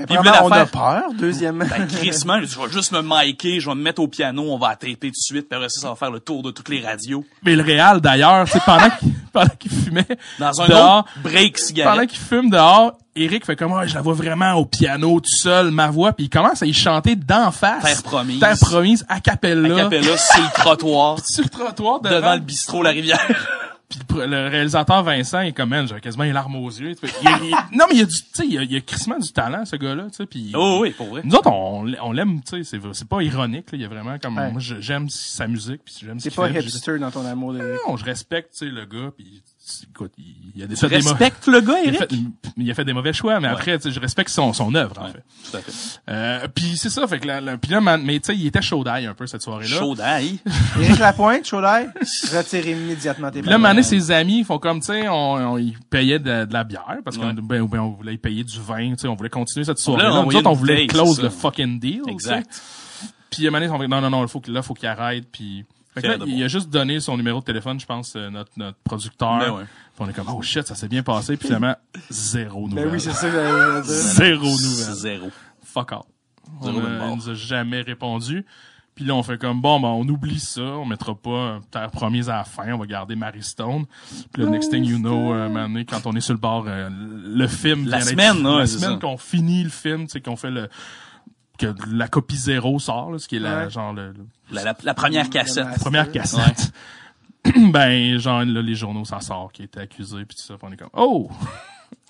Puis on a peur. Deuxièmement, Ben, crissement, je vais juste me micer, je vais me mettre au piano, on va taper tout de suite, puis après ça, ça va faire le tour de toutes les radios. Mais le réal, d'ailleurs, c'est pendant qu'il pendant qu'il fumait Dans un dehors, autre break pendant qu'il fume dehors, Eric fait comme, Ah, je la vois vraiment au piano tout seul, ma voix, puis il commence à y chanter d'en face. Terre promise. Terre promise, a cappella. À Capella, sur le trottoir, Sur le trottoir devant, devant le bistrot La Rivière. Puis le, le réalisateur Vincent, il est comme, man, j'ai quasiment les larmes aux yeux. Il- il- non, mais il y a du, tu sais, il y a, il y a crissement du talent, ce gars-là, tu sais, puis... Oh oui, pour vrai. Nous autres, on, on l'aime, tu sais, c'est, c'est pas ironique, là, il y a vraiment comme, Ouais. moi, j'aime sa musique, puis j'aime ce c'est qu'il pas fait, hipster dans ton amour de... Non, je respecte, tu sais, le gars, puis écoute, il, a des, Tu fait des le gars, il a, Eric? fait, il a fait des mauvais choix, mais Ouais. après, tu sais, je respecte son, son œuvre, en fait. tout à fait. Euh, puis c'est ça, fait que là, là- puis là, man- mais tu sais, il était chaud d'ail un peu cette soirée-là. Chaud d'ail? Éric Lapointe, chaud d'ail, retire immédiatement tes Puis là, mané, ses amis font comme, tu sais, on, on, ils payaient de, de la bière parce qu'on ben, ben, on voulait y payer du vin, tu sais, on voulait continuer cette soirée-là. Nous envoyer autres, on voulait close le fucking deal. Exact. Puis à un moment donné, ils sont fait, non, non, non, il faut que, là, faut qu'il arrête. Puis là, il a juste donné son numéro de téléphone, je pense, euh, notre, notre producteur. Ben ouais. Puis on est comme, oh shit, ça s'est bien passé. Puis finalement, zéro nouvelle. Ben oui, c'est ça que j'allais dire. Zéro nouvelle. Zéro. Fuck out. On mort. il nous a jamais répondu. Puis là, on fait comme, bon, ben, on oublie ça. On mettra pas euh, Terre promise à la fin. On va garder Mary Stone. Puis le next thing you know, euh, donné, quand on est sur le bord, euh, le film La semaine, ouais, la c'est semaine qu'on finit le film, tu sais, qu'on fait le, que la copie zéro sort, là, ce qui est la, Ouais. genre, le, le- La, la, la première cassette. La première cassette. ben, genre, là, les journaux, ça sort, qui était accusé, puis tout ça. On est comme, oh!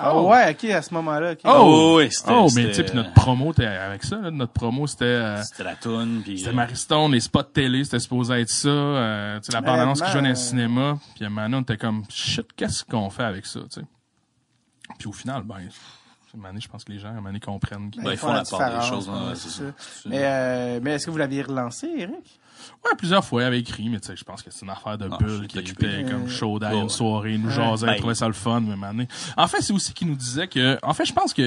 Ah ouais, ok, à ce moment-là. ok. Oh! oui, c'était- Oh, mais tu sais, puis notre promo, t'es avec ça, là, notre promo, c'était, euh, C'était la toune, puis... C'était Maristone, les spots télé, c'était supposé être ça. Euh, tu sais, la bande-annonce qui jouait dans le Honnêtement, cinéma. Puis à un moment donné, on était comme, shit, qu'est-ce qu'on fait avec ça, tu sais? Puis au final, ben, donné, je pense que les gens, donné, comprennent. qu'ils- Ben, ils font la part des choses, hein, ouais, c'est c'est ça. ça. Mais, euh, mais est-ce que vous l'aviez relancé, Eric? Ouais, plusieurs fois, il avait écrit, mais tu sais, je pense que c'est une affaire de Ah, bulle qui était comme chaude à une soirée, il nous jasait, Ben, il trouvait ça le fun, mais donné. En fait, c'est aussi qu'il nous disait que, en fait, je pense qu'ils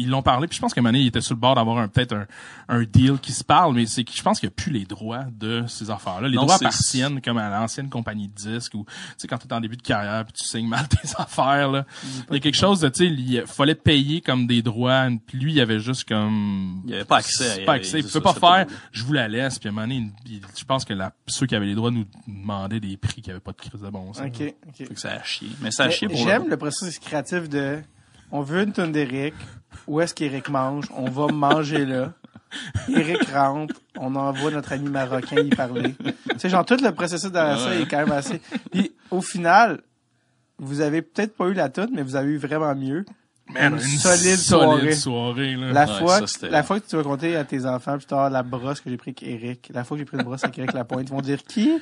ils l'ont parlé, puis je pense moment donné, il était sur le bord d'avoir un, peut-être un, un deal qui se parle, mais c'est que je pense qu'il n'y a plus les droits de ces affaires-là. Les Non, droits appartiennent comme à l'ancienne compagnie de disques ou, tu sais, quand t'es en début de carrière puis tu signes mal tes affaires, là. Il y a quelque chose de, tu sais, il fallait payer comme des droits, puis lui, il avait juste comme, Il n'y avait pas accès. pas accès. Il c'est peut pas faire, je vous la laisse, puis à un moment donné, il- il- je pense que la, ceux qui avaient les droits nous demandaient des prix qui avaient pas de crise de bon sens. Ok, ok. Fait que ça a chié. Mais ça a chié pour J'aime le... processus créatif de on veut une tonne d'Eric. Où est-ce qu'Eric mange? On va manger là. Eric rentre. On envoie notre ami marocain y parler. Tu sais, genre, tout le processus derrière ça Ouais. est quand même assez. Puis, au final, vous avez peut-être pas eu la tonne, mais vous avez eu vraiment mieux. Man, Une une solide solide soirée. soirée, là. La Ouais, fois, ça, la fois que tu vas compter à tes enfants plus tard la brosse que j'ai pris avec Eric, la fois que j'ai pris une brosse avec Eric Lapointe, ils vont dire qui?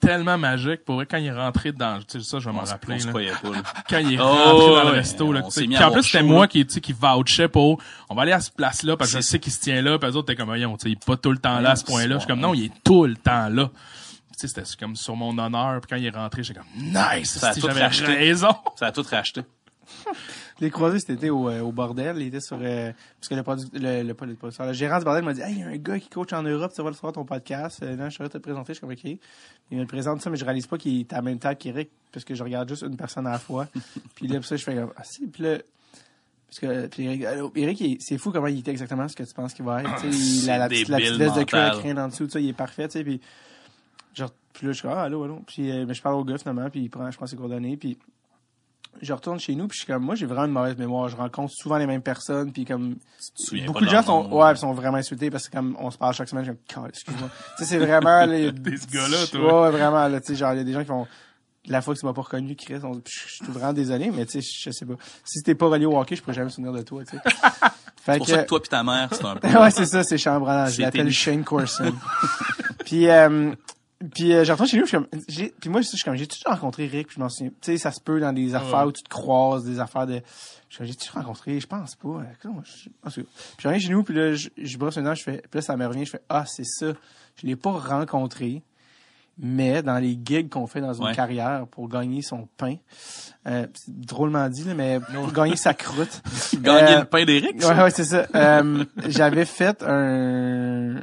Tellement magique. Pour vrai, quand il est rentré dans, tu sais, ça, je vais m'en rappeler, on là. pas, là. Quand il est Oh, rentré dans le ouais, resto, là, Puis en plus, c'était moi qui, tu sais, qui vouchait pour, on va aller à ce place-là, parce que je sais qu'il se tient là, puis les autres, t'es comme, voyons, tu sais, il est pas tout le temps là, à ce point-là. Je suis comme, non, il est tout le temps là. Tu sais, c'était comme sur mon honneur, puis quand il est rentré, j'étais comme, nice! Ça a tout racheté. raison! Ça a tout racheté. Je l'ai croisé cet été au, euh, au bordel. Il était sur. euh, parce que le, produ- le, le, le producteur, le gérant du bordel m'a dit Hey, il y a un gars qui coach en Europe, tu vas le soir ton podcast. Euh, non, je serais te le présenter. Je suis comme OK. Il me le présente ça, mais je réalise pas qu'il est à la même table qu'Eric, parce que je regarde juste une personne à la fois. puis là, ça, je fais comme Ah, si. Puis là. Parce que, puis Eric, il- c'est fou comment il était exactement ce que tu penses qu'il va être. Il a la petite, la petite veste de cuir à en dessous, il est parfait. Puis, genre, puis là, je suis comme, ah, allô, allô. Puis, euh, mais je parle au gars, finalement, puis il prend, je prends ses coordonnées, puis je retourne chez nous, puis je suis comme, moi, j'ai vraiment une mauvaise mémoire. Je rencontre souvent les mêmes personnes, puis comme, beaucoup de gens sont, ouais, sont vraiment insultés parce que comme on se parle chaque semaine, je suis comme, excuse-moi. tu sais, c'est vraiment, a- Des ce gars-là, toi. Ouais, vraiment, là, tu sais, genre, il y a des gens qui font, la fois que tu m'as pas reconnu, Chris, on- je suis vraiment désolé, mais tu sais, je sais pas. Si t'es pas relié au hockey, je pourrais jamais me souvenir de toi, tu sais. Fait C'est pour ça que toi pis ta mère, c'est un peu... ouais, c'est ça, c'est chambranlant. Je l'appelle. Shane Corson. puis, euh, puis euh, je retourne chez nous, puis je suis comme, j'ai- puis moi, je suis comme, j'ai-tu déjà rencontré Rick, puis je m'en souviens. Tu sais, ça se peut dans des affaires Ouais. où tu te croises, des affaires de, je suis comme, j'ai-tu rencontré, je pense pas. Euh, je- en tout cas. Puis je reviens chez nous, puis là, je, je brosse une dent, je fais, puis là, ça me revient, je fais, ah, c'est ça. Je l'ai pas rencontré, mais dans les gigs qu'on fait dans une Ouais. carrière pour gagner son pain, euh, c'est drôlement dit, là, mais pour gagner sa croûte. Gagner Euh, le pain d'Éric, Ouais, ouais, c'est ça. Euh, j'avais fait un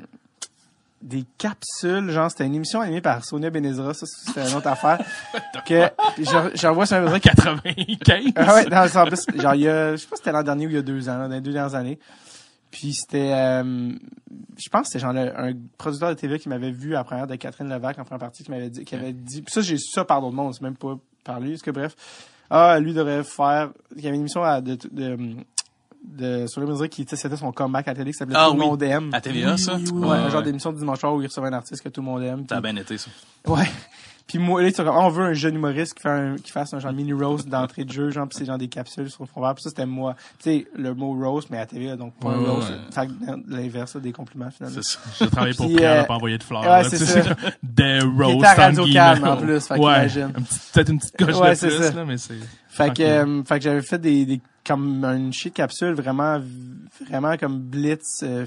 des capsules, genre c'était une émission animée par Sonia Benezra, ça c'était une autre affaire. que je- j'envoie sur un truc. 95. Ah ouais, dans en plus, genre il y a, je sais pas si c'était l'an dernier ou il y a deux ans, là, dans les deux dernières années. Puis c'était, euh, je pense que c'était genre le- un producteur de TV qui m'avait vu à la première de Catherine Levac en première partie, qui m'avait dit, qui avait dit, puis ça j'ai su ça par d'autres mondes, c'est même pas par lui, parce que bref, ah lui devrait faire, il y avait une émission à, de, de, de, sur le musique qui, tu sais, c'était son comeback à la télé qui s'appelait Ah Tout le oui. monde aime. À TVA, ça? Ouais, un genre d'émission de dimanche soir où il recevait un artiste que tout le monde aime. Ça a puis- bien été, ça. Ouais. Puis moi, là, comme, Ah, on veut un jeune humoriste qui, fait un, qui fasse un genre mini roast d'entrée de jeu, genre, pis c'est genre des capsules sur le fond vert. Puis ça, c'était moi. Tu sais, le mot roast, mais à TV, là, donc pas un Ouais, roast. ouais. Fait que dans l'inverse, là, des compliments, finalement. C'est ça. J'ai travaillé pour Pierre, euh, n'a pas envoyé de fleurs. ouais, c'est tu ça. sais, Des roasts. à Radio en plus, fait ouais, un peut-être une petite coche Ouais, de c'est plus, ça. là, mais c'est... Fait que, euh, fait que j'avais fait des, des comme une shit capsule vraiment, vraiment comme blitz. euh,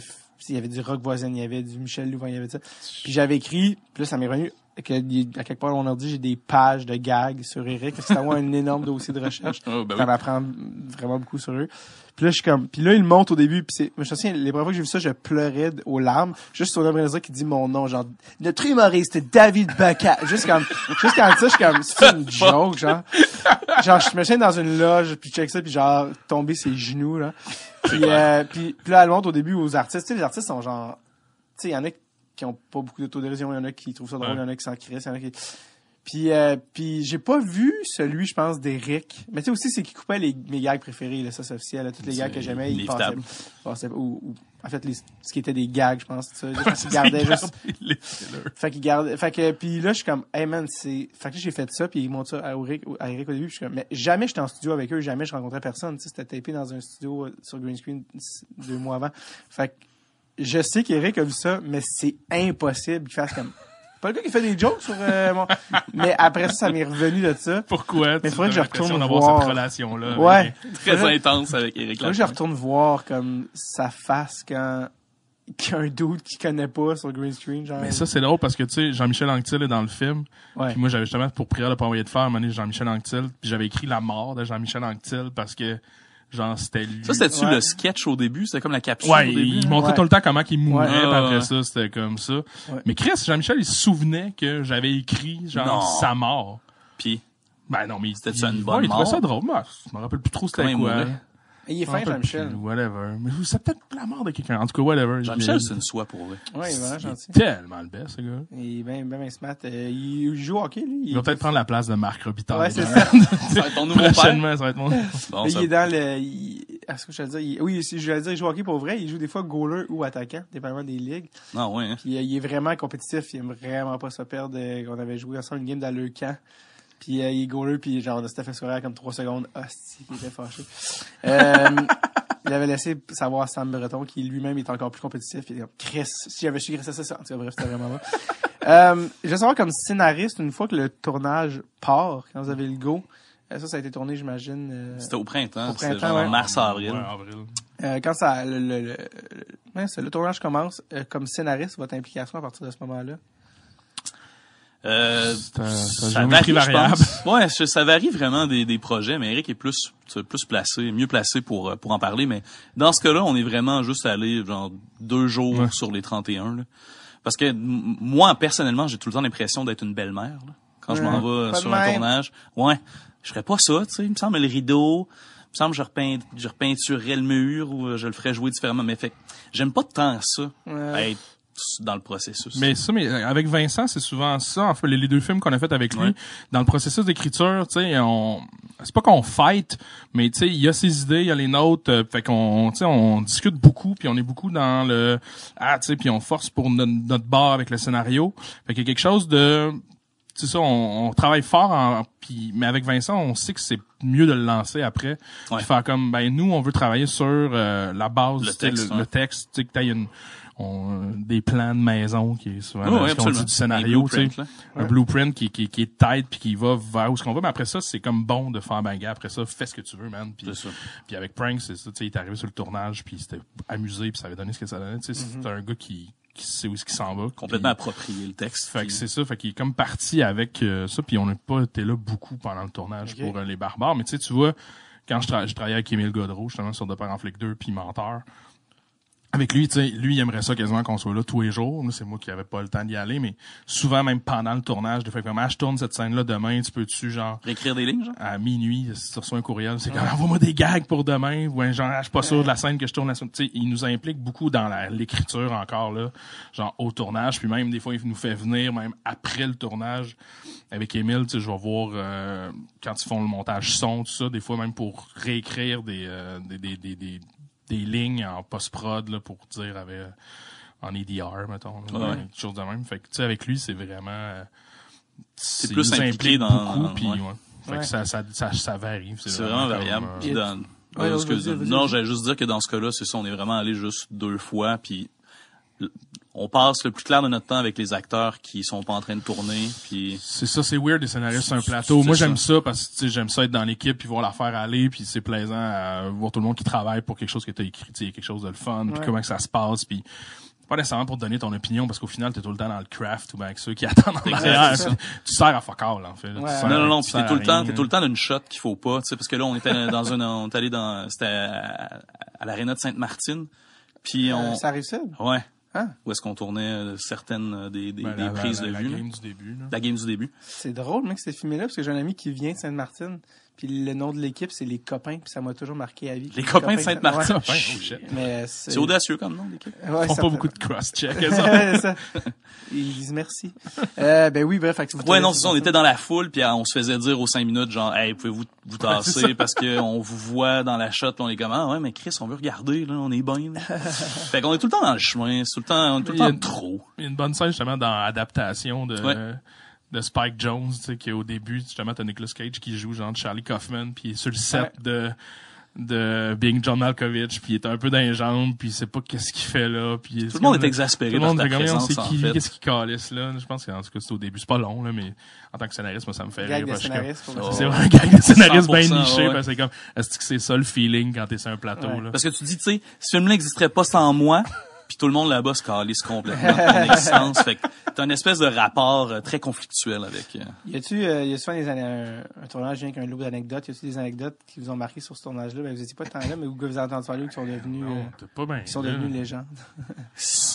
il y avait du rock voisin, il y avait du Michel Louvain, il y avait ça. Puis j'avais écrit, puis là ça m'est revenu que à quelque part on a dit j'ai des pages de gags sur Eric, c'était vraiment un énorme dossier de recherche. Oh, ben Ça oui. m'apprend vraiment beaucoup sur eux. Puis là, je suis comme, puis là, il monte au début, puis c'est, je me souviens, les premières fois que j'ai vu ça, je pleurais aux larmes, juste sur le qui dit mon nom, genre, notre humoriste, David Baca. Juste comme, juste quand ça, je suis comme, c'est une joke, genre. Genre, je me souviens dans une loge, puis check ça, puis genre, tomber ses genoux, là. Puis, euh, puis, puis là, elle monte au début aux artistes. Tu sais, les artistes sont genre, tu sais, il y en a qui ont pas beaucoup d'autodérision, il y en a qui trouvent ça drôle, il y en a qui s'en crissent, il y en a qui... Puis, euh, puis j'ai pas vu celui, je pense, d'Eric. Mais tu sais aussi, c'est qu'il coupait les, mes gags préférés, là, ça c'est officiel. Tous les gags que j'aimais, il passait, passait ou, ou- en fait, les, ce qui était des gags, je pense. Ça, juste qu'il gardait juste... Les. Fait qu'il fait que, puis là, je suis comme, hey man, c'est, fait que là, j'ai fait ça, puis ils montrent ça à Eric, à Eric au début, puis je suis comme, mais jamais j'étais en studio avec eux, jamais je rencontrais personne, tu sais, c'était tapé dans un studio euh, sur green screen deux mois avant. Fait que, je sais qu'Eric a vu ça, mais c'est impossible qu'il fasse comme, pas le gars qui fait des jokes sur euh, mon, mais après ça, ça m'est revenu de ça. Pourquoi? Mais faudrait que je retourne voir. cette relation-là. Ouais. Très Faudrait- intense avec Eric Là, je Lachance. retourne voir comme sa face quand, qu'un dude qu'il connaît pas sur green screen, genre. Mais ça, c'est drôle parce que, tu sais, Jean-Michel Anctil est dans le film. ouais. Puis moi, j'avais justement, pour prière de pas envoyer de faire, à un Jean-Michel Anctil. Puis j'avais écrit la mort de Jean-Michel Anctil parce que, genre, c'était lui. Ça, c'était-tu Ouais. le sketch au début? C'était comme la capsule Ouais, au début? il montrait Ouais. tout le temps comment il mourait, après ça, c'était comme ça. Ouais. Mais Chris, Jean-Michel, il se souvenait que j'avais écrit, genre, Non. sa mort. Puis, Ben non, mais C'était-tu il- une bonne ouais, il trouvait mort? ça drôle. Moi, je me rappelle plus trop c'était quoi. Il est fin, Jean-Michel. Whatever. Mais c'est peut-être la mort de quelqu'un. En tout cas, whatever. Jean-Michel, c'est une soie pour vrai. Ouais, il est vraiment il est gentil. tellement le best, ce gars. Il est bien, bien, bien smart. Euh, il joue au hockey, lui. Il va peut-être prendre la place de Marc Robitaille. Ouais, c'est ça. Ça va être ton nouveau père. Prochainement, ça va être mon... Bon, il ça- est dans le. il- Est-ce que je vais dire? il- Oui, si je vais dire, il joue au hockey pour vrai. Il joue des fois goaler ou attaquant, dépendamment des ligues. Ah ouais, hein. Puis euh, il est vraiment compétitif. Il aime vraiment pas se perdre. Euh, On avait joué ensemble une game dans le camp. Puis euh, il est goaler, puis genre, a fait sourire comme trois secondes. Ah, si, il était fâché. Euh, il avait laissé savoir à Sam Breton qui lui-même est encore plus compétitif. Il est comme, Chris, si j'avais su Chris, ça, ça, ça. En tout cas, bref, c'était vraiment bon. Euh, je veux savoir, comme scénariste, une fois que le tournage part, quand vous avez le go, ça, ça a été tourné, j'imagine. euh, C'était au printemps. Au C'était printemps, genre ouais. mars-avril. Ouais, avril. Euh, quand ça, le, le, le, le- ouais, c'est- le tournage commence, euh, comme scénariste, votre implication à partir de ce moment-là? Euh, un- ça varie, variable. Ouais, ça ça varie vraiment des, des projets, mais Eric est plus tu sais, plus placé, mieux placé pour euh, pour en parler. Mais dans ce cas-là, on est vraiment juste allé genre deux jours Ouais. sur les 31. Là. Parce que moi, personnellement, j'ai tout le temps l'impression d'être une belle-mère là, quand je m'en vais Pas sur un même. tournage. Ouais, je ferais pas ça, tu sais. Il me semble le rideau, il me semble que je, repeint, je repeinturerais le mur ou euh, je le ferais jouer différemment. Mais fait, j'aime pas tant ça, Ouais. être dans le processus. Mais ça, mais euh, avec Vincent, c'est souvent ça. En fait, les, deux films qu'on a fait avec lui, Ouais. dans le processus d'écriture, tu sais, on, c'est pas qu'on fight, mais tu sais, il y a ses idées, il y a les nôtres, euh, fait qu'on, tu sais, on discute beaucoup, puis on est beaucoup dans le, ah, tu sais, puis on force pour notre, notre bar avec le scénario. Fait qu'il y a quelque chose de, c'est ça, on, on travaille fort, en, puis, mais avec Vincent, on sait que c'est mieux de le lancer après, Ouais. puis faire comme, ben nous, on veut travailler sur euh, la base, Le texte, le, ouais. le texte, tu sais, que t'as une on, des plans de maison qui est souvent ouais, ce qu'on dit du scénario, tu sais, un blueprint qui, qui, qui est tight puis qui va vers où ce qu'on va. Mais après ça, c'est comme bon de faire ben gars, Après ça, fais ce que tu veux, man. Puis, C'est ça. puis avec Prank, c'est ça. Tu sais, il est arrivé sur le tournage puis c'était amusé puis ça avait donné ce que ça donnait. Tu sais, c'est un gars qui, qui sait où est-ce qu'il s'en va. Complètement Puis- approprié le texte. fait que c'est ça, fait qu'il est comme parti avec euh, ça, puis on n'a pas été là beaucoup pendant le tournage pour euh, les barbares. Mais tu sais, tu vois, quand je, tra- je travaillais avec Émile Godreau, justement, sur De Père en Flic 2, puis Menteur, avec lui, tu sais, lui, il aimerait ça quasiment qu'on soit là tous les jours. Nous, c'est moi qui avais pas le temps d'y aller, mais souvent, même pendant le tournage, de fait comme, ah, je tourne cette scène-là demain, tu peux-tu, genre, Réécrire des lignes, genre? à minuit, si tu reçois un courriel, c'est comme, envoie-moi des gags pour demain, ou un genre, ah, je suis pas sûr de la scène que je tourne la semaine. Tu sais, il nous implique beaucoup dans l'écriture encore, là, genre, au tournage, puis même, des fois, il nous fait venir, même après le tournage, avec Émile, tu sais, je vais voir, euh, quand ils font le montage son, tout ça, des fois, même pour réécrire des, euh, des, des, des, des, des lignes en post-prod, là, pour dire, avec, en EDR, mettons, là, Ouais. quelque chose de même. Fait que, tu sais, avec lui, c'est vraiment, euh, c'est plus impliqué dans- beaucoup, puis ouais. ouais. Fait Ouais. que ça, ça, ça, ça varie. C'est vraiment comme, variable. euh, Puis dans- Ouais, Ouais, vas-y, non, j'allais juste dire que dans ce cas-là, c'est ça, on est vraiment allé juste deux fois, puis on passe le plus clair de notre temps avec les acteurs qui sont pas en train de tourner, puis C'est ça, c'est weird les scénaristes sur un plateau. Moi, j'aime ça parce que tu sais, j'aime ça être dans l'équipe puis voir la faire aller puis c'est plaisant à voir tout le monde qui travaille pour quelque chose que tu as écrit, tu sais, quelque chose de le fun, puis Ouais. comment que ça se passe puis pas nécessairement pour te donner ton opinion parce qu'au final t'es tout le temps dans le craft ou bien avec ceux qui attendent en arrière. puis Tu sers à fuck all en fait. Ouais. sers- non, non, non, tu puis t'es tout le temps, t'es tout le temps d'une shot qu'il faut pas, tu sais, parce que là, on était dans un, on est allé dans, c'était à, à l'aréna de Sainte-Martine, puis Euh, on, ça arrive ça? ouais, Ah, où est-ce qu'on tournait euh, certaines euh, des, des, Ben, des la- prises la- de la vue, là? game du début. là. la game du début. c'est drôle, mec, c'était filmé là, parce que j'ai un ami qui vient de Sainte-Martine, puis le nom de l'équipe, c'est Les Copains, puis ça m'a toujours marqué à vie. Les Copains de. Ouais. Ouais, oh C'est audacieux comme nom, l'équipe. Ouais, Ils font pas beaucoup de cross-check. ça. Ouais, ça. Ils disent merci. Euh, ben oui, bref. fait que vous Ouais, non, c'est ça, on était dans la foule, puis euh, on se faisait dire aux cinq minutes, genre, hey, pouvez-vous vous tasser parce que on vous voit dans la shot, puis on est comme, ah ouais, mais Chris, on veut regarder, là, on est bien. fait qu'on est tout le temps dans le chemin, c'est tout le temps, on est tout le temps une- trop. Il y a une bonne scène justement dans Adaptation de, Ouais. De Spike Jones, tu sais, qui au début, justement, t'as Nicolas Cage qui joue genre Charlie Kaufman, puis il est sur le set Ouais. de de Being John Malkovich, puis il est un peu dans les jambes, puis il sait pas qu'est-ce qu'il fait là, puis Tout le monde est exaspéré Tout le monde présence, sait en qui, fait. qu'est-ce qu'il calisse là? Je pense qu'en tout cas, c'est au début, c'est pas long, là, mais en tant que scénariste, moi, ça me fait rire. parce que Oh. C'est vrai un gag de scénariste bien 100%, niché, ouais. parce que c'est comme, est-ce que c'est ça le feeling quand t'es sur un plateau, Ouais. là? Parce que tu dis, tu sais, ce film-là n'existerait pas sans moi, puis tout le monde là-bas se calisse complètement de ton existence. Fait que t'as une espèce de rapport euh, très conflictuel avec... euh, Y a-tu, euh, y a souvent des, un, un tournage avec un lot d'anecdotes? Y a-tu des anecdotes qui vous ont marqué sur ce tournage-là? Ben, vous étiez pas tant là, mais vous vous avez entendu parler qui sont devenus, euh, Non, t'es pas bien. qui sont là. devenus légendes.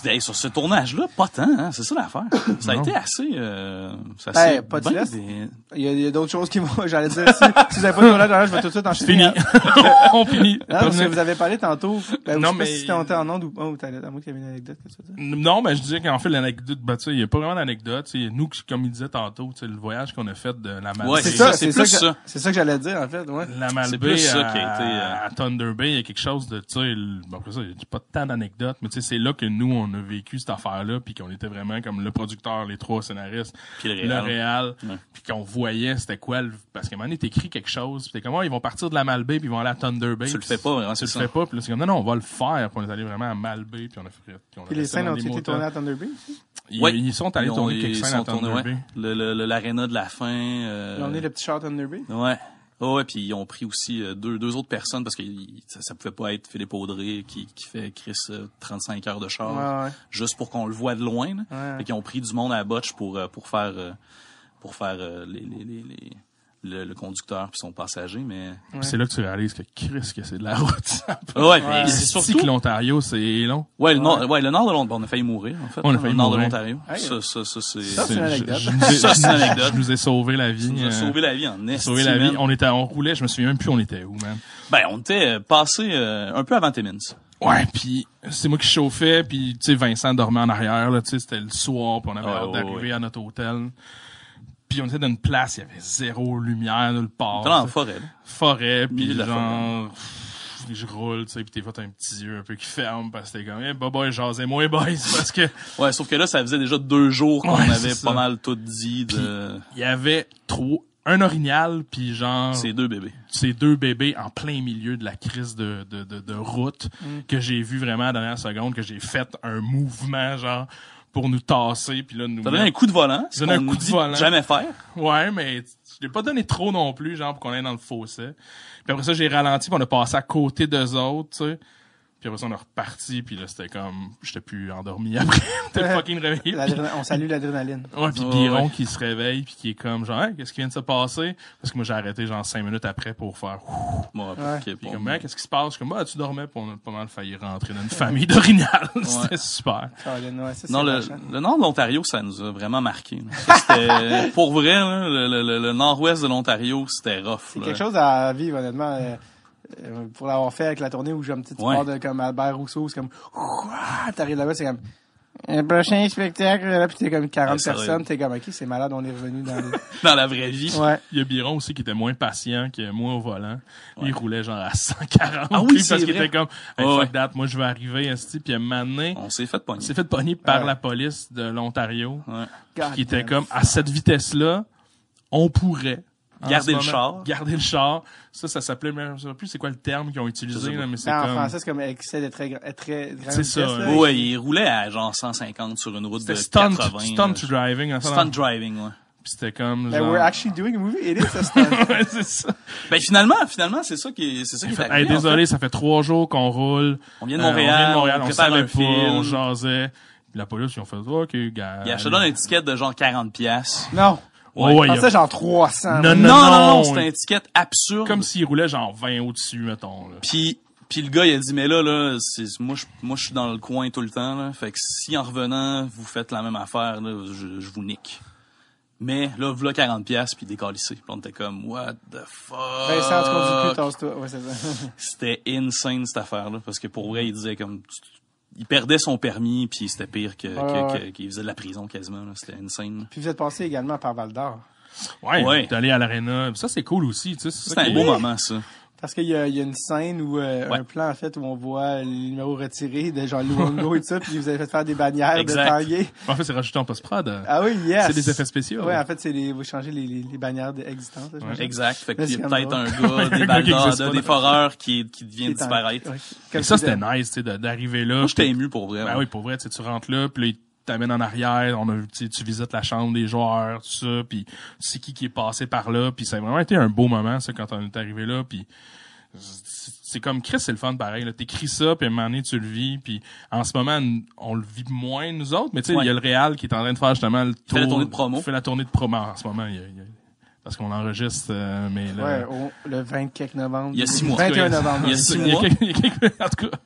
hey, sur ce tournage-là, pas tant, hein, c'est ça l'affaire. Ça a Non. été assez... Euh, ça Ben, pas de des- Il y a, il y a d'autres choses qui vont, j'allais dire, si, si vous avez pas de tournage, je vais tout de suite enchaîner. Fini. On finit. Non, parce que vous avez parlé tantôt, ben, Non, je sais pas mais- si temps en onde ou pas, ou qu'il y avait une anecdote que tu veux dire? Non, mais je disais qu'en fait, l'anecdote, ben, tu sais, il y a pas vraiment d'anecdote. tu Nous, comme il disait tantôt, tu le voyage qu'on a fait de la Malbaie. Ouais, C'est ça, c'est ça, que- c'est ça que j'allais dire, en fait, ouais. la Malbaie plus ça à, qui a été, euh, à Thunder Bay, il y a quelque chose de, tu sais, bon, après ça, il y a pas tant d'anecdotes, mais tu sais, c'est là que nous, on a vécu cette affaire-là, puis qu'on était vraiment comme le producteur, les trois scénaristes, Puis le réal. réal, Ouais. puis qu'on voyait c'était quoi, le- parce qu'à un moment donné, t'écris quelque chose, puis t'es comme, ils vont partir de la Malbaie, puis ils vont aller à Thunder Bay. Tu le fais pas, vraiment, Tu le fais pas, puis là, c'est comme, non, non, on va le faire, puis on est allé vraiment à Malbaie, puis on a on Puis les scènes ont été tournées à Thunder Bay? Ils, Ouais. ils sont allés Ils ont- tourner quelques ils scènes à sont tournés, Thunder ouais. Bay. Le- L'aréna de la fin. euh, Ils ont mis le petit char à Thunder Bay? Ouais. Oh, ouais, puis ils ont pris aussi euh, deux, deux autres personnes parce que ça, ça pouvait pas être Philippe Audrey qui, qui fait Chris euh, 35 heures de char Ouais, ouais. juste pour qu'on le voit de loin. Là. Ouais. Fait qu'ils ont pris du monde à la botche pour euh, pour faire euh, pour faire euh, les, les, les, les- le, le conducteur puis son passager, mais Ouais. C'est là que tu réalises que Chris, que c'est de la route. ouais, Ouais. c'est Surtout que l'Ontario, c'est long. ouais le nord ouais le nord de l'Ontario on a failli mourir en fait On a le nord de l'Ontario ça ça ça c'est Ça, c'est une anecdote. Ça, c'est une anecdote. je nous ai sauvé la vie. nous a euh, sauvé la vie en est sauvé la vie. On était, on roulait, je me souviens même plus on était où, man. ben on était euh, passé euh, un peu avant Timmins Ouais, puis c'est moi qui chauffais, puis tu sais Vincent dormait en arrière là, tu sais c'était le soir, puis on avait Ouais, hâte d'arriver ouais. à notre hôtel. Puis on était dans une place, il y avait zéro lumière nulle part. dans la forêt forêt, puis genre pff, je roule, tu sais, puis t'es fait un petit yeux un peu qui ferme parce que t'es comme, eh, bah, boy, jasez-moi, boys, parce que Ouais, sauf que là, ça faisait déjà deux jours qu'on Ouais, avait pas mal tout dit de il y avait trop, un orignal, puis genre, ces deux bébés. ces deux bébés en plein milieu de la crise de, de, de, de route que j'ai vu vraiment à la dernière seconde, que j'ai fait un mouvement, genre, pour nous tasser, puis là, nous T'as donné un coup de volant, ce Donné un coup de volant. jamais faire. Ouais, mais je l'ai pas donné trop non plus, genre, pour qu'on aille dans le fossé. Puis après ça, j'ai ralenti, puis on a passé à côté d'eux autres, tu sais. Puis après ça, on est reparti, puis là, c'était comme... J'étais plus endormi après. J'étais fucking réveillé. On salue l'adrénaline. Ouais, puis Biron ouais. qui se réveille, puis qui est comme, genre, Hey, qu'est-ce qui vient de se passer? Parce que moi, j'ai arrêté, genre, cinq minutes après pour faire... Ouh. Bon, Ouais. Puis bon. comme, qu'est-ce qui se passe? Je suis comme, bah, tu dormais, puis on a pas mal failli rentrer dans une famille d'orignal. C'était super. Non, le, le nord de l'Ontario, ça nous a vraiment marqué. Ça, C'était, pour vrai, là, le, le- le- le nord-ouest de l'Ontario, c'était rough. C'est quelque chose à vivre, honnêtement. Euh, pour l'avoir fait avec la tournée où j'ai un petit Ouais. sport de comme Albert Rousseau, c'est comme, t'arrives là-bas, c'est comme, Un prochain spectacle, là, puis t'es comme 40 Ouais, ça va. personnes, t'es comme, ok, c'est malade, on est revenu dans le... Dans la vraie vie. Ouais. Il y a Biron aussi qui était moins patient, qui est moins au volant. Il roulait genre à 140. Ah oui, parce qu'il était comme, hey, Ouais, fuck ouais. that, moi je vais arriver, esti. Puis à un moment donné, On s'est fait pogner. s'est fait pogner par Ouais. la police de l'Ontario, Ouais. God qui était comme, à cette vitesse-là, on pourrait. En Garder le moment, char. Garder le char. Ça, ça s'appelait, mais je sais plus c'est quoi le terme qu'ils ont utilisé, là, mais c'est Ben, en comme... français, c'est comme excès de très, gra- très C'est ça, vitesse, là. ouais. Il roulait à genre 150 sur une route de stunt, 80. stunt là. driving. en Stunt driving, ouais. Puis c'était comme Ben, genre... we're actually doing a movie. It is a stunt. ouais, c'est ça. Ben finalement, finalement, c'est ça qui est, c'est ça qui est Fait, arrivé. hey, en désolé, fait. ça fait trois jours qu'on roule. On vient de Euh, Montréal, on vient de Montréal, on on, prépare savait un pas, film. on jasait. Puis la police, ils ont fait, OK, gars. Il a acheté donne une étiquette de genre 40 pièces. non. Ouais, ouais, Je il a- pensais genre 300. Non, Non, non, non, non, c'était une étiquette absurde. Comme s'il roulait genre 20 au-dessus, mettons. Là. Puis, puis le gars, il a dit, mais là, là, c'est, moi, je, moi, je suis dans le coin tout le temps, là. Fait que si en revenant, vous faites la même affaire, là, je, je vous nique. Mais, là, voilà 40 pièces puis décalissé. Puis on était comme, what the fuck? Vincent, tu conduis plus. Ouais, c'est ça. C'était insane, cette affaire-là. Parce que pour vrai, il disait comme, il perdait son permis puis c'était pire que, qu'il faisait de la prison quasiment, là. C'était insane. Puis vous êtes passé également par Val d'Or. Ouais, Ouais. t'es allé à l'aréna. Ça, c'est cool aussi. Tu sais, c'est un beau moment, ça. Parce qu'il y a, il y a une scène où, euh, Ouais. un plan, en fait, où on voit les numéros retirés de genre Luongo et tout ça, puis vous avez fait faire des bannières Exact. de Tanguay. En fait, c'est rajouté en post-prod. Ah oui, yes. C'est des effets spéciaux. Ouais, en fait, c'est les, vous changez les, les, les bannières de- existantes, là, j'imagine. Exact. Fait qu'il y c'est a peut-être un gars, des pas. des foreurs qui, qui Qui vient est de en- disparaître. ouais. Et ça, c'était nice, tu sais, d'arriver là. Moi, j'étais ému pour vrai. Ben ouais. oui, pour vrai, tu sais, tu rentres là, puis t'amènent en arrière, on a, tu sais, tu visites la chambre des joueurs, tout ça, puis c'est qui qui est passé par là, puis ça a vraiment été un beau moment, ça, quand on est arrivé là, puis c'est comme Chris, c'est le fun pareil, là. T'écris ça, puis à un moment donné, tu le vis, puis en ce moment, on le vit moins, nous autres, mais tu sais, il Ouais. y a le Real qui est en train de faire justement le tour. fait la tournée de promo. il fait la tournée de promo en ce moment, il y a- il y a- parce qu'on enregistre, euh, mais là, Ouais, au- le 24 novembre. Il y a six mois. 21 novembre. Il y a six ça, il y a mois. il y a quelques- en tout cas,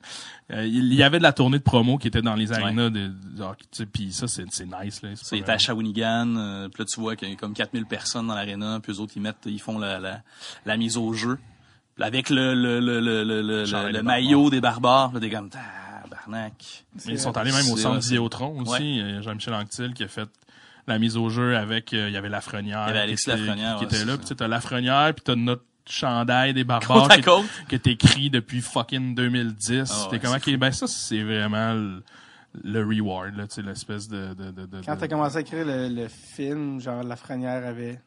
euh, il y avait de la tournée de promo qui était dans les arénas de, de tu puis ça c'est c'est nice là. Était à Shawinigan, euh, puis là, tu vois qu'il y a comme 4000 personnes dans l'aréna, puis eux autres, ils mettent, ils font la, la, la mise au jeu. Avec le, le, le, le, le, le, le des maillot des barbares, là, des comme, tabarnak. Mais ils sont allés même au C'est- centre c'est- Vidéotron aussi. Jean-Michel Anctil qui a fait la mise au jeu avec, euh, il y avait Lafrenière. Il y avait Alexis qui était- Lafrenière, qui, ouais, était c'est là. Puis tu sais, t'as Lafrenière, puis t'as notre chandail des barbares Côte côte. qui est écrit depuis fucking 2010. Ah ouais, T'es comment ben ça c'est vraiment le, le reward là, tu sais l'espèce de de de, de Quand t'as commencé à écrire le, le film, genre, La Frenière avait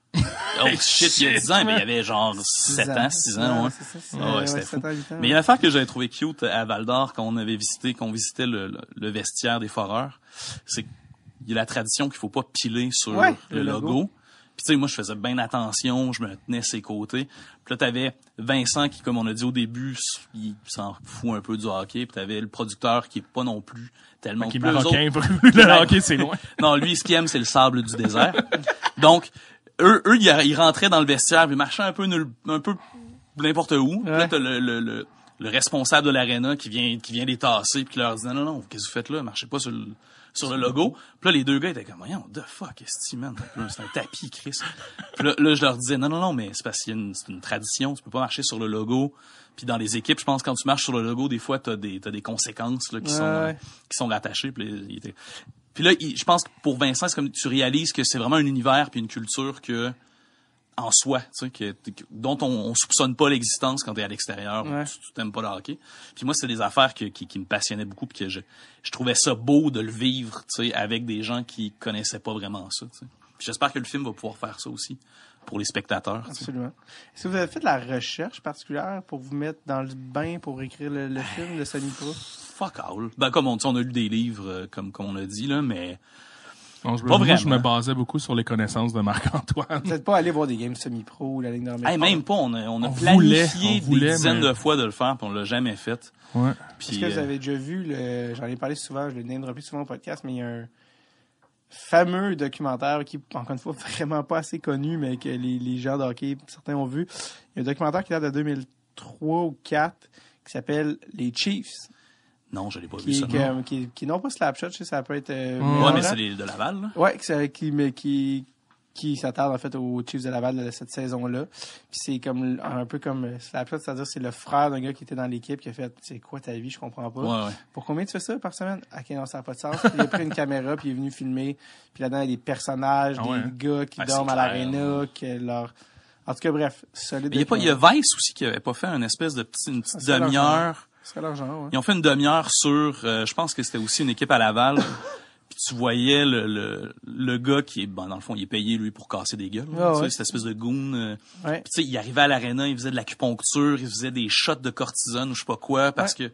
Oh shit, il y a 10 ans, mais il y avait genre 7 ans, 6 ans, ouais. c'est ça, c'est- Ah ouais, ouais, c'était fou. ans, ans, Mais il y a une affaire que j'avais trouvé cute à Val d'Or quand on avait visité, qu'on visitait le, le, le vestiaire des foreurs, c'est qu'il y a la tradition qu'il faut pas piler sur Ouais, le, le logo. logo. Sais, moi je faisais bien attention, je me tenais à ses côtés. Puis là t'avais Vincent qui, comme on a dit au début, il s'en fout un peu du hockey. Puis t'avais le producteur qui est pas non plus tellement qui autres- le hockey c'est loin. non, lui, ce qu'il aime, c'est le sable du désert. Donc, eux, eux, ils, rentraient dans le vestiaire, puis ils marchaient un peu nul- un peu n'importe où. Puis là, t'as le, le, le, le responsable de l'aréna qui vient, qui vient les tasser, puis qui leur dit non, non, non, qu'est-ce que vous faites là? Marchez pas sur le, sur le logo. Puis là, les deux gars étaient comme, voyons, the fuck, est man? C'est un tapis, Chris. Puis là, là, je leur disais, non, non, non, mais c'est parce qu'il y a une, c'est une tradition, tu peux pas marcher sur le logo. Puis dans les équipes, je pense quand tu marches sur le logo, des fois, t'as des, t'as des conséquences là, qui, sont, qui sont rattachées. Puis, là, il était- puis là, il- je pense que pour Vincent, c'est comme tu réalises que c'est vraiment un univers puis une culture que en soi, tu sais, dont on, on soupçonne pas l'existence quand t'es à l'extérieur, Ouais. tu tu t'aimes pas le hockey. Puis moi, c'est des affaires que- qui, qui me passionnaient beaucoup puis que je, je trouvais ça beau de le vivre, tu sais, avec des gens qui connaissaient pas vraiment ça. tu sais. J'espère que le film va pouvoir faire ça aussi pour les spectateurs. tu. Absolument. Est-ce que vous avez fait de la recherche particulière pour vous mettre dans le bain pour écrire le, le film de Pro? Fuck all. Ben comme on dit, on a lu des livres, euh, comme, comme on l'a dit là, mais Non, je, Pas moi, je me basais beaucoup sur les connaissances de Marc-Antoine. Vous n'êtes pas allé voir des games semi-pro ou la ligne d'armée? hey, même pas. On a, on a On planifié voulait, on voulait, des dizaines mais- de fois de le faire, puis on l'a jamais fait. Ouais. Puis, Est-ce que vous euh, avez déjà vu le, j'en ai parlé souvent, je le name plus souvent au podcast, mais il y a un fameux documentaire qui, encore une fois, vraiment pas assez connu, mais que les, les gens de hockey, certains ont vu. Il y a un documentaire qui date de 2003 ou 2004 qui s'appelle Les Chiefs, non, je l'ai pas vu qui, ça. est, comme- qui, qui non pas Slapshot, je sais, ça peut être... euh, Ouais, mais c'est les de Laval. Là. Ouais, ça- qui, mais qui, qui s'attarde en fait aux Chiefs de Laval de cette saison-là. Puis c'est comme un peu comme plate, c'est-à-dire c'est le frère d'un gars qui était dans l'équipe qui a fait c'est quoi ta vie, je comprends pas. Ouais, ouais. Pour combien tu fais ça par semaine? Ok, non, ça n'a pas de sens. Puis il a pris une caméra, puis il est venu filmer. Puis là-dedans, il y a des personnages, Ah des gars qui Ah, dorment à l'aréna, que leur... En tout cas, bref, solide. Il y a pas, il y a Vice aussi qui avait pas fait une espèce de petit, une petite Ça demi-heure. L'argent, ouais. Ils ont fait une demi-heure sur, euh, je pense que c'était aussi une équipe à Laval. Puis tu voyais le, le, le gars qui est, ben, dans le fond, il est payé, lui, pour casser des gueules. Ah ouais. cette espèce de goon. euh. Ouais. Puis tu sais, il arrivait à l'aréna, il faisait de l'acupuncture, il faisait des shots de cortisone ou je sais pas quoi, parce que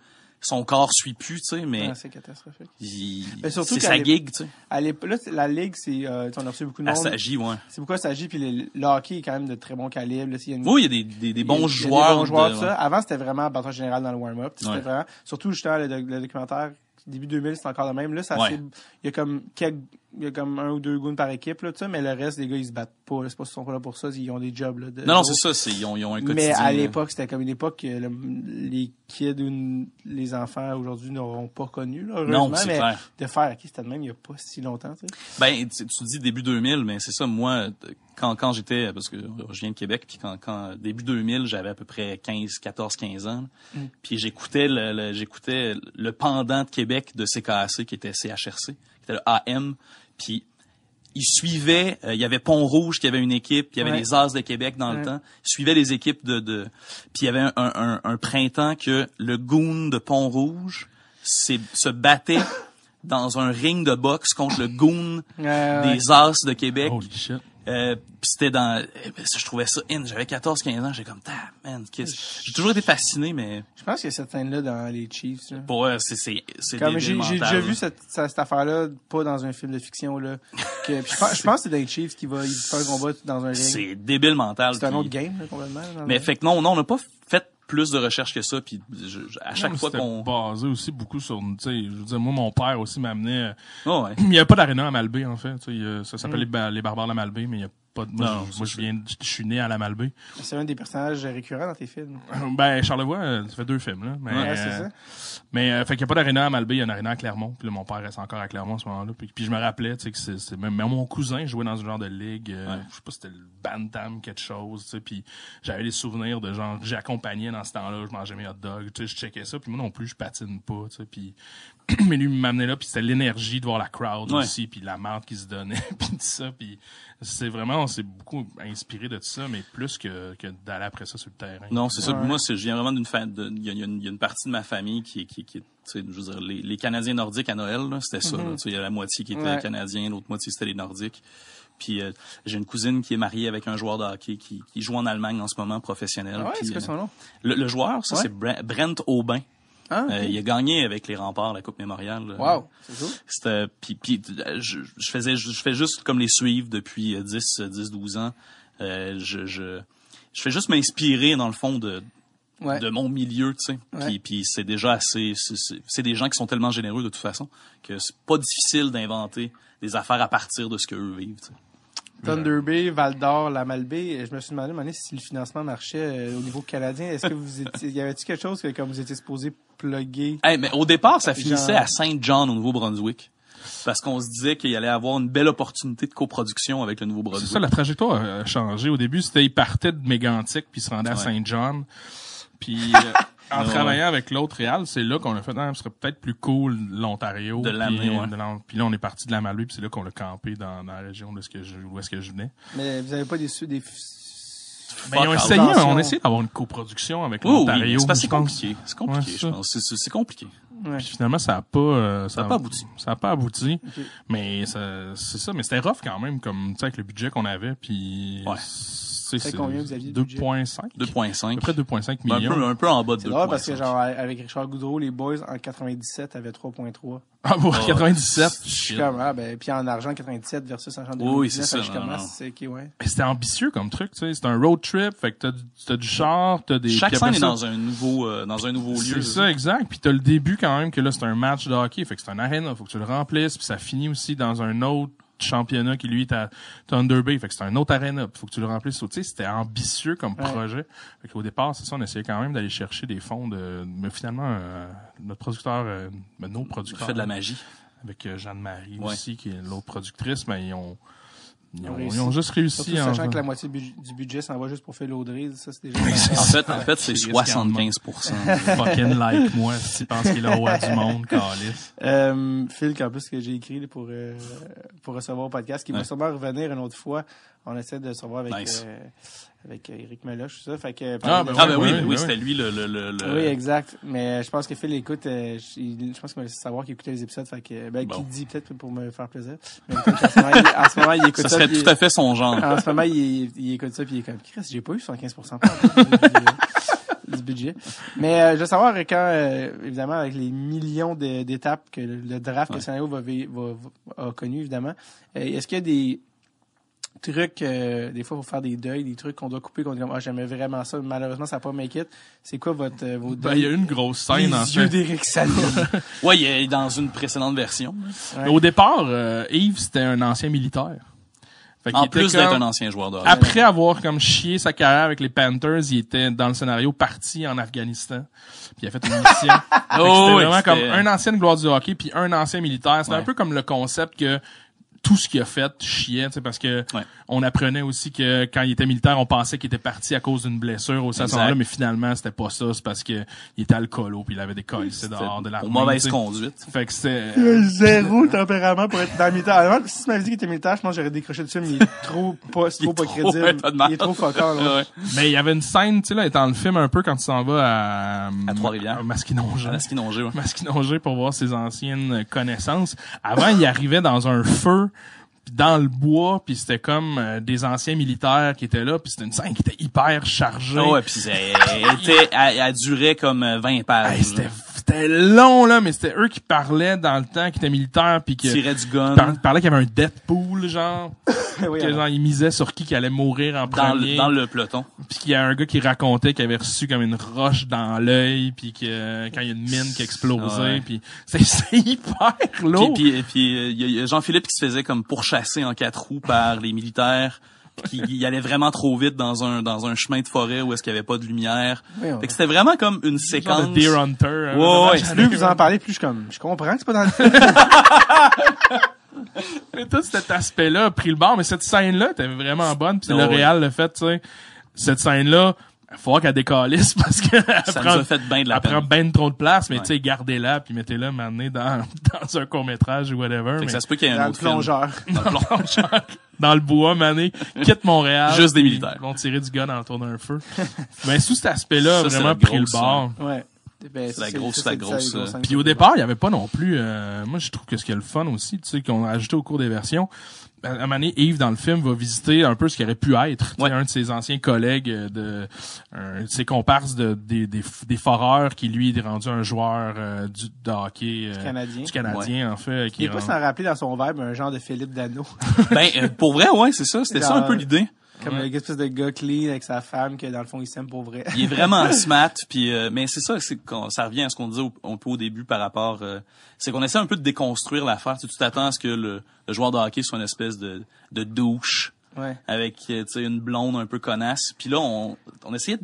son corps suit plus, tu sais, mais Ah, c'est catastrophique. il- Mais surtout c'est sa gig, tu sais. À là, la ligue, c'est, euh, on a reçu beaucoup de monde. s'agit, ouais. C'est pourquoi ça agit, puis le, le hockey est quand même de très bon calibre. Là, s'il y a une- Oui, il y a des, des, il bons il y a joueurs. Des bons joueurs, de- tout ça. Avant, c'était vraiment bâton général dans le warm-up. C'était Ouais. vraiment, surtout justement le, le documentaire début 2000, c'est encore le même. Là, ça Ouais. il y a comme quelques, il y a comme un ou deux goons par équipe, là, mais le reste, les gars, ils se battent pas. C'est pas qu'ils sont pas là pour ça, ils ont des jobs, là. de- Non, non, c'est ça, c'est, ils ont, ils ont un quotidien. Mais à l'époque, c'était comme une époque que le- les kids ou les enfants aujourd'hui n'auront pas connu, là, heureusement. Non, mais clair. de faire, ok, c'était le même il y a pas si longtemps, tu sais. Ben, tu, tu dis début 2000, mais c'est ça, moi, quand, quand j'étais, parce que je viens de Québec, puis quand, quand début 2000, j'avais à peu près 15, 14, 15 ans, Mm. puis j'écoutais le, le- j'écoutais le pendant de Québec de CKAC, qui était CHRC, qui était le AM, puis il suivait, euh, il y avait Pont-Rouge qui avait une équipe, puis il y avait Ouais. les As de Québec dans Ouais. le temps. Il suivait les équipes de, de puis il y avait un, un, un- un printemps que le goon de Pont-Rouge s'est- se battait dans un ring de boxe contre le goon ouais. des As de Québec. Holy shit. Euh, puis c'était dans eh ben, je trouvais ça in. J'avais 14 15 ans, j'étais comme ah, man, qu'est-ce- j'ai toujours été fasciné mais Je pense qu'il y a cette scène-là dans les Chiefs, là. pour eux, c'est c'est c'est j'ai j'ai déjà là. vu cette, cette, cette affaire-là, pas dans un film de fiction, là. Que, puis je, pense, je pense que c'est dans les Chiefs qui va faire un combat dans un ring. c'est débile mental. C'est un autre game, là, complètement. là, Mais le- fait que non, non, on n'a pas plus de recherches que ça puis je- je- à chaque Non, fois qu'on basé aussi beaucoup sur, tu sais, je veux dire, moi, mon père aussi m'amenait, euh, Oh, ouais. il n'y a pas d'aréna à Malbaie, en fait, tu sais, y ça s'appelle Mm. les, Ba- les barbares de Malbaie, mais il y a pas de, moi, Non, je, moi, je viens, je suis né à la Malbaie. C'est un des personnages récurrents dans tes films. Ben, Charlevoix, euh, ça fait deux films, là. Mais, Ouais, c'est euh, ça. Mais euh, fait qu'il n'y a pas d'aréna à Malbaie, il y a un aréna à Clermont. Puis là, mon père reste encore à Clermont à ce moment-là. Puis, puis je me rappelais, tu sais, que c'est, c'est même, même mon cousin jouait dans ce genre de ligue. euh, Ouais. Je sais pas si c'était le Bantam, quelque chose, tu sais. Puis j'avais des souvenirs de genre, j'accompagnais dans ce temps-là, je mangeais mes hot dogs, tu sais, je checkais ça. Puis moi non plus, je patine pas, tu sais. Puis mais lui il m'amenait là, puis c'était l'énergie de voir la crowd Ouais. aussi, puis la marde qui se donnait, puis tout ça. Puis c'est vraiment, on s'est beaucoup inspiré de tout ça, mais plus que, que d'aller après ça sur le terrain. Non, c'est ça. Ouais. Moi, c'est, je viens vraiment d'une fa- de- il y, a- il y a une- partie de ma famille qui, est- qui, qui je veux dire, les, les Canadiens nordiques à Noël, c'était ça. sais, il y a la moitié qui était Ouais. canadien, l'autre moitié c'était les nordiques. Puis euh, j'ai une cousine qui est mariée avec un joueur de hockey qui, qui joue en Allemagne en ce moment professionnel. Ah ouais, Puis, c'est quoi euh, son nom? le, le joueur, ça Ouais. c'est Bre- Brent Aubin. Ah. Euh, il a gagné avec les remparts la Coupe mémoriale. Wow, c'est cool. C'était puis puis euh, je, je faisais je, je fais juste comme les suivre depuis euh, 10 euh, 10 12 ans. Euh, je je je fais juste m'inspirer dans le fond de Ouais. de mon milieu, tu sais. Ouais. Puis puis c'est déjà assez c'est- des gens qui sont tellement généreux de toute façon que c'est pas difficile d'inventer des affaires à partir de ce que eux vivent, tu sais. Thunder Bay, Val d'Or, la Malbaie, je me suis demandé, à un moment donné, si le financement marchait euh, au niveau canadien. Est-ce que vous étiez, y avait-tu quelque chose que comme vous étiez supposé plugger? Hey, mais au départ, ça finissait Genre- à Saint John au Nouveau-Brunswick. Parce qu'on se disait qu'il allait avoir une belle opportunité de coproduction avec le C'est Nouveau-Brunswick. ça, la trajectoire a changé. Au début, c'était, il partait de Mégantic puis il se rendait à Ouais. Saint John. Puis, euh, en Ouais. travaillant avec l'autre Réal, c'est là qu'on a fait, ah, ce serait peut-être plus cool l'Ontario. De l'amener, puis, ouais. puis là, on est parti de la Malbaie, puis c'est là qu'on l'a campé dans, dans la région de ce que je, où est-ce que je venais. Mais vous avez pas des, des, Mais ils ont essayé, on a essayé d'avoir une coproduction avec Oui, oui, l'Ontario. mais c'est compliqué. C'est compliqué, Ouais, je pense. C'est- C'est c'est compliqué. ouais. Puis finalement, ça a pas, euh, Ça a pas abouti. Ça a pas abouti. Mais ça, c'est ça, mais c'était rough quand même, comme, tu sais, avec le budget qu'on avait, puis. Ouais. C'est- combien vous aviez de budget? 2.5. À 2.5. peu près 2.5 un, millions. peu, un peu en bas de 2.5. C'est drôle parce que genre avec Richard Goudreau, les boys en 97 avaient 3.3. Ah, bon, Oh, 97. Je suis comme ah ben puis en argent 97 versus argent 2019. Oui, c'est ça, Je commence, c'est ouais. Mais c'était ambitieux comme truc, tu sais. C'est un road trip, fait que t'as du, t'as du char, t'as des... Chaque scène est dans un nouveau, euh, dans un nouveau lieu. C'est ça, exact. Puis t'as le début quand même que là, c'est un match de hockey. Fait que c'est un arena, faut que tu le remplisses. Puis ça finit aussi dans un autre championnat qui, lui, est à Thunder Bay. Fait que c'est un autre arena. Faut que tu le remplisses. Tu sais, c'était ambitieux comme Ouais. projet. Fait qu'au départ, c'est ça, on essayait quand même d'aller chercher des fonds de... Mais finalement, euh, notre producteur, euh, ben, nos producteurs... fais de la magie. avec euh, Jeanne-Marie Ouais. aussi, qui est l'autre productrice, mais ils ont Ils ont, réussi. ils ont juste réussi. Surtout en- sachant que la moitié du budget- s'en va juste pour faire l'Audrey, ça c'est déjà... c'est En ça. fait, en fait, c'est C'est 75% Fucking like moi, si tu penses qu'il est le roi du monde, Calis. Euh, Phil, en plus que j'ai écrit pour euh, pour recevoir au podcast, qui va sûrement revenir une autre fois. On essaie de se revoir avec Nice. euh, avec euh, Eric Meloche, tout ça. Fait que Ah, ben Ah ben oui, oui, c'était lui le, le, le, le- oui, exact. Mais je pense que Phil écoute, euh, je, pense qu'il va savoir qu'il écoutait les épisodes, fait que ben Bon. qu'il dit peut-être pour me faire plaisir. Mais peut-être qu'en ce moment, il, en ce moment, il écoute Ça ça. serait tout à fait son genre. En ce moment, il, il écoute ça puis il est comme Chris, j'ai pas eu 75% du, du- du budget. Mais euh, je veux savoir quand, euh, évidemment, avec les millions d'étapes que le, le draft que Ouais. le scénario va, va- va- a connu, évidemment, euh, est-ce qu'il y a des trucs, euh, des fois, il faut faire des deuils, des trucs qu'on doit couper, qu'on dit comme, ah, j'aimais vraiment ça, malheureusement, ça n'a pas make it. C'est quoi votre, euh, vos Ben, il y a deuils? eu une grosse les scène, en yeux fait. d'Éric Salé. Ouais, il est dans une précédente version. Ouais. Au départ, euh, Yves, c'était un ancien militaire. Fait En plus d'être un ancien joueur de hockey. Après avoir comme chié sa carrière avec les Panthers, il était dans le scénario parti en Afghanistan. Puis il a fait une mission. Oh, c'était oui, vraiment comme un ancien gloire du hockey puis un ancien militaire. C'était un peu comme le concept que tout ce qu'il a fait chiait, tu sais, parce que Ouais. on apprenait aussi que quand il était militaire, on pensait qu'il était parti à cause d'une blessure aussi à ce Exact. moment-là, mais finalement c'était pas ça, c'est parce que il était alcoolo puis il avait des cols dehors de la mauvaise conduite. Fait que c'était Il a zéro tempérament pour être dans le militaire. Alors, si tu m'avais dit qu'il était militaire, je pense que j'aurais décroché dessus, mais il est trop pas, c'est trop est pas trop- crédible. il est trop fuckard, là. Ouais. Mais il y avait une scène, tu sais, là, étant le film un peu quand tu s'en vas à... À Trois-Rivières. à Masquinongé. Skinongé, ouais. Masquinongé pour voir ses anciennes connaissances. Avant, il arrivait dans un feu, puis dans le bois, puis c'était comme euh, des anciens militaires qui étaient là, puis c'était une scène qui était hyper chargée. Ah ouais, puis elle, elle, elle durait comme euh, 20 pages. Hey, c'était c'était long là, mais c'était eux qui parlaient dans le temps, qui étaient militaires, puis qui tirait du gun. par- parlaient qu'il y avait un Deadpool, genre, Oui, que alors. genre ils misaient sur qui qui allait mourir en dans premier. le, dans le peloton. Puis qu'il y a un gars qui racontait qu'il avait reçu comme une roche dans l'œil, puis que euh, quand il y a une mine qui explosait, Ouais. puis c'est c'est hyper Puis, lourd. puis, puis euh, il y a- il y a Jean-Philippe qui se faisait comme pourchasser en quatre roues par les militaires. Qui il allait vraiment trop vite dans un dans un chemin de forêt où est-ce qu'il y avait pas de lumière. Oui, Fait que c'était vraiment comme une séquence. de Deer Hunter. hein, Ouais, ouais. Plus vous en parlez, plus je suis comme, je comprends que c'est pas dans le. Mais tout cet aspect-là a pris le bord, mais cette scène-là était vraiment bonne, puis le ouais. réal le fait, tu sais. Cette scène-là, il faut qu'elle décalisse parce que Ça nous prend, a fait bien de la elle prend peine. ben trop de place, mais Ouais. tu sais, gardez-la, puis mettez-la maintenant dans, dans un court-métrage ou whatever. Fait que mais ça se peut qu'il y ait Dans un le autre film. plongeur. Dans le plongeur. dans le bois, mané, quitte Montréal. Juste des militaires. Ils vont tirer du gun autour d'un feu. Mais sous cet aspect-là, vraiment la pris le grosse, bord. Ouais. Ben, C'est la grosse- ça, la grosse, euh, Puis au départ, il y avait pas non plus. euh, moi, je trouve que ce qui est le fun aussi, tu sais, qu'on a ajouté au cours des versions. À un moment donné, Yves dans le film va visiter un peu ce qui aurait pu être Ouais. un de ses anciens collègues euh, de un de ses comparses de des des, des foreurs qui lui est rendu un joueur euh, du de hockey euh, Canadien. du canadien en fait qui Il est pas rend- sans rappeler dans son verbe un genre de Philippe Dano. ben euh, pour vrai ouais, c'est ça, c'était ça un peu l'idée. Comme Ouais. le espèce de gars clean avec sa femme que dans le fond il s'aime pour vrai. Il est vraiment smart puis euh, mais c'est ça c'est qu'on- ça revient à ce qu'on disait au- un peu au début par rapport euh, c'est qu'on essaie un peu de déconstruire l'affaire, tu sais, tu t'attends à ce que le, le joueur de hockey soit une espèce de de douche Ouais. avec euh, tu sais une blonde un peu connasse. Puis là on on essayait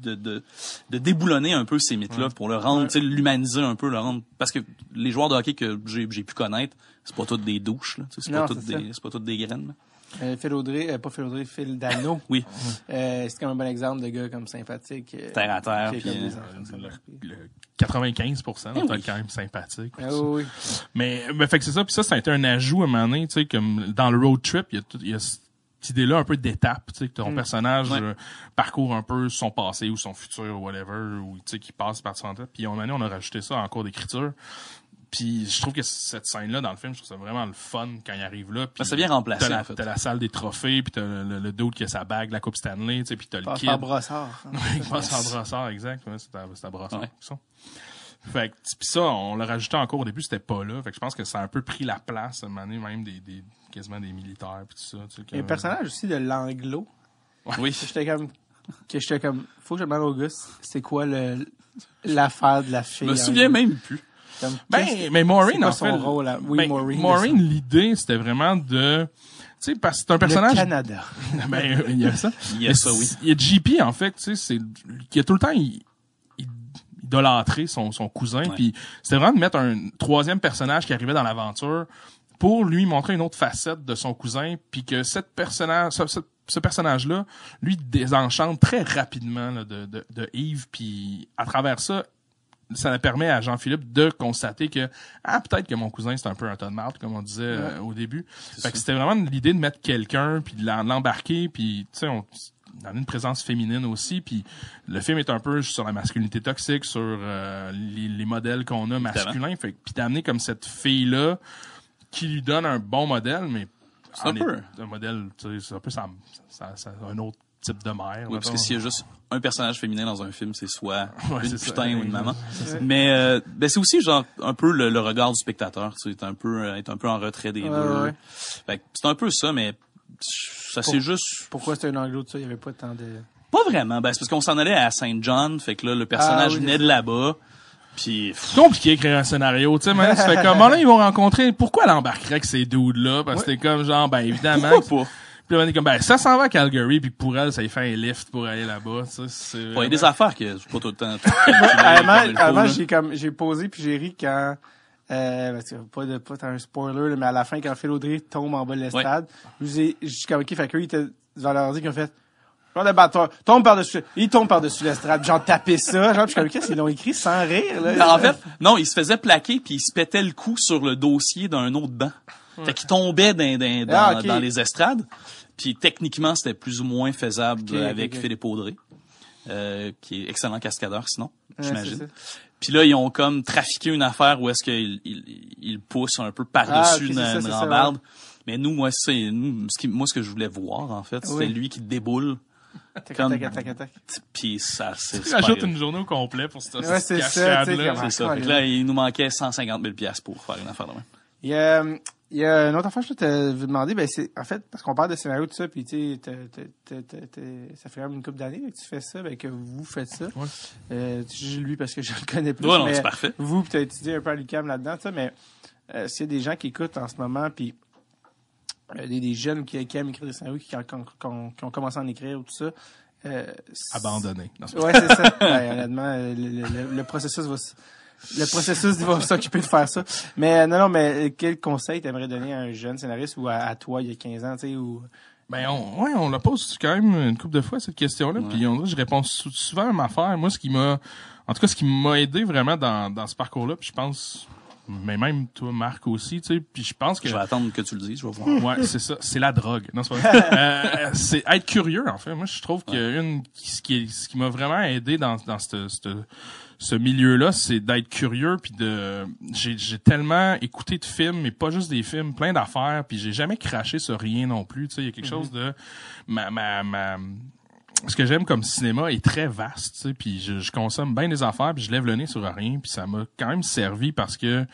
de de, de déboulonner un peu ces mythes-là pour le rendre, tu sais, l'humaniser un peu, le rendre parce que les joueurs de hockey que j'ai j'ai pu connaître, c'est pas toutes des douches là, tu sais, c'est pas toutes des c'est pas toutes des graines. là. Euh, Phil Audrey, euh, pas Phil Audrey, Phil Dano. Oui, Euh, c'est comme un bon exemple de gars comme sympathique. euh, terre à terre puis le, le 95% Eh oui. quand même sympathique. Ah oui. Mais, mais fait que c'est ça, puis ça, ça a été un ajout à un moment donné, tu sais, comme dans le road trip, il y a, tout- il y a cette idée-là un peu d'étape, tu sais, que ton Mm. personnage Ouais. euh, parcourt un peu son passé ou son futur ou whatever, ou tu sais, qui passe par son temps. Puis à un moment donné, on a rajouté ça en cours d'écriture. Puis je trouve que cette scène-là dans le film, je trouve ça vraiment le fun quand il arrive là. Puis ça vient remplacer, t'as la, en fait. t'as la salle des trophées, puis t'as le, le, le dude qui a sa bague, la coupe Stanley, tu sais, puis t'as le Passe kid. par brossard. hein. Il passe en brassard, exact. Ouais, c'est à, c'est à brassard, Ouais. ça. Fait que, pis ça, on l'a rajouté encore au début, c'était pas là. Fait que je pense que ça a un peu pris la place, à un moment donné, même des, des, quasiment des militaires pis tout ça. Tu sais, Il y a un personnage aussi de l'anglo. oui. que J'étais comme, que j'étais comme, faut que je demande au Gus, c'est quoi le, l'affaire de la Je fille. me souviens même plus. Comme, Ben, mais Maureen, en son fait. rôle? Oui, ben, Maureen, Maureen, l'idée, c'était vraiment de, tu sais, parce que c'est un le personnage. Canada. ben, il y a ça. Il y a ça, oui. Il y a JP, en fait, tu sais, c'est, qui a tout le temps, il, il idolâtré son, son cousin, Ouais. puis c'était vraiment de mettre un troisième personnage qui arrivait dans l'aventure pour lui montrer une autre facette de son cousin, puis que cette personnage, ce, ce- ce personnage-là, lui désenchante très rapidement là, de, de, de Yves, puis à travers ça, ça permet à Jean-Philippe de constater que ah peut-être que mon cousin c'est un peu un tas de marde comme on disait euh, au début. Fait que c'était vraiment l'idée de mettre quelqu'un puis de l'embarquer puis tu sais on on a une présence féminine aussi puis le film est un peu sur la masculinité toxique sur euh, les, les modèles qu'on a masculins fait puis d'amener comme cette fille là qui lui donne un bon modèle mais C'est un peu. un modèle tu sais c'est un peu ça, ça, ça- un autre type de mère Oui, parce que s'il y a juste un personnage féminin dans un film, c'est soit Ouais, une putain ou une maman. Mais euh, ben c'est aussi genre un peu le, le regard du spectateur, tu sais, un peu euh, être un peu en retrait des Ouais, deux. ouais. Fait que c'est un peu ça, mais ça c'est juste Pourquoi c'était un anglo de ça? Il y avait pas tant de... pas vraiment. Ben c'est parce qu'on s'en allait à Saint John, fait que là le personnage Ah, oui, venait de là-bas. Puis C'est compliqué d'écrire un scénario, tu sais, mais ça fait comme, là, ils vont rencontrer, pourquoi elle embarquerait avec ces dudes-là? Parce que c'était comme, genre, ben, évidemment. pourquoi pas? Puis là, on est comme, ben, ça s'en va à Calgary, puis pour elle, ça lui fait un lift pour aller là-bas, tu sais, c'est... Ouais, il y a des affaires que c'est pas tout le temps. tout avant, j'ai comme j'ai posé puis j'ai ri quand euh, parce que pas de pas un spoiler là, mais à la fin quand Phil Audrey tombe en bas de l'estrade, je vous ai- je suis comme ok fait que eux, ils étaient devant leur ordi qui ont fait genre le batteur tombe par dessus il tombe par dessus l'estrade genre taper ça genre puis je suis comme qu'est-ce qu'ils l'ont écrit sans rire là? En fait, non, il se faisait plaquer puis il se pétait le cou sur le dossier d'un autre banc. Fait qu'il tombait dans, dans, dans, Ah, dans les estrades. Puis techniquement, c'était plus ou moins faisable avec. Philippe Audrey, euh, qui est excellent cascadeur sinon, Ouais, j'imagine. Puis là, ils ont comme trafiqué une affaire où est-ce qu'ils ils, ils poussent un peu par-dessus Ah, une, rambarde. Mais nous, moi, c'est nous, ce qui, moi, ce que je voulais voir, en fait, c'était Oui. lui qui déboule. Tac, Comme- tac, tac, tac, tac. Puis ça, c'est Tu rajoutes une journée au complet pour cette, Ouais, cascade-là. C'est ça. Fait que là, il nous manquait 150 000 piastres pour faire une affaire de même. Il y a, il y a une autre affaire que je te vous demander, ben c'est en fait parce qu'on parle de scénario tout ça, puis tu ça fait quand même une couple d'années que tu fais ça, ben que vous faites ça. Ouais. Euh, lui parce que je le connais plus. Ouais, non, mais c'est parfait. Vous, puis t'as étudié un peu à l'UQAM là-dedans, ça, mais euh, s'il y a des gens qui écoutent en ce moment, puis euh, des, des jeunes qui, qui aiment écrire des scénarios, qui, qui, qui ont, commencé à en écrire ou tout ça. Euh, Abandonné. Non, c'est pas- Ouais, c'est ça. Ouais, honnêtement, euh, le, le- le processus va le processus va s'occuper de faire ça. Mais euh, non, non, mais euh, quel conseil t'aimerais donner à un jeune scénariste ou à, à toi il y a 15 ans, tu sais, ou? Ben, on, ouais, on la pose quand même une couple de fois, cette question-là. Puis on dirait que je réponds sou- souvent à ma affaire. Moi, ce qui m'a, en tout cas, ce qui m'a aidé vraiment dans, dans ce parcours-là, puis je pense, mais même toi, Marc aussi, tu sais, puis je pense que Je vais attendre que tu le dises, je vais voir. Ouais, c'est ça. C'est la drogue. Non, c'est pas. Euh, c'est être curieux, en fait. Moi, je trouve que une, ce qui, ce qui m'a vraiment aidé dans, dans ce, ce, ce milieu-là, c'est d'être curieux, puis de, j'ai, j'ai tellement écouté de films, mais pas juste des films, plein d'affaires, puis j'ai jamais craché sur rien non plus. Tu sais, il y a quelque chose de, ma, ma, ma, ce que j'aime comme cinéma est très vaste, puis je, consomme bien des affaires, puis je lève le nez sur rien, puis ça m'a quand même servi parce que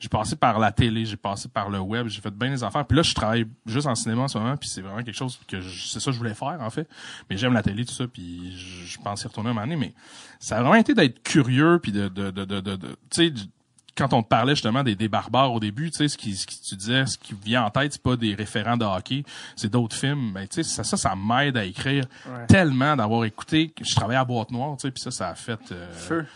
j'ai passé par la télé, j'ai passé par le web, j'ai fait bien des affaires, puis là je travaille juste en cinéma en ce moment, puis c'est vraiment quelque chose que c'est ça que je voulais faire en fait, mais j'aime la télé tout ça, puis je, je pense y retourner un moment mais ça a vraiment été d'être curieux, puis de de de de, de, tu sais quand on te parlait justement des, des barbares au début, tu sais, ce qui, ce qui tu disais, ce qui vient en tête, c'est pas des référents de hockey, c'est d'autres films. Ben, tu sais, ça, ça, ça m'aide à écrire Ouais. tellement d'avoir écouté. Je travaillais à boîte noire, tu sais, puis ça, ça a fait euh, feu.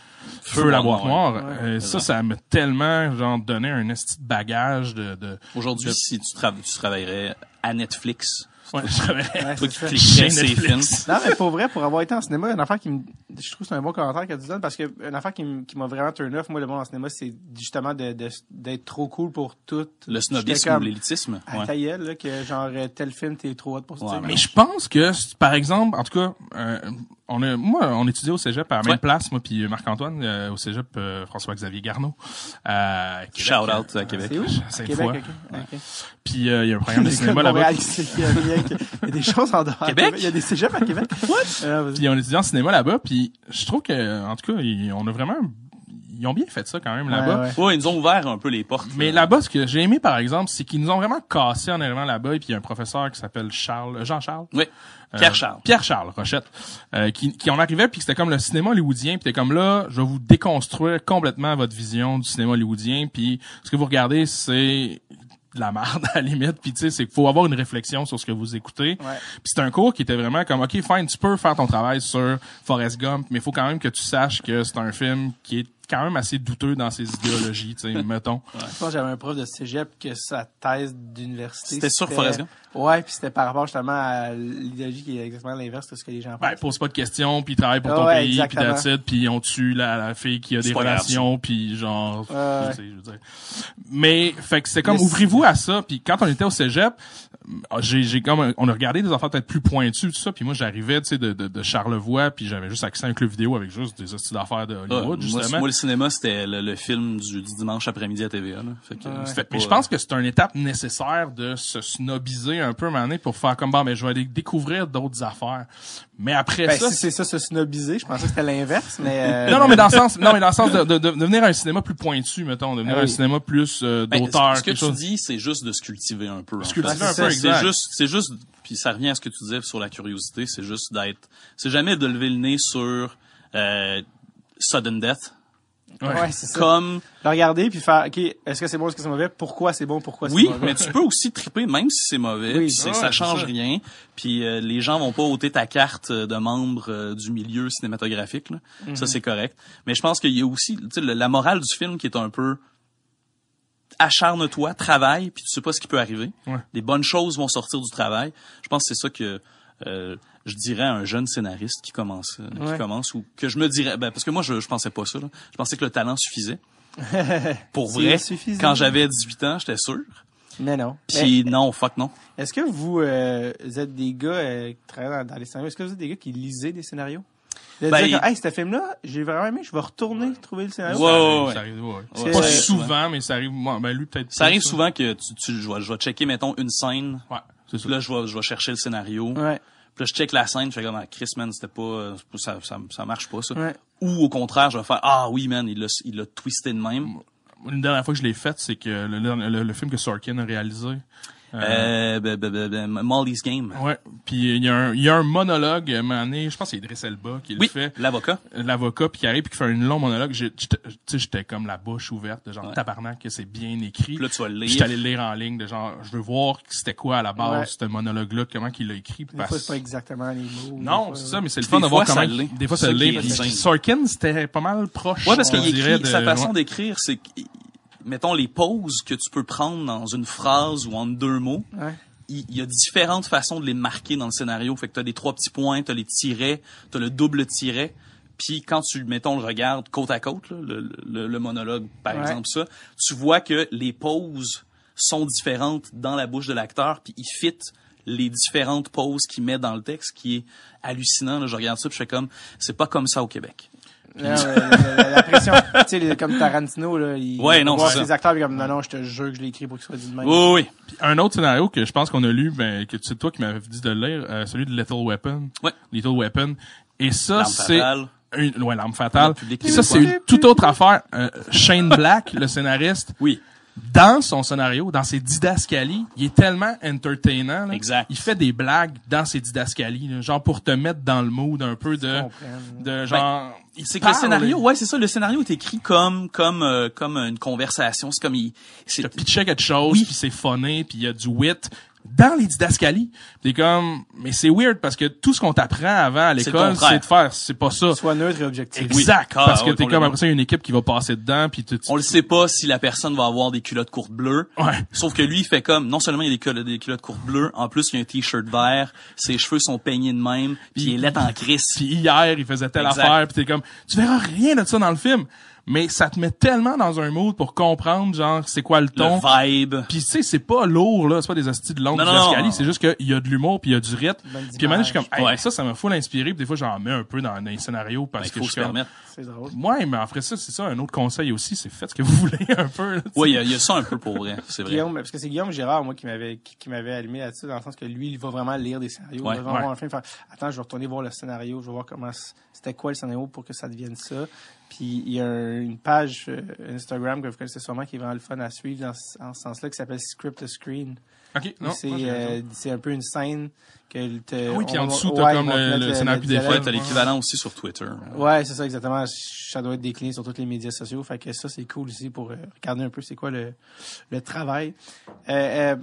feu la boîte ouais. noire. Ouais. Euh, ça, ça m'a tellement genre donné un esti de bagage de. de Aujourd'hui, de- si tu, tra- tu travaillerais à Netflix, ouais, Ouais. Netflix. Non, mais pour vrai, pour avoir été en cinéma, une affaire qui me, je trouve que c'est un bon commentaire que tu donnes parce que une affaire qui, m- qui m'a vraiment turn off, moi, le monde en cinéma, c'est justement de, de- d'être trop cool pour tout. Le snobisme comme, ou l'élitisme. À Ouais. ta gueule, là, que genre, euh, tel film, t'es trop hot pour ça. Ouais, mais Mais je pense que, par exemple, en tout cas, euh, on a, moi, on étudiait au cégep à la même Ouais. place, moi puis Marc-Antoine, euh, au cégep euh, François-Xavier Garneau. Euh, Québec. Shout out à Québec. c'est où? Sainte-Foy. Québec, ok. ok. Puis il y a un programme de cinéma là-bas. Que- il y a des choses en dehors. Québec? Il y a des cégeps à Québec. Euh, vas-y. Puis on étudiait en cinéma là-bas, puis je trouve que, en tout cas, ils- on a vraiment, ils ont bien fait ça quand même là-bas. Ouais, ouais. Ouais, ils nous ont ouvert un peu les portes. Mais là. là-bas, ce que j'ai aimé, par exemple, c'est qu'ils nous ont vraiment cassé en arrivant là-bas. Et puis il y a un professeur qui s'appelle Charles, euh, Jean-Charles. Oui. Euh, Pierre Charles. Pierre Charles Rochette, euh, qui, qui en arrivait puis que c'était comme le cinéma hollywoodien puis t'es comme là, je vais vous déconstruire complètement votre vision du cinéma hollywoodien puis ce que vous regardez c'est de la merde à la limite puis tu sais c'est qu'il faut avoir une réflexion sur ce que vous écoutez Ouais. puis c'est un cours qui était vraiment comme ok fine tu peux faire ton travail sur Forrest Gump mais il faut quand même que tu saches que c'est un film qui est quand même assez douteux dans ses idéologies, tu sais, mettons. Je pense que j'avais un prof de cégep que sa thèse d'université. C'était sur Forrest Gump? Ouais, puis c'était par rapport justement à l'idéologie qui est exactement l'inverse de ce que les gens Ben, pensent. pose pas de questions, puis travaille pour Ah ton ouais, pays, puis it, puis on tue la, la fille qui a des relations, puis genre, Ouais. tu sais, je veux dire. Mais, fait que c'est comme, ouvrez-vous à ça, puis quand on était au cégep, euh, j'ai, j'ai comme, on a regardé des affaires peut-être plus pointues, tout ça, puis moi j'arrivais, tu sais, de, de, de Charlevoix, puis j'avais juste accès à un club vidéo avec juste des hosties d'affaires de Ah, Hollywood, justement. moi, cinéma, c'était le, le film du, du dimanche après-midi à TVA. Là. Fait que, Ouais. c'était Mais je pense que c'est une étape nécessaire de se snobiser un peu à un moment donné pour faire comme bon, mais je vais aller découvrir d'autres affaires. Mais après Ben, ça, si c'est ça, se snobiser, je pensais que c'était l'inverse, mais... euh, non, non, mais dans le sens, non, mais dans le sens de, de, de devenir un cinéma plus pointu, mettons, devenir Ah oui. un cinéma plus euh, Ben, d'auteur, ce que tu chose. dis, c'est juste de se cultiver un peu. Se cultiver un c'est peu, C'est juste, c'est juste, puis ça revient à ce que tu disais sur la curiosité, c'est juste d'être, c'est jamais de lever le nez sur euh, sudden death, Ouais, c'est ça. comme Le regarder puis faire, OK, est-ce que c'est bon, est-ce que c'est mauvais? Pourquoi c'est bon, pourquoi c'est oui, mauvais? mais tu peux aussi triper même si c'est mauvais, Oui. puis c'est- Ouais, ça c'est change ça. rien, puis euh, les gens vont pas ôter ta carte euh, de membre euh, du milieu cinématographique, là. Mhm. ça c'est correct. Mais je pense qu'il y a aussi, tu sais, le- la morale du film qui est un peu acharne-toi, travaille, puis tu sais pas ce qui peut arriver. Ouais. Des bonnes choses vont sortir du travail. Je pense que c'est ça que euh, je dirais à un jeune scénariste qui commence, euh, Ouais. qui commence ou que je me dirais, ben, parce que moi je, je pensais pas ça. Là. Je pensais que le talent suffisait. Pour vrai, suffisant. quand j'avais 18 ans, j'étais sûr. Mais non. Mais Puis non, fuck non. Est-ce que vous, euh, vous êtes des gars euh, qui travaillent dans, dans les scénarios? Est-ce que vous êtes des gars qui lisaient des scénarios? De Ben, dire que, hey, ce film-là, j'ai vraiment aimé, je vais retourner trouver le scénario. Ouais, Ça ouais, arrive, ouais. ça arrive, ouais. C'est- Pas euh, souvent, mais ça arrive, moi, ben lui peut-être. Ça plus, arrive souvent que tu, tu je, vais, je vais checker, mettons, une scène. Ouais, c'est ça. Puis là, je vais, je vais chercher le scénario. Ouais. Puis là, je check la scène, je fais comme, ah, Chris, man, c'était pas, euh, ça, ça, ça marche pas, ça. Ouais. Ou au contraire, je vais faire, ah oui, man, il l'a, il l'a twisté de même. Une dernière fois que je l'ai faite, c'est que le, le, le film que Sorkin a réalisé. Euh, Euh, ben, ben, ben, ben, Molly's Game. Ouais. Puis il y a un, il y a un monologue, à un moment donné, je pense que c'est Idriss Elba qui le Oui, fait. l'avocat. l'avocat puis qui arrive puis qui fait un long monologue tu sais j'étais comme la bouche ouverte de genre Ouais. tabarnak que c'est bien écrit Puis là, tu vas le Puis j'étais lire. allé le lire en ligne de genre je veux voir c'était quoi à la base Ouais. ce monologue là comment qu'il l'a écrit Des parce- fois, c'est pas exactement les mots. non c'est ça mais c'est le fun de voir comment des fois ça insane. Sorkin c'était pas mal proche Ouais, parce qu'il écrit, de- sa façon ouais. d'écrire, c'est, que, mettons, les pauses que tu peux prendre dans une phrase ou en deux mots, Ouais. il il y a différentes façons de les marquer dans le scénario. Fait que t'as les trois petits points, t'as les tirets, t'as le double tiret. Puis quand tu, mettons, le regardes côte à côte, là, le, le- le monologue, par Ouais. exemple, ça, tu vois que les pauses sont différentes dans la bouche de l'acteur, puis il fit les différentes pauses qu'il met dans le texte, qui est hallucinant. Là. Je regarde ça, puis je fais comme, c'est pas comme ça au Québec. Non, mais la, pression, tu sais, les- comme Tarantino, là, il Ouais, non, voir ses acteurs, comme, non, non, je te jure que je l'ai écrit pour qu'il soit dit de même. Oui, oui. Puis un autre scénario que je pense qu'on a lu ben que c'est toi qui m'avais dit de le lire euh, celui de Little Weapon Ouais. Little Weapon et ça L'arme c'est fatale. une ouais l'arme fatale ça c'est une toute autre affaire Euh, Shane Black le scénariste Oui. Dans son scénario, dans ses didascalies, il est tellement entertainant. là. Exact. Il fait des blagues dans ses didascalies, là, genre pour te mettre dans le mood un peu de, de genre. il C'est que le scénario, ouais, c'est ça. Le scénario est écrit comme comme euh, comme une conversation. C'est comme il. C'est te pitchait quelque chose, Oui. puis c'est funné, puis il y a du wit dans les didascalies. T'es comme, mais c'est weird parce que tout ce qu'on t'apprend avant à l'école, c'est de faire, c'est pas ça. Soit neutre et objectif. Exact, Ah, parce que ouais, t'es comme après ça, il y a une équipe qui va passer dedans, puis tu, tu- on le sait pas si la personne va avoir des culottes courtes bleues. Ouais. Sauf que lui, il fait comme, non seulement il y a des culottes, des culottes courtes bleues, en plus, il y a un t-shirt vert, ses cheveux sont peignés de même, puis il est laid en crise. Puis hier, il faisait telle Exact. affaire, puis t'es comme, tu verras rien de ça dans le film. Mais ça te met tellement dans un mood pour comprendre, genre, c'est quoi le ton. Le vibe. Puis tu sais, c'est pas lourd, là. C'est pas des hosties de longue. C'est juste qu'il y a de l'humour, puis il y a du rythme. Puis donné, je suis comme, hey, Ouais. ça, ça m'a full inspiré. Puis des fois, j'en mets un peu dans, dans les scénarios parce Ben, que faut je suis comme... permettre. C'est drôle. Ouais, mais après ça, c'est ça. Un autre conseil aussi, c'est faites ce que vous voulez un peu. Oui, il y, a- il y a ça un peu pour vrai, c'est vrai. Guillaume, parce que c'est Guillaume Gérard, moi, qui m'avait, qui, qui m'avait allumé là-dessus, dans le sens que lui, il va vraiment lire des scénarios. Ouais, il va vraiment ouais. voir un film, faire, attends, je vais retourner voir le scénario, je vais voir comment, c'était quoi le scénario pour que ça devienne ça. Puis, il y a un- une page euh, Instagram que vous connaissez sûrement qui est vraiment le fun à suivre dans, ce- en ce sens-là, qui s'appelle Script to Screen. OK, non. c'est, euh, c'est un peu une scène que te, Ah oui, puis en dessous, ouais, t'as ils comme le- le scénario des. Ouais, t'as l'équivalent aussi sur Twitter. Ouais, c'est ça, exactement. Ça doit être décliné sur tous les médias sociaux. Fait que ça, c'est cool aussi pour euh, regarder un peu c'est quoi le, le travail. Euh,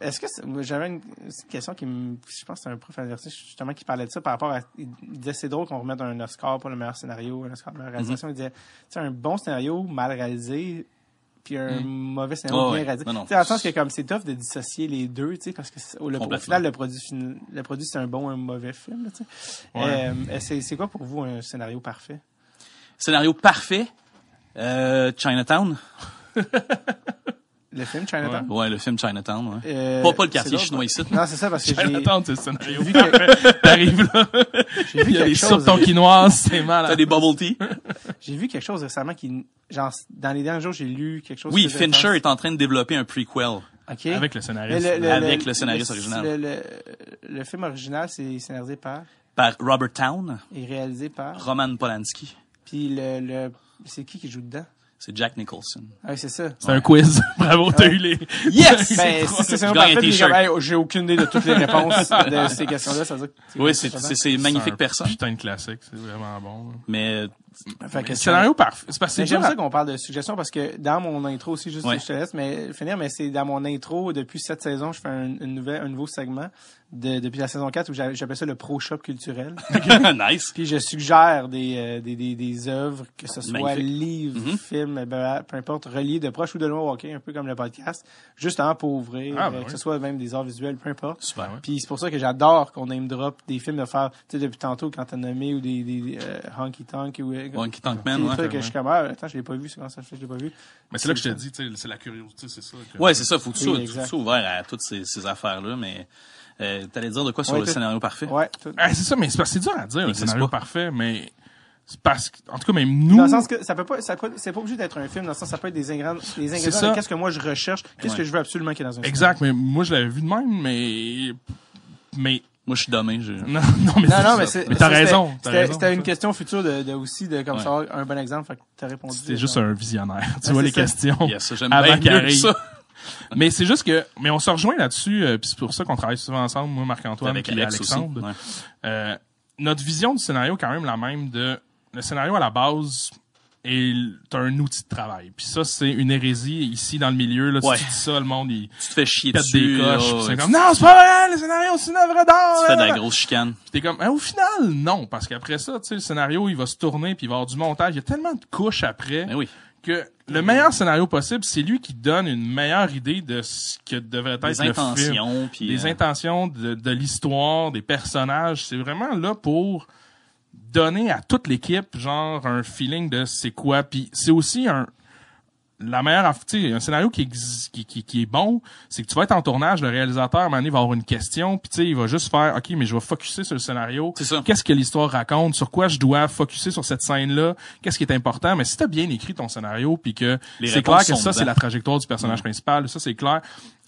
est-ce que c'est- moi, j'avais une, c'est une question qui me, je pense que c'est un prof à l'université justement qui parlait de ça par rapport à, il disait c'est drôle qu'on remette un Oscar pour le meilleur scénario, un Oscar de meilleure réalisation. Mm-hmm. Il disait, tu sais, un bon scénario mal réalisé, puis un mauvais scénario Ouais, bien Mm. ouais. réalisé. Tu sais, dans le sens que comme c'est tough de dissocier les deux, tu sais, parce que c'est- au, le, au final le produit le produit c'est un bon ou un mauvais film, tu sais. Ouais. Euh, c'est, c'est quoi pour vous un scénario parfait? Scénario parfait. Euh, Chinatown. Le film Chinatown? Ouais, le film Chinatown, ouais. Euh, Pas, pas le quartier chinois ici. Non, c'est ça parce que j'ai, Chinatown, c'est le scénario. j'ai vu, que- T'arrives là, j'ai vu il y a des chose. tonkinoises, c'est T'as mal. des bubble tea? J'ai vu quelque chose récemment qui, genre, dans les derniers jours, j'ai lu quelque chose. Oui, Fincher est en train de développer un prequel. OK. Avec le scénariste. Avec le scénariste original. Le, le, le film original, c'est scénarisé par? Par Robert Town, et réalisé par? Roman Polanski. Puis le, le c'est qui qui joue dedans? C'est Jack Nicholson. Ah oui, c'est ça. C'est un quiz. Bravo, t'as eu les... Yes! Ben, si c'est ça, parfait, hey, j'ai aucune idée de toutes les réponses de ces questions-là, ça veut dire que Oui, c'est, c'est, magnifique C'est un personne. Putain de classique, c'est vraiment bon. là. Mais, Fait que scénario parfait. C'est parce que j'aime ça qu'on parle de suggestions parce que dans mon intro aussi, juste Ouais. je te laisse mais finir, mais c'est dans mon intro depuis cette saison, je fais un, une nouvelle, un nouveau segment de, depuis la saison 4 où j'a- j'appelle ça le pro shop culturel. nice. Puis je suggère des, euh, des, des, des œuvres, que ce soit Magnifique. livres, Mhm. films, ben, peu importe, reliés de proche ou de loin, ok, un peu comme le podcast, justement pour ouvrir, Ah, ben euh, que oui. ce soit même des arts visuels, peu importe. Super. Puis c'est pour ça que j'adore qu'on name drop des films de faire, tu sais, depuis tantôt quand t'as nommé ou des, des euh, Honky Tonk ou euh, Honky Man, ouais. trucs que je suis comme, ah, attends, je l'ai pas vu, c'est comment ça fait, que je l'ai pas vu? Mais c'est là que je te dis, tu sais, c'est la curiosité, c'est ça. que- Ouais, c'est ça. Faut que tu sois, ouvert à toutes ces, ces affaires-là, mais, euh, t'allais dire de quoi sur Ouais, le scénario parfait? Ouais, tout- Ah, c'est ça, mais c'est c'est dur à dire, le scénario pas. parfait, mais c'est parce que, en tout cas, même nous, Dans le sens que ça peut pas, ça peut, c'est pas obligé d'être un film, dans le sens que ça peut être des ingrédients, des ingrédients qu'est-ce que moi je recherche, qu'est-ce Ouais. que je veux absolument qu'il y ait dans un film. exact, mais moi, je l'avais vu de même, mais, mais, Moi, je suis dommé. je- non, non, mais Non, mais t'as raison, t'as C'était, une question future de, de aussi de comme Ouais. savoir un bon exemple, fait que t'as répondu. C'était juste un visionnaire. Tu Ouais, vois les ça. questions. Yes, j'aime Avant bien qu'il mieux arrive. ça. Mais c'est juste que, mais on se rejoint là-dessus, euh, puis c'est pour ça qu'on travaille souvent ensemble, moi, Marc-Antoine, Alex Alexandre. Ouais. Euh, notre vision du scénario est quand même la même de le scénario à la base est t'as un outil de travail. Puis ça c'est une hérésie ici dans le milieu là, Ouais. si tu dis ça le monde il Tu te fais chier pète dessus. des coches, là, c'est comme non, c'est pas vrai, le scénario c'est une œuvre d'art. Tu fais de la là, là. grosse chicane. Puis t'es comme au final non parce qu'après ça, tu sais le scénario il va se tourner puis il va y avoir du montage, il y a tellement de couches après Mais oui. que le meilleur scénario possible, c'est lui qui donne une meilleure idée de ce que devrait être Des le film intentions, puis des euh, intentions de, de l'histoire, des personnages. C'est vraiment là pour donner à toute l'équipe genre un feeling de c'est quoi. Puis c'est aussi un la meilleure tu sais un scénario qui, exi- qui, qui, qui est bon c'est que tu vas être en tournage le réalisateur à un moment donné, va avoir une question puis tu sais il va juste faire ok mais je vais focuser sur le scénario. C'est ça. qu'est-ce que l'histoire raconte? Sur quoi je dois focuser sur cette scène là qu'est-ce qui est important? Mais si t'as bien écrit ton scénario puis que c'est clair que ça c'est la trajectoire du personnage principal ça c'est clair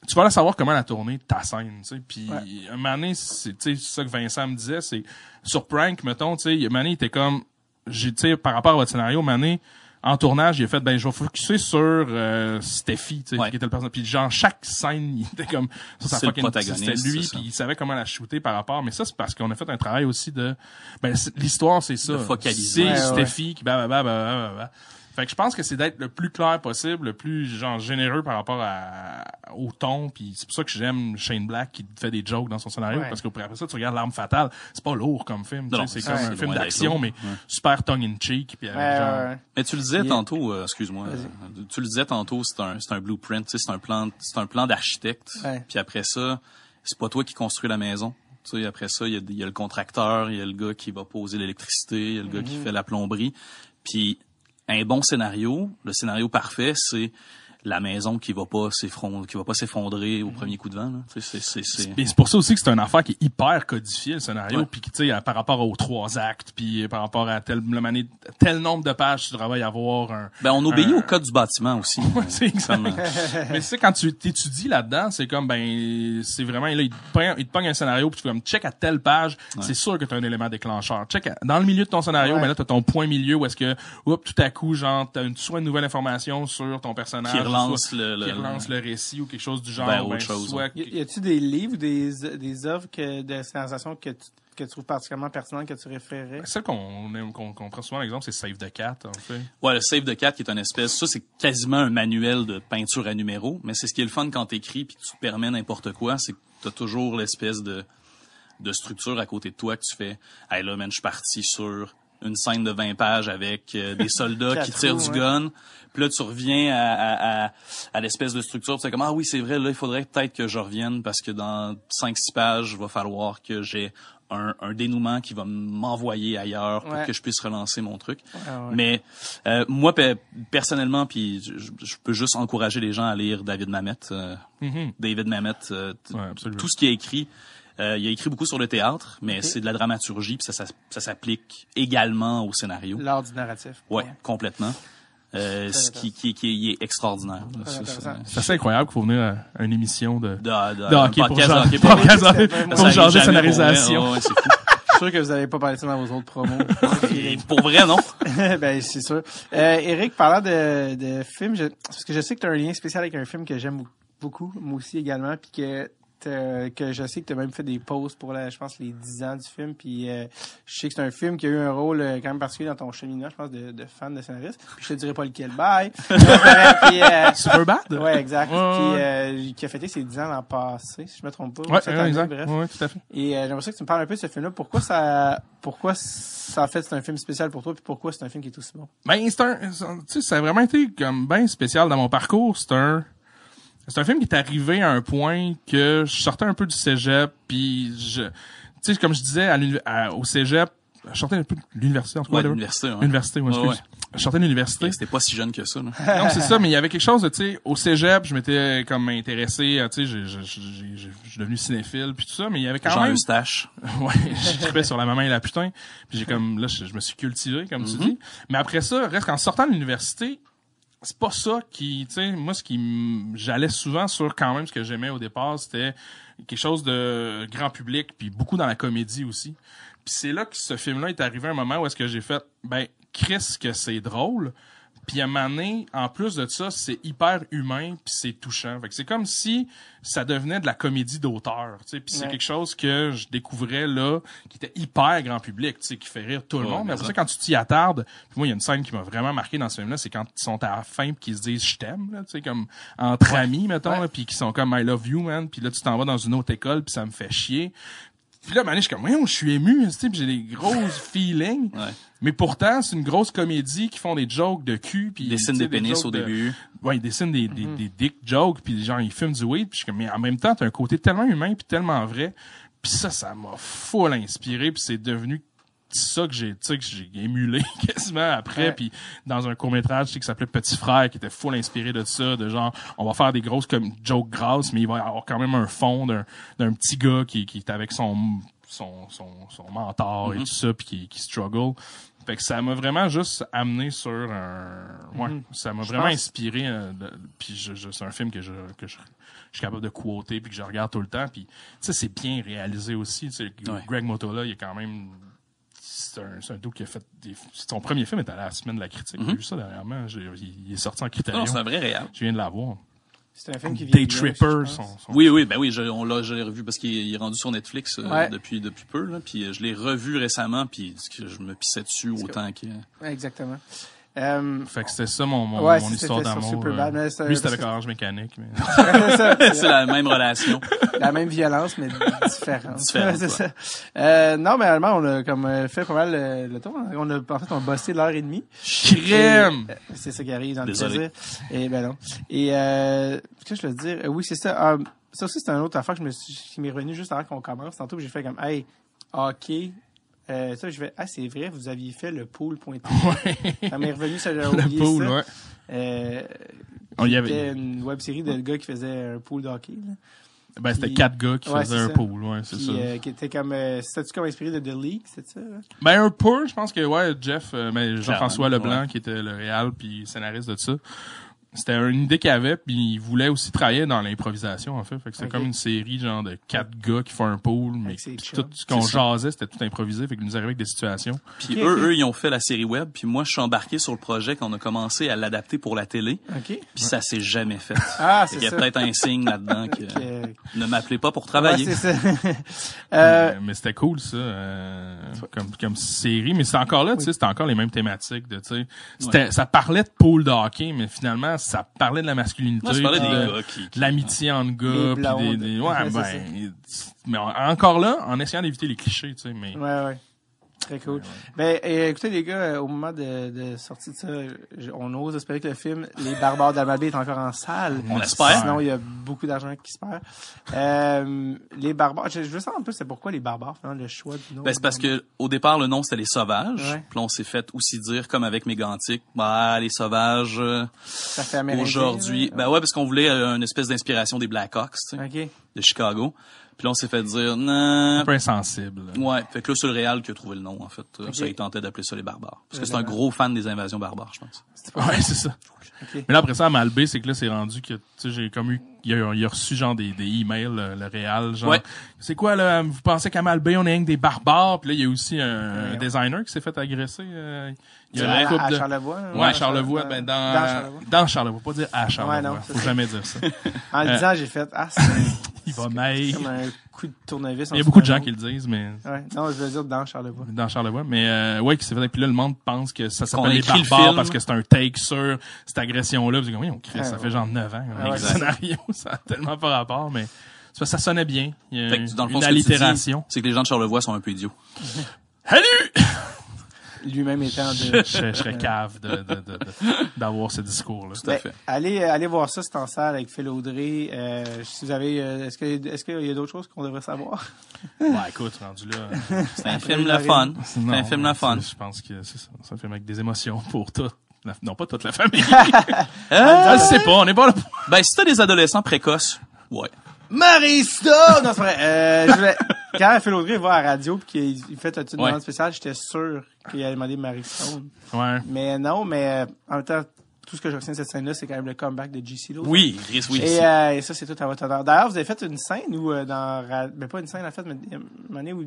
tu vas là savoir comment la tourner ta scène, tu sais. Puis Ouais. un moment donné, c'est tu sais c'est ça que Vincent me disait, c'est sur prank mettons, tu sais, il était comme j'ai tu sais par rapport à votre scénario, donné, en tournage, il a fait ben je vais focuser sur euh, Steffi, tu sais, Ouais. qui était le personnage. Puis genre chaque scène, il était comme ça protagoniste, c'était lui, ça. puis il savait comment la shooter par rapport. Mais ça c'est parce qu'on a fait un travail aussi de ben l'histoire c'est ça, De focaliser. c'est Ouais, ouais. Steffi qui bah bah bah bah bah, bah. Fait que je pense que c'est d'être le plus clair possible, le plus genre généreux par rapport à, au ton, puis c'est pour ça que j'aime Shane Black qui fait des jokes dans son scénario Ouais. parce qu'après ça tu regardes l'arme fatale, c'est pas lourd comme film, c'est comme un film d'action mais Ouais. super tongue in cheek puis Ouais, genre ouais, ouais. Mais tu le disais tantôt, euh, excuse-moi, euh, tu le disais tantôt, c'est un, c'est un blueprint, c'est un plan, c'est un plan d'architecte. Ouais. Puis après ça, c'est pas toi qui construis la maison. Tu sais, après ça, il y, a, il y a le contracteur, il y a le gars qui va poser l'électricité, il y a le gars qui Mhm. fait la plomberie. Puis un bon scénario, le scénario parfait, c'est la maison qui va pas s'effondrer, qui va pas s'effondrer au Mhm. premier coup de vent. Là. Tu sais, c'est, c'est, c'est... Et c'est pour ça aussi que c'est une affaire qui est hyper codifiée, le scénario, puis tu sais, par rapport aux trois actes, puis par rapport à tel, le mané- tel nombre de pages, tu devrais y avoir un... Ben, on obéit un- au code du bâtiment aussi. Ouais, c'est exact. Euh, Mais c'est quand tu t'étudies là-dedans, c'est comme ben c'est vraiment là il te pogne, il te pogne un scénario puis tu fais comme check à telle page, c'est sûr que tu as un élément déclencheur. Check à- dans le milieu de ton scénario, Ouais. ben là tu as ton point milieu où est-ce que oups, tout à coup genre tu as une soit une nouvelle information sur ton personnage qui relance soit- le, le- qui relance le récit ou quelque chose du genre Ben, ben, autre chose, soit Y, y a-tu des livres ou des, des œuvres que, de scénarisation que tu que tu trouves particulièrement pertinente, que tu référerais? Celle qu'on aime- qu'on qu'on prend souvent l'exemple, c'est Save the Cat, en fait. Ouais, le Save the Cat qui est une espèce, ça c'est quasiment un manuel de peinture à numéro, mais c'est ce qui est le fun quand t'écris puis que tu permets n'importe quoi, c'est que t'as toujours l'espèce de de structure à côté de toi que tu fais. Hey là, man, je suis parti sur une scène de 20 pages avec euh, des soldats qui tirent du ouais. gun. Puis là, tu reviens à, à, à, à l'espèce de structure. Tu sais comme, ah oui, c'est vrai, là, il faudrait peut-être que je revienne parce que dans 5-6 pages, il va falloir que j'ai un, un dénouement qui va m'envoyer ailleurs pour Ouais. que je puisse relancer mon truc. Ah ouais. Mais euh, moi, pe- personnellement, puis je, je peux juste encourager les gens à lire David Mamet. euh, Mhm. David Mamet, euh, Ouais, tout ce qu'il a écrit, euh, il a écrit beaucoup sur le théâtre, mais c'est de la dramaturgie, puis ça, ça, ça s'applique également au scénario. L'art du narratif. Ouais, complètement. Euh, ce qui, qui, qui est extraordinaire. c'est- assez incroyable qu'il faut venir à une émission de, de, de, de hockey un pour genre- hockey pour pour arrive changer de pour scénarisation. Ouais, ouais, c'est fou. Je suis sûr que vous n'avez pas parlé de ça dans vos autres promos. Et pour vrai, non? ben, c'est sûr. Euh, Eric, parlant de, de films, je, parce que je sais que tu as un lien spécial avec un film que j'aime beaucoup, moi aussi également, puis que t'as- que je sais que tu as même fait des posts pour, la, je pense, les 10 ans du film, puis euh, je sais que c'est un film qui a eu un rôle euh, quand même particulier dans ton cheminement, je pense, de, de fan de scénariste. Puis je te dirai pas lequel. Bye! puis, euh, Super bad? ouais, exact. Puis, euh, qui a fêté ses 10 ans l'an passé, si je me trompe pas. ou Ouais, cette ouais, année, exact. bref. Ouais, tout à fait. Et euh, j'aimerais ça que tu me parles un peu de ce film-là. Pourquoi ça, pourquoi ça en fait c'est un film spécial pour toi, puis pourquoi c'est un film qui est aussi bon? Ben, c'est un, c'est un- tu sais, ça a vraiment été comme bien spécial dans mon parcours. C'est un, c'est un film qui est arrivé à un point que je sortais un peu du cégep, puis je, tu sais, comme je disais à l'uni- à- au cégep, je sortais un peu de l'université, en tout cas. Ouais, l'université. Ouais. Université, ouais, Ouais, excuse. Je sortais de l'université. C'était pas si jeune que ça. Là. Non, c'est ça, mais il y avait quelque chose de, tu sais, au cégep, je m'étais comme intéressé, tu sais, je suis devenu cinéphile, puis tout ça, mais il y avait quand Jean même... Eustache. ouais, je tripais sur la maman et la putain. Puis j'ai comme là, je, je me suis cultivé, comme tu dis. Mais après ça, reste qu'en sortant de l'université, c'est pas ça qui, tu sais, moi ce qui, j'allais souvent sur quand même ce que j'aimais au départ, c'était quelque chose de grand public, puis beaucoup dans la comédie aussi. Puis c'est là que ce film-là est arrivé à un moment où est-ce que j'ai fait, ben, Chris, que c'est drôle. Puis à un moment donné, en plus de ça, c'est hyper humain puis c'est touchant. Fait que c'est comme si ça devenait de la comédie d'auteur, tu sais. Puis c'est Ouais. quelque chose que je découvrais là, qui était hyper grand public, tu sais, qui fait rire tout le Ouais, monde. Mais après ça. ça, quand tu t'y attardes, puis moi, il y a une scène qui m'a vraiment marqué dans ce film-là, c'est quand ils sont à la fin puis qu'ils se disent « je t'aime », tu sais, comme entre amis, mettons, puis qui sont comme « I love you, man », puis là, tu t'en vas dans une autre école puis ça me fait chier. Puis là, mané, je suis comme, voyons, je suis ému, tu sais, puis j'ai des grosses feelings. Ouais. Mais pourtant, c'est une grosse comédie qui font des jokes de cul. Puis, Il dessine tu sais, des pénis au de- début. Ouais, il dessine des, des, des dick jokes, puis genre, il fume du weed. Puis je suis comme, mais en même temps, t'as un côté tellement humain puis tellement vrai. Puis ça, ça m'a full inspiré. Puis c'est devenu ça que j'ai, que j'ai émulé quasiment après. Puis dans un court-métrage, tu sais, qui s'appelait Petit Frère, qui était full inspiré de ça, de genre, on va faire des grosses comme jokes grasses, mais il va y avoir quand même un fond d'un, d'un petit gars qui, qui est avec son, son, son, son mentor et tout ça, puis qui, qui struggle. Fait que ça m'a vraiment juste amené sur un, ouais, ça m'a vraiment pense- inspiré. euh, de- puis je, je- c'est un film que je que je, je suis capable de quoter puis que je regarde tout le temps. Puis tu sais, c'est bien réalisé aussi. Ouais. Greg Motola, il est quand même c'est un, c'est un dude qui a fait des, son premier film était à la semaine de la critique. J'ai vu ça dernièrement. Il, il est sorti en critérium. Non, c'est un vrai réel. Je viens de la voir. C'est un film qui vient Day Tripper, son, son- Oui, oui, ben oui, je, on l'a, je l'ai revu parce qu'il est, est rendu sur Netflix euh, Ouais. depuis depuis peu là, puis euh, je l'ai revu récemment, puis que je me pissais dessus autant que. Ouais, exactement. Euh, Fait que c'était ça mon, mon, Ouais, mon histoire d'amour. Euh. Lui, c'était avec Orange Mécanique. Mais... c'est la même relation. la même violence, mais différente. Différente, c'est ouais. ça. Euh, non, mais allemand, on a comme euh, fait pas mal le, le tour. On a, en fait, on a bossé l'heure et demie. Crème! Et, euh, C'est ça qui arrive dans Désolé. le plaisir. Et ben non. Et euh, qu'est-ce que je veux dire? Euh, oui, c'est ça. Euh, ça aussi, c'est une autre affaire que je me suis, qui m'est revenu juste avant qu'on commence. Tantôt, j'ai fait comme, hey, ok. Euh, ça, je vais, ah, c'est vrai, vous aviez fait le pool.tv. Ouais. Ça m'est revenu, ça, j'avais Le oublié pool, ça. ouais. Euh, On y C'était avait, une web série de gars qui faisait un pool de hockey. Là. ben, c'était quatre gars qui Ouais, faisaient un ça. pool, ouais, c'est Puis, ça. euh, qui était comme, euh, c'était-tu comme inspiré de The League, c'est ça? Ben, un peu, je pense que, ouais, Jeff, euh, ben, Jean-François Leblanc, ouais. qui était le réal puis scénariste de ça. C'était une idée qu'il avait, puis il voulait aussi travailler dans l'improvisation, en fait. Fait que c'est comme une série, genre, de quatre gars qui font un pool, mais tout ce qu'on jasait, c'était tout improvisé, fait qu'il nous arrivait avec des situations. Puis eux, eux, ils ont fait la série web. Puis moi, je suis embarqué sur le projet qu'on a commencé à l'adapter pour la télé. OK. Puis ça s'est jamais fait. Ah, Fait c'est qu'il y a peut-être un signe là-dedans que Que- ne m'appelez pas pour travailler. Ouais, ça. euh, mais mais c'était cool, ça, euh, comme, comme série. Mais c'est encore là, tu sais, c'était encore les mêmes thématiques, de, tu sais. C'était, ça parlait de pool de hockey, mais finalement, ça parlait de la masculinité. Moi, je parlais des de- gars qui... de l'amitié entre gars, puis des, des- Ouais, ben, mais en- encore là, en essayant d'éviter les clichés, tu sais, mais Ouais, ouais. Très cool. Ben, et, écoutez, les gars, euh, au moment de, de sortie de ça, je- on ose espérer que le film Les Barbares d'Almabé est encore en salle. On l'espère. Sinon, il y a beaucoup d'argent qui se perd. Euh, les Barbares, je, je veux savoir un peu, c'est pourquoi les Barbares, finalement, le choix du nom? Ben, c'est parce que au départ le nom c'était les sauvages. Ouais. Puis on s'est fait aussi dire comme avec Mégantic, bah les sauvages euh, Ça fait aujourd'hui. là. Ben ouais parce qu'on voulait euh, une espèce d'inspiration des Blackhawks, tu sais, OK. de Chicago. Puis là on s'est fait dire non. un peu insensible. Ouais, fait que là c'est le Real qui a trouvé le nom en fait. Ça il tentait d'appeler ça les barbares parce que c'est un gros fan des invasions barbares, je pense. Ouais, c'est ça. Mais là, après ça, à Malbé, c'est que là, c'est rendu que, tu sais, j'ai comme eu, il a, il a reçu genre des, des emails, le, le Réal, genre, Ouais. c'est quoi, là, vous pensez qu'à Malbé, on est rien que des barbares? Puis là, il y a aussi un, Ouais. designer qui s'est fait agresser, euh, il y a à, à de... Charlevoix. Ouais, à Charlevoix, ben, dans, dans Charlevoix. dans Charlevoix, pas dire à Charlevoix. Ouais, non, Faut jamais dire ça. En le Euh, disant, j'ai fait, ah, c'est Il va mail. Comme un coup de tournevis. Il y a beaucoup de gens qui le disent, mais Ouais, non, je veux dire dans Charlevoix. dans Charlevoix, mais euh, ouais, qui s'est fait. Puis là, le monde pense que ça s'appelle les barbares parce que c'est un take sur cette agression-là. Puis comme, oui, on crie, Ouais, ça ouais. fait genre 9 ans, Ah ouais, exact. scénario, ça a tellement pas rapport, mais que ça sonnait bien. Il y a Fait que dans le fond une ce que dis, allitération. c'est que les gens de Charlevoix sont un peu idiots. Salut! Lui-même étant de. je, je serais cave de, de, de- de- d'avoir ce discours-là. Tout à Ben, fait. allez, allez voir ça, c'est en salle avec Phil Audrey. Euh, si vous avez, euh, est-ce que, est-ce qu'il y a d'autres choses qu'on devrait savoir? Ouais, écoute, rendu là. C'est un film la le fun. c'est- un film le fun. Je pense que c'est ça. C'est un film avec des émotions pour tout. la- non, pas toute la famille. Euh, je sais pas, on est pas là pour... ben si t'as des adolescents précoces, ouais. Marista! non, c'est vrai. Euh, je voulais- Quand Phil Audrey va à la radio pis qu'il il fait une Ouais. demande spéciale, j'étais sûr qu'il allait demander Marie Stone. Ouais. Mais non, mais euh, en même temps, tout ce que je retiens de cette scène-là, c'est quand même le comeback de GC Lo. Oui, Chris, oui. Et, euh, et ça, c'est tout à votre honneur. D'ailleurs, vous avez fait une scène où, euh, dans, ben pas une scène, en fait, mais une année où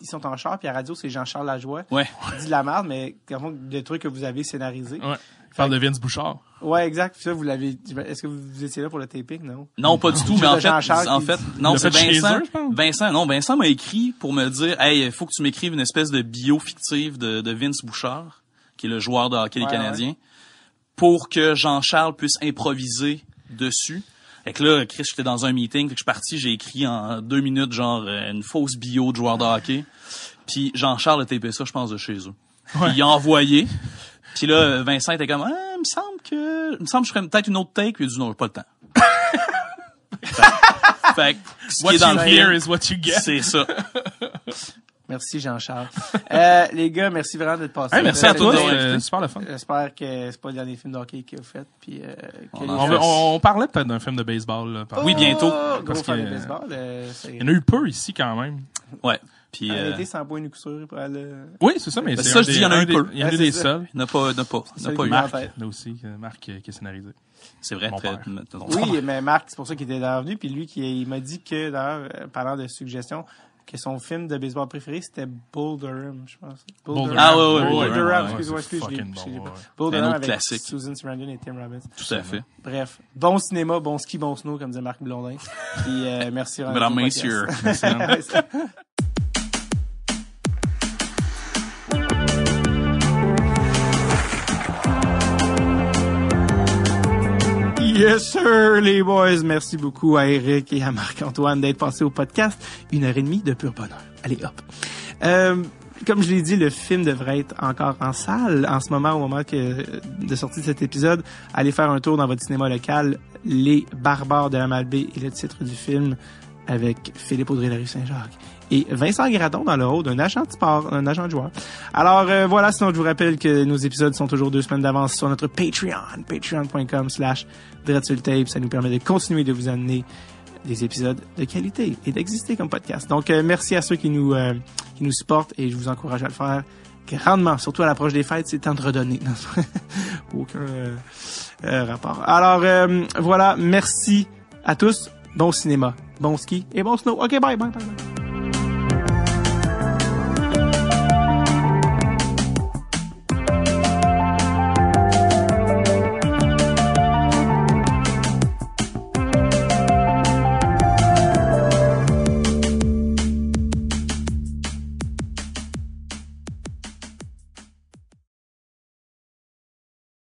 ils sont en char, puis à la radio, c'est Jean-Charles Lajoie. Ouais. Il dit de la merde, mais vraiment, des trucs que vous avez scénarisés. Ouais. Il parle de Vince Bouchard. Ouais, exact. Puis ça, vous l'avez, est-ce que vous étiez là pour le taping, non? Non, pas du tout, mais en fait, Jean-Charles en qui- fait, non, c'est Vincent. Vincent, non, Vincent m'a écrit pour me dire, hey, il faut que tu m'écrives une espèce de bio fictive de, de Vince Bouchard, qui est le joueur de hockey Ouais, des Canadiens, pour que Jean-Charles puisse improviser dessus. Fait que là, Chris, j'étais dans un meeting, fait que je suis parti, j'ai écrit en deux minutes, genre, euh, une fausse bio de joueur de hockey. Puis Jean-Charles a tapé ça, je pense, de chez eux. Puis il a envoyé. Puis là, Vincent était comme, ah, il me semble que, il me semble que je ferais peut-être une autre take. Puis il a dit, non, j'ai pas le temps. fait, fait que, ce qui est dans you le hear is what you get. c'est ça. Merci, Jean-Charles. euh, les gars, merci vraiment d'être passés. Hey, merci Vous à invités. super le fun. J'espère que c'est pas le dernier film de hockey qu'il a fait. Puis, euh, que On les en On, parlait peut-être d'un film de baseball. Là, par- Oui, bientôt. Oh, Parce que- de baseball. euh, Il y en a eu peu ici quand même. Ouais. Puis, Un euh, été sans point ni coup sûr pour aller. Oui, c'est ça, mais Ben, c'est ça, un je dis, il y en a un eu des- peu. Il y en a eu des seuls. n'a pas, n'a pas, n'a pas eu. m'a- Marc, là aussi, Marc qui a scénarisé. C'est vrai, Mon très, Oui, mais Marc, c'est pour ça qu'il était venu. Puis lui, qui, il m'a dit que, d'ailleurs, parlant de suggestions, que son film de baseball préféré, c'était Bull Durham, je pense. Durham. Ah, ouais, ouais, Bull Bull Durham, Durham, ouais, excuse-moi, c'est excuse, je l'ai- fucking je l'ai bon, pas. ouais. Bull Un Durham autre avec classique. Susan Sarandon et Tim Robbins. Tout à fait. Bref, bon cinéma, bon ski, bon snow, comme disait Marc Blondin. Puis euh, merci. Mesdames, messieurs. Yes, sir, les boys. Merci beaucoup à Eric et à Marc-Antoine d'être passés au podcast. Une heure et demie de pur bonheur. Allez, hop. Euh, comme je l'ai dit, le film devrait être encore en salle en ce moment, au moment de sortie de cet épisode. Allez faire un tour dans votre cinéma local. Les Barbares de la Malbaie est le titre du film avec Philippe Audrey de la rue Saint-Jacques et Vincent Gradon dans le rôle d'un agent de sport, un agent de joueur. Alors euh, voilà, sinon je vous rappelle que nos épisodes sont toujours deux semaines d'avance sur notre Patreon, patreon.com slash Tape. Ça nous permet de continuer de vous amener des épisodes de qualité et d'exister comme podcast. Donc euh, merci à ceux qui nous euh, qui nous supportent et je vous encourage à le faire grandement, surtout à l'approche des fêtes, c'est temps de redonner. Aucun. euh, euh, rapport. Alors euh, voilà, merci à tous. Bon cinéma, bon ski et bon snow. Ok, bye, bye, bye. bye.